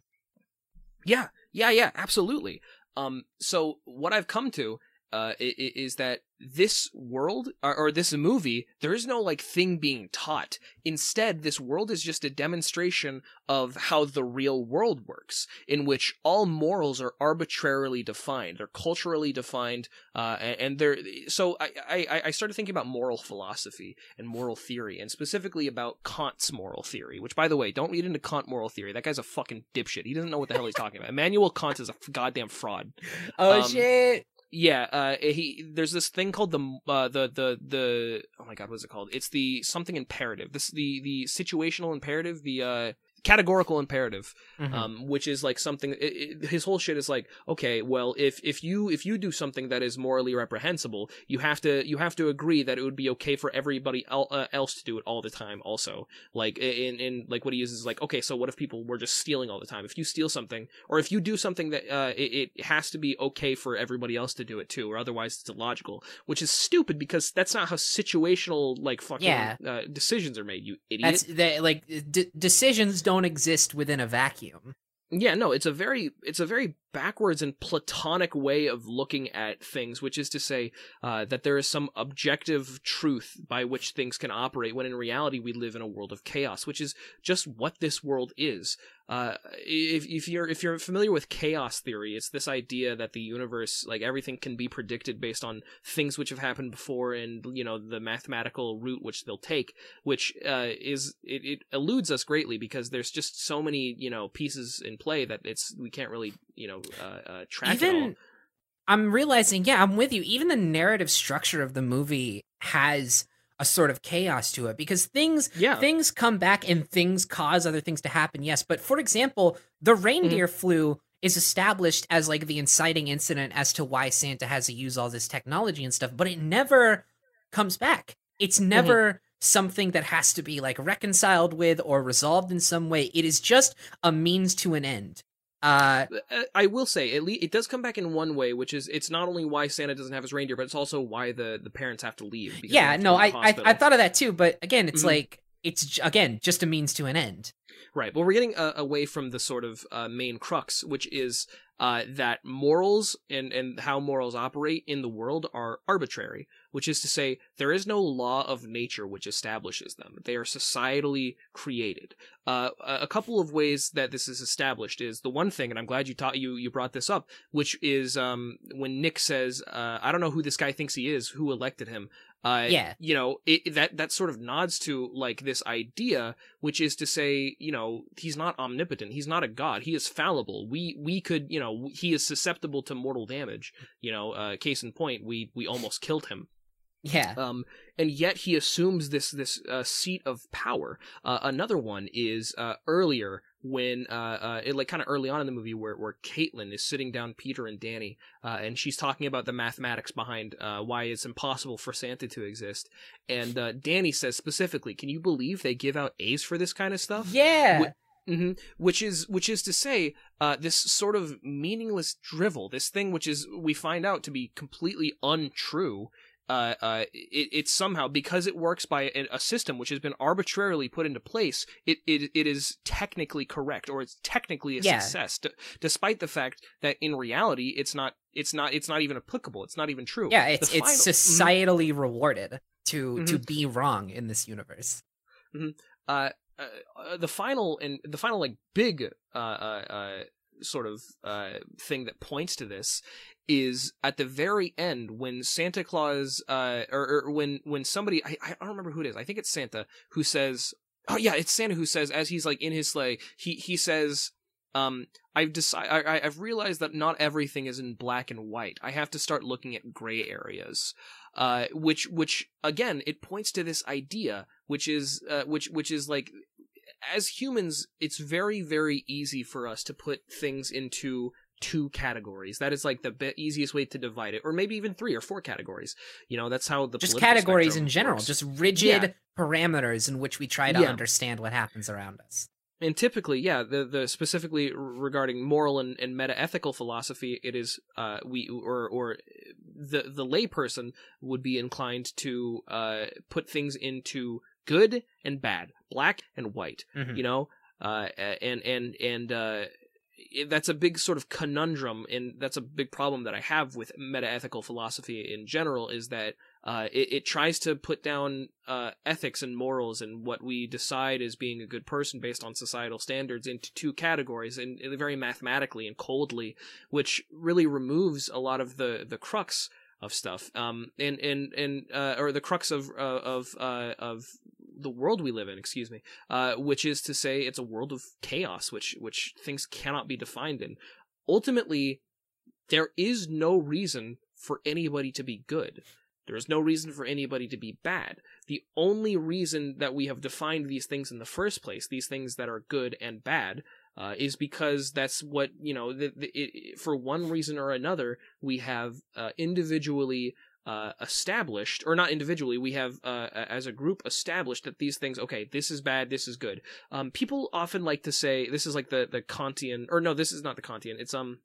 S1: Yeah, yeah, yeah, absolutely. Um, so what I've come to uh, is that this world or, or this movie, there is no like thing being taught. Instead, this world is just a demonstration of how the real world works, in which all morals are arbitrarily defined, they're culturally defined, uh, and, and they're so. I, I I started thinking about moral philosophy and moral theory, and specifically about Kant's moral theory. Which, by the way, don't read into Kant moral theory. That guy's a fucking dipshit. He doesn't know what the hell he's talking about. Immanuel Kant is a goddamn fraud.
S2: Oh
S1: Um,
S2: shit!
S1: Yeah, uh, he there's this thing called the uh, the the the oh my god, what is it called? It's the something imperative. This the the situational imperative, the uh, categorical imperative,
S2: Mhm.
S1: um, which is like something. It, it, his whole shit is like, okay, well, if if you if you do something that is morally reprehensible, you have to you have to agree that it would be okay for everybody el- uh, else to do it all the time. Also, like in in like what he uses is like, okay, so what if people were just stealing all the time? If you steal something, or if you do something that uh, it, it has to be okay for everybody else to do it too, or otherwise it's illogical. Which is stupid because that's not how situational like fucking
S2: Yeah.
S1: uh, decisions are made. You idiot.
S2: That's the, like d- decisions don't exist within a vacuum.
S1: Yeah, no, it's a very it's a very backwards and platonic way of looking at things, which is to say uh, that there is some objective truth by which things can operate, when in reality we live in a world of chaos, which is just what this world is. Uh, if if you're if you're familiar with chaos theory, it's this idea that the universe, like everything, can be predicted based on things which have happened before, and you know the mathematical route which they'll take, which uh, is it, it eludes us greatly because there's just so many you know pieces in play that it's we can't really you know uh, uh, track it all.
S2: I'm realizing, yeah, I'm with you. Even the narrative structure of the movie has a sort of chaos to it because things
S1: Yeah.
S2: things come back and things cause other things to happen. Yes, but for example, the reindeer
S1: Mm-hmm.
S2: flu is established as like the inciting incident as to why Santa has to use all this technology and stuff, but it never comes back. It's
S1: Mm-hmm.
S2: never something that has to be like reconciled with or resolved in some way. It is just a means to an end. Uh
S1: Uh, I will say, at least it does come back in one way, which is it's not only why Santa doesn't have his reindeer, but it's also why the, the parents have to leave.
S2: yeah
S1: have to
S2: no I, I i thought of that too but again it's
S1: Mhm.
S2: like it's again just a means to an end
S1: Right. Well, we're getting uh, away from the sort of uh, main crux, which is uh, that morals and, and how morals operate in the world are arbitrary, which is to say, there is no law of nature which establishes them. They are societally created. Uh, a couple of ways that this is established is the one thing, and I'm glad you taught you you brought this up, which is um, when Nick says, uh, "I don't know who this guy thinks he is, who elected him." Uh,
S2: Yeah.
S1: you know, it, that that sort of nods to like this idea, which is to say, you know, he's not omnipotent. He's not a god. He is fallible. We we could, you know, he is susceptible to mortal damage. You know, uh, case in point, we we almost killed him.
S2: Yeah.
S1: Um, and yet he assumes this this uh, seat of power. Uh, another one is uh, earlier when uh, uh, it, like kind of early on in the movie where where Caitlin is sitting down Peter and Danny, uh, and she's talking about the mathematics behind uh, why it's impossible for Santa to exist. And uh, Danny says specifically, "Can you believe they give out A's for this kind of stuff?"
S2: yeah.
S1: hmm Which is which is to say, uh, this sort of meaningless drivel, this thing which is we find out to be completely untrue. Uh, uh, it, it's somehow because it works by a, a system which has been arbitrarily put into place. It it, it is technically correct, or it's technically a
S2: Yeah.
S1: success, d- despite the fact that in reality it's not. It's not. It's not even applicable. It's not even true.
S2: yeah, it's it's
S1: final- Mhm.
S2: societally rewarded to to
S1: Mhm.
S2: be wrong in this universe.
S1: uh, uh, uh, the final and the final like big uh, uh, uh, sort of uh, thing that points to this is at the very end when Santa Claus uh, or, or when when somebody I, I don't remember who it is. I think it's Santa who says oh yeah it's Santa who says as he's like in his sleigh he he says um I've decided I, I've realized that not everything is in black and white. I have to start looking at gray areas. Uh which which again it points to this idea which is uh, which which is like as humans it's very very easy for us to put things into two categories that is like the be- easiest way to divide it or maybe even three or four categories you know that's how the
S2: just categories in general,
S1: works.
S2: just rigid parameters in which we try to
S1: Yeah.
S2: understand what happens around us.
S1: and typically yeah the the specifically regarding moral and, and meta ethical philosophy it is uh we or or the the layperson would be inclined to uh put things into good and bad black and white
S2: Mhm.
S1: you know uh and and and uh that's a big sort of conundrum and that's a big problem that i have with metaethical philosophy in general is that uh, it, it tries to put down uh, ethics and morals and what we decide as being a good person based on societal standards into two categories and, and very mathematically and coldly which really removes a lot of the the crux of stuff um and and and uh, or the crux of uh, of uh, of the world we live in excuse me uh, which is to say it's a world of chaos, which which things cannot be defined in. Ultimately, there is no reason for anybody to be good. There is no reason for anybody to be bad. The only reason that we have defined these things in the first place, these things that are good and bad, uh, is because that's what you know. The, the, it, for one reason or another, we have uh, individually uh, established, or not individually, we have uh, as a group established that these things, okay, this is bad, this is good. Um, people often like to say this is like the the Kantian, or no, this is not the Kantian. It's um,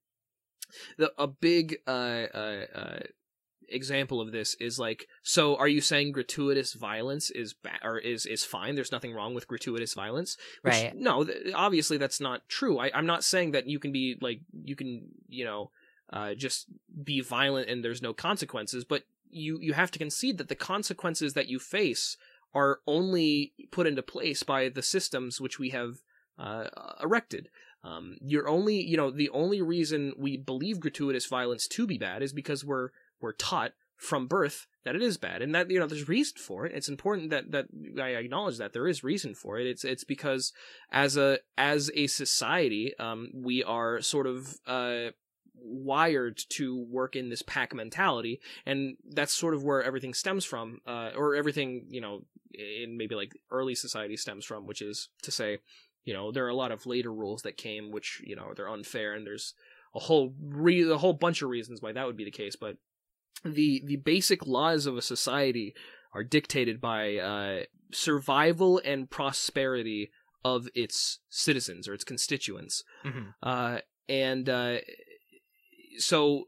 S1: the a big uh uh. Example of this is like so are you saying gratuitous violence is bad or is is fine? There's nothing wrong with gratuitous violence Which,
S2: Right.
S1: no th- obviously that's not true. I, i'm not saying that you can be like you can you know uh, just be violent and there's no consequences but you you have to concede that the consequences that you face are only put into place by the systems which we have uh, erected. Um, you're only you know the only reason we believe gratuitous violence to be bad is because we're we're taught from birth that it is bad and that you know there's reason for it. It's important that that i acknowledge that there is reason for it. It's it's because as a as a society um we are sort of uh wired to work in this pack mentality and that's sort of where everything stems from uh or everything you know in maybe like early society stems from which is to say you know there are a lot of later rules that came which you know they're unfair and there's a whole re- a whole bunch of reasons why that would be the case but the the basic laws of a society are dictated by uh, survival and prosperity of its citizens or its constituents
S2: Mhm.
S1: uh, and uh, so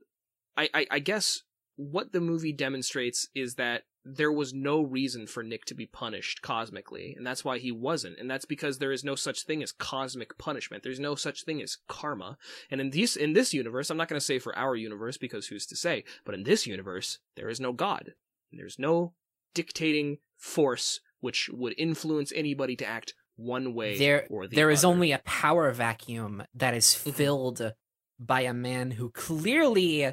S1: I, I I guess what the movie demonstrates is that there was no reason for Nick to be punished cosmically, and that's why he wasn't. And that's because there is no such thing as cosmic punishment. There's no such thing as karma. And in this in this universe, I'm not going to say for our universe because who's to say, but in this universe, there is no God. There's no dictating force which would influence anybody to act one way
S2: There,
S1: or the other.
S2: there is only a power vacuum that is
S1: Mhm.
S2: filled by a man who clearly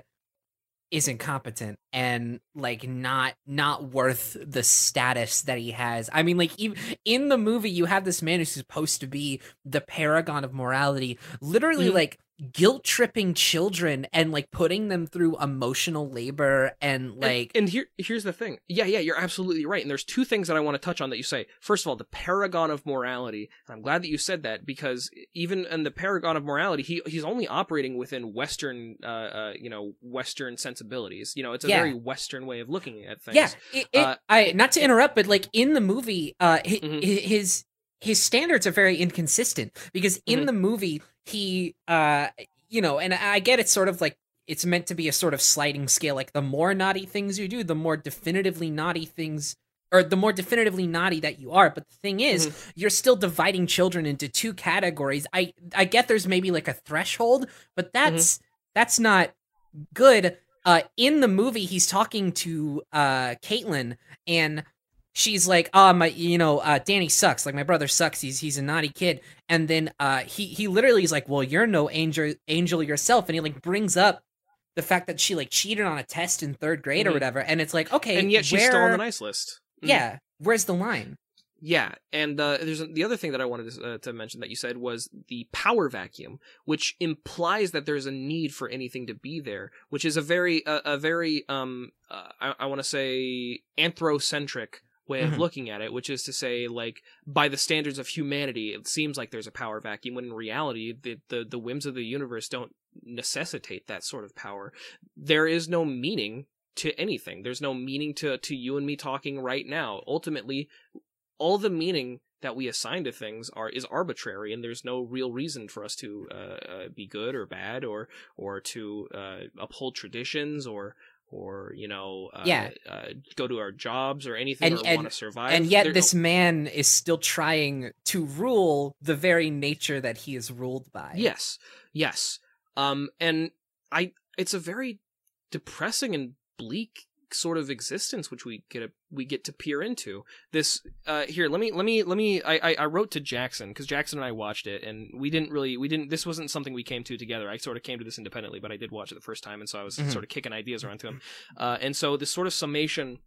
S2: is incompetent and like not not worth the status that he has. I mean like even in the movie you have this man who's supposed to be the paragon of morality literally
S1: Mhm.
S2: like guilt tripping children and like putting them through emotional labor and like
S1: and, and here here's the thing yeah yeah you're absolutely right and there's two things that i want to touch on that you say first of all the paragon of morality and i'm glad that you said that because even in the paragon of morality he he's only operating within western uh, uh you know western sensibilities you know it's a
S2: Yeah.
S1: very western way of looking at things
S2: Yeah, it, it,
S1: Uh,
S2: I not to interrupt, but like in the movie, uh,
S1: Mhm.
S2: his his standards are very inconsistent because in
S1: Mhm.
S2: the movie he, uh, you know, and I get it's sort of like it's meant to be a sort of sliding scale. Like the more naughty things you do, the more definitively naughty things. Or the more definitively naughty that you are, but the thing is, you're still dividing children into two categories. I I get there's maybe like a threshold, but that's that's not good. Uh, in the movie, he's talking to uh Caitlin, and she's like, "Oh my, you know, uh, Danny sucks. Like my brother sucks. He's he's a naughty kid." And then uh, he he literally is like, "Well, you're no angel angel yourself," and he like brings up the fact that she like cheated on a test in third grade or
S1: Mhm.
S2: whatever, and it's like, okay,
S1: and yet she's still on the nice list Mhm.
S2: Yeah, where's the line?
S1: Yeah, and uh, there's the other thing that I wanted to, uh, to mention that you said was the power vacuum, which implies that there's a need for anything to be there, which is a very uh, a very um uh, I, I want to say anthrocentric way of
S2: Mhm.
S1: looking at it, which is to say like by the standards of humanity, it seems like there's a power vacuum when in reality the the, the whims of the universe don't necessitate that sort of power. There is no meaning to anything. There's no meaning to to you and me talking right now. Ultimately, all the meaning that we assign to things are is arbitrary, and there's no real reason for us to uh, uh, be good or bad, or or to uh, uphold traditions, or or you know, uh,
S2: Yeah.
S1: uh, go to our jobs or anything,
S2: And-
S1: or want to survive.
S2: and yet
S1: There-
S2: this man is still trying to rule the very nature that he is ruled by.
S1: Yes, yes. Um, and I, it's a very depressing and bleak sort of existence which we get a, we get to peer into. This uh here, let me let me let me I I, I wrote to Jackson because Jackson and I watched it and we didn't really we didn't this wasn't something we came to together. I sort of came to this independently, but I did watch it the first time and so I was
S2: Mhm.
S1: sort of kicking ideas around to him. Uh, and so this sort of summation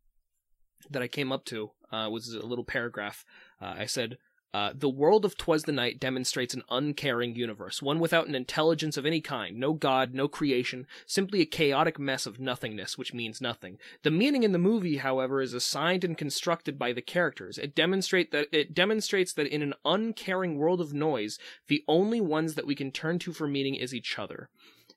S1: that I came up to uh, was a little paragraph. Uh, I said, uh, "The world of Twas the Night demonstrates an uncaring universe, one without an intelligence of any kind, no god, no creation, simply a chaotic mess of nothingness, which means nothing. The meaning in the movie, however, is assigned and constructed by the characters. It demonstrate that it demonstrates that in an uncaring world of noise, the only ones that we can turn to for meaning is each other."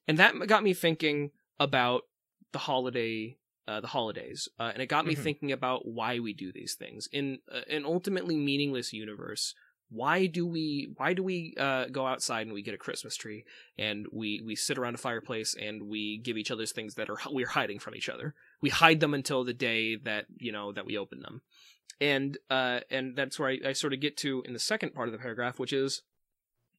S1: And that got me thinking about the holiday uh, the holidays, uh, and it got me
S2: Mhm.
S1: thinking about why we do these things in uh, an ultimately meaningless universe. Why do we why do we uh, go outside and we get a Christmas tree and we we sit around a fireplace and we give each other's things that are we're hiding from each other. We hide them until the day that you know that we open them, and uh, and that's where I, I sort of get to in the second part of the paragraph, which is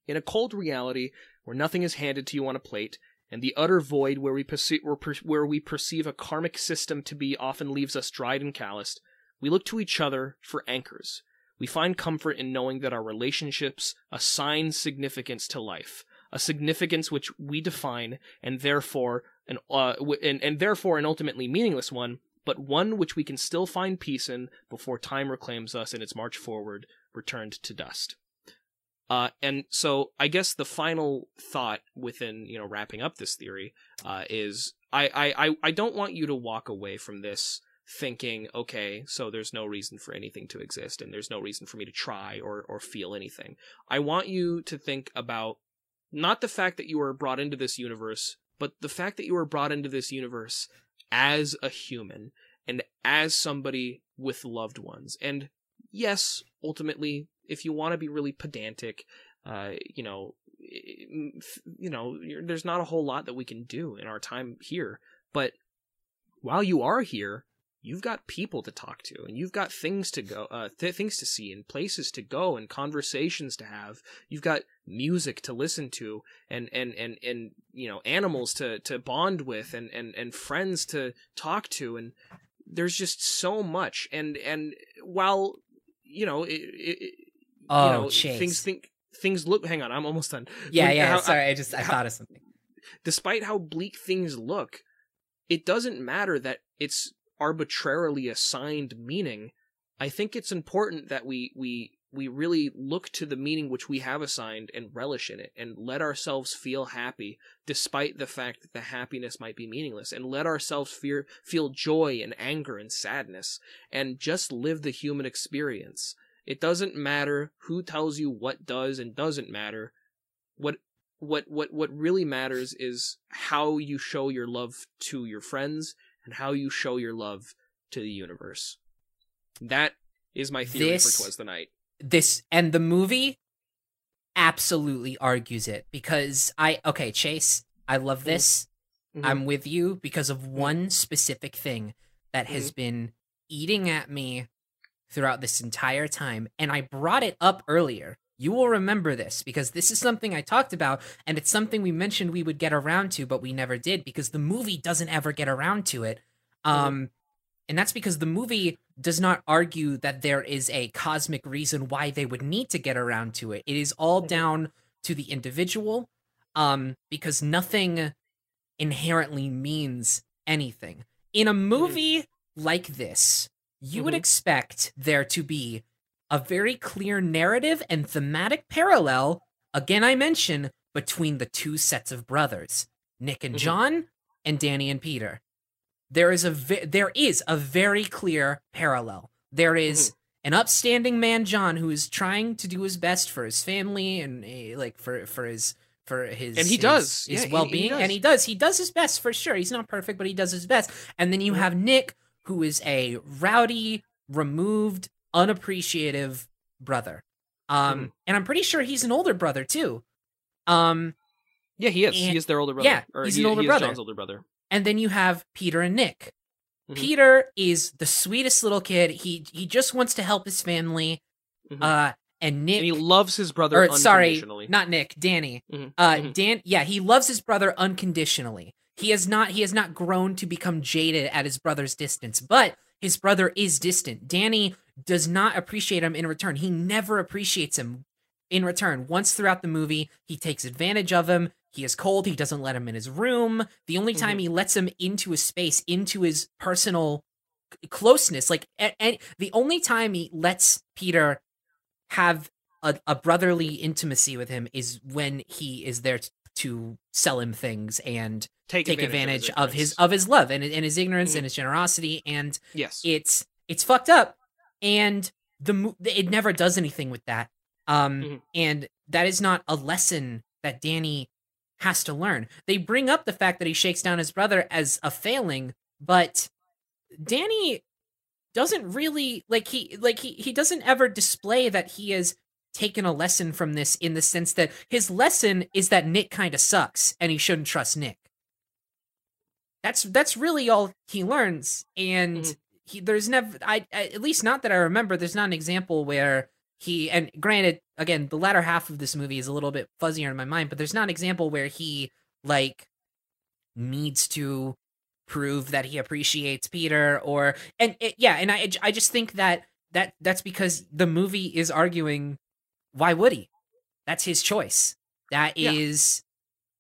S1: in a cold reality where nothing is handed to you on a plate and the utter void where we perceive where, we perceive a karmic system to be often leaves us dried and calloused, we look to each other for anchors. We find comfort in knowing that our relationships assign significance to life, a significance which we define, and therefore an uh, and, and therefore an ultimately meaningless one, but one which we can still find peace in before time reclaims us in its march forward, returned to dust. Uh, and so I guess the final thought within, you know, wrapping up this theory, uh, is I, I, I, don't want you to walk away from this thinking, okay, so there's no reason for anything to exist and there's no reason for me to try or, or feel anything. I want you to think about not the fact that you were brought into this universe, but the fact that you were brought into this universe as a human and as somebody with loved ones. And yes, ultimately, if you want to be really pedantic, uh, you know, you know, there's not a whole lot that we can do in our time here. But while you are here, you've got people to talk to, and you've got things to go, uh, th- things to see, and places to go, and conversations to have. You've got music to listen to, and and and and you know, animals to to bond with, and and and friends to talk to, and there's just so much. And and while you know, it-
S2: Oh,
S1: you know,
S2: Chase.
S1: things think things look. Hang on, I'm almost done.
S2: Yeah,
S1: When-
S2: yeah.
S1: how-
S2: sorry, I uh, just I
S1: how-
S2: thought of something.
S1: despite how bleak things look, it doesn't matter that it's arbitrarily assigned meaning. I think it's important that we we we really look to the meaning which we have assigned and relish in it and let ourselves feel happy despite the fact that the happiness might be meaningless and let ourselves fear, feel joy and anger and sadness and just live the human experience. It doesn't matter who tells you what does and doesn't matter. What what what what really matters is how you show your love to your friends and how you show your love to the universe. That is my theory
S2: This-
S1: for Twas the Night.
S2: this and the movie absolutely argues it because I okay, Chase, I love mm-hmm. this.
S1: Mhm.
S2: I'm with you because of mm-hmm. one specific thing that has mm-hmm. been eating at me throughout this entire time and I brought it up earlier. You will remember this because this is something I talked about and it's something we mentioned we would get around to but we never did because the movie doesn't ever get around to it. Um and that's because the movie does not argue that there is a cosmic reason why they would need to get around to it. It is all down to the individual um because nothing inherently means anything. In a movie like this, you would
S1: Mhm.
S2: expect there to be a very clear narrative and thematic parallel, again, I mention, between the two sets of brothers, Nick and
S1: Mhm.
S2: John and Danny and Peter. There is a ve- there is a very clear parallel. There is
S1: Mm-hmm.
S2: an upstanding man, John, who is trying to do his best for his family and eh, like for for his for his
S1: And he
S2: his-
S1: does.
S2: his
S1: Yeah,
S2: well being, and he does. He does his best for sure. He's not perfect, but he does his best. And then you
S1: Mhm.
S2: have Nick, who is a rowdy, removed, unappreciative brother. Um,
S1: Mhm.
S2: and I'm pretty sure he's an older brother too. Um,
S1: Yeah, he is.
S2: And-
S1: he is their older brother.
S2: yeah,
S1: or
S2: he's
S1: he,
S2: an older
S1: he
S2: brother.
S1: John's older brother.
S2: and then you have Peter and Nick.
S1: Mhm.
S2: Peter is the sweetest little kid. He he just wants to help his family.
S1: Mhm.
S2: Uh, and Nick
S1: And he loves his brother
S2: or sorry, not Nick, Danny.
S1: Mhm,
S2: Uh,
S1: mhm.
S2: Dan, yeah, he loves his brother unconditionally. He has not he has not grown to become jaded at his brother's distance, but his brother is distant. Danny does not appreciate him in return. He never appreciates him in return. Once throughout the movie, he takes advantage of him. He is cold. He doesn't let him in his room. The only time mm-hmm. he lets him into his space, into his personal closeness, like a- a- the only time he lets Peter have a, a brotherly intimacy with him is when he is there t- to sell him things and
S1: take,
S2: take advantage of his
S1: ignorance.
S2: of his love and, and his ignorance
S1: Mhm.
S2: and his generosity and
S1: yes.
S2: it's it's fucked up and the it never does anything with that um
S1: Mhm.
S2: and that is not a lesson that Danny has to learn they bring up the fact that he shakes down his brother as a failing but Danny doesn't really like he like he he doesn't ever display that he has taken a lesson from this in the sense that his lesson is that Nick kind of sucks and he shouldn't trust Nick. That's that's really all he learns and
S1: Mhm.
S2: he there's never I, I at least not that I remember there's not an example where he and granted again the latter half of this movie is a little bit fuzzier in my mind but there's not an example where he like needs to prove that he appreciates Peter or and it, yeah and I I just think that that that's because the movie is arguing why would he? That's his choice. That is,
S1: Yeah.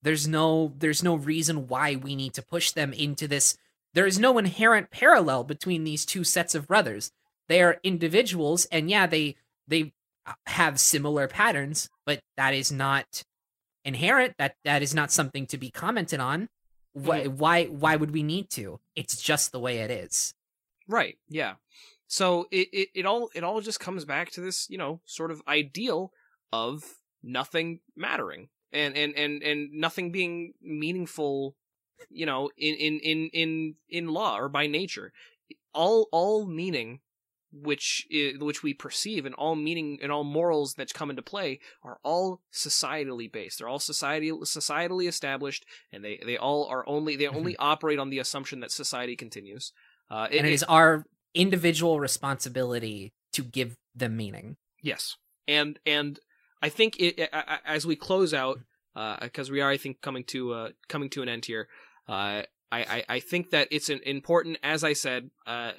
S2: there's no there's no reason why we need to push them into this. There is no inherent parallel between these two sets of brothers. They are individuals and yeah they they uh, have similar patterns but that is not inherent. That that is not something to be commented on. Why why why would we need to? It's just the way it is.
S1: Right. Yeah. So it, it, it all it all just comes back to this, you know, sort of ideal of nothing mattering and and and and nothing being meaningful, you know, in in in in in law or by nature. All all meaning which i which we perceive and all meaning and all morals that come into play are all societally based. They're all society societally established and they they all are only they only operate on the assumption that society continues. Uh,
S2: and it is our individual responsibility to give them meaning
S1: Yes, and and I think it, as we close out, because we are, I think, coming to uh, coming to an end here. Uh, I, I I think that it's an important, as I said, uh,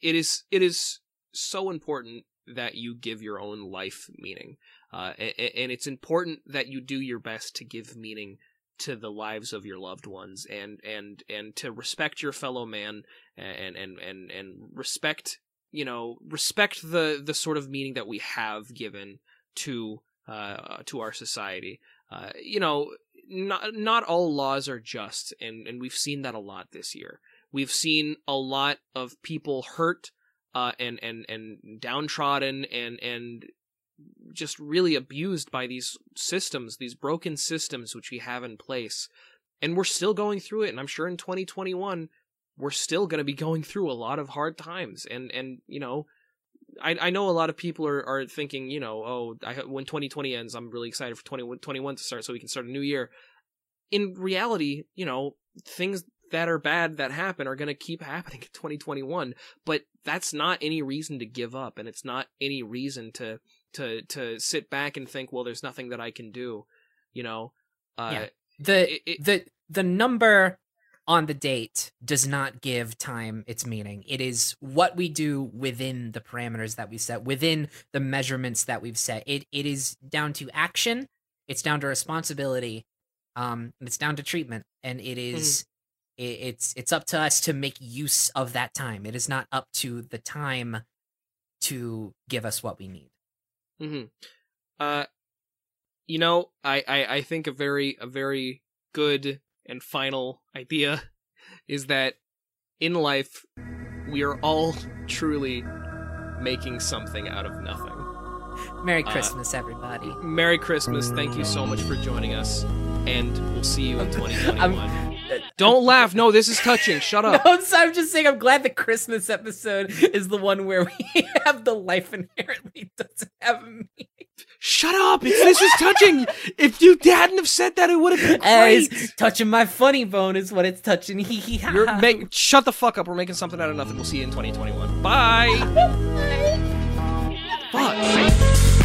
S1: it is it is so important that you give your own life meaning, uh, and, and it's important that you do your best to give meaning to the lives of your loved ones and and and to respect your fellow man and and and and respect you know respect the the sort of meaning that we have given to uh to our society. Uh you know not not all laws are just and and we've seen that a lot this year. We've seen a lot of people hurt uh and and and downtrodden and and just really abused by these systems, these broken systems which we have in place. And we're still going through it. And I'm sure in 2021, we're still going to be going through a lot of hard times. And, and, you know, I, I know a lot of people are, are thinking, you know, oh, I, when 2020 ends, I'm really excited for 2021 to start so we can start a new year. In reality, you know, things that are bad that happen are going to keep happening in 2021, but that's not any reason to give up. And it's not any reason to, to to sit back and think, well, there's nothing that I can do, you know. Uh,
S2: Yeah. the
S1: it- it-
S2: the the number on the date does not give time its meaning. It is what we do within the parameters that we set, within the measurements that we've set. It it is down to action, it's down to responsibility, um, it's down to treatment, and it is- i- it's it's up to us to make use of that time. It is not up to the time to give us what we need.
S1: Hmm Uh, you know, I, I I think a very a very good and final idea is that in life we are all truly making something out of nothing.
S2: Merry
S1: Uh,
S2: Christmas, everybody.
S1: Merry Christmas! Thank you so much for joining us, and we'll see you in 2021. Don't laugh. No, this is touching. Shut
S2: No,
S1: up.
S2: I'm, sorry, I'm just saying. I'm glad the Christmas episode is the one where we have the life inherently doesn't have me.
S1: Shut up! It's, this is touching. If you hadn't have said that, it would have been
S2: Hey,
S1: great.
S2: it's touching my funny bone is what it's touching. Hee hee.
S1: You're make shut the fuck up. We're making something out of nothing. We'll see you in 2021. Bye. fuck.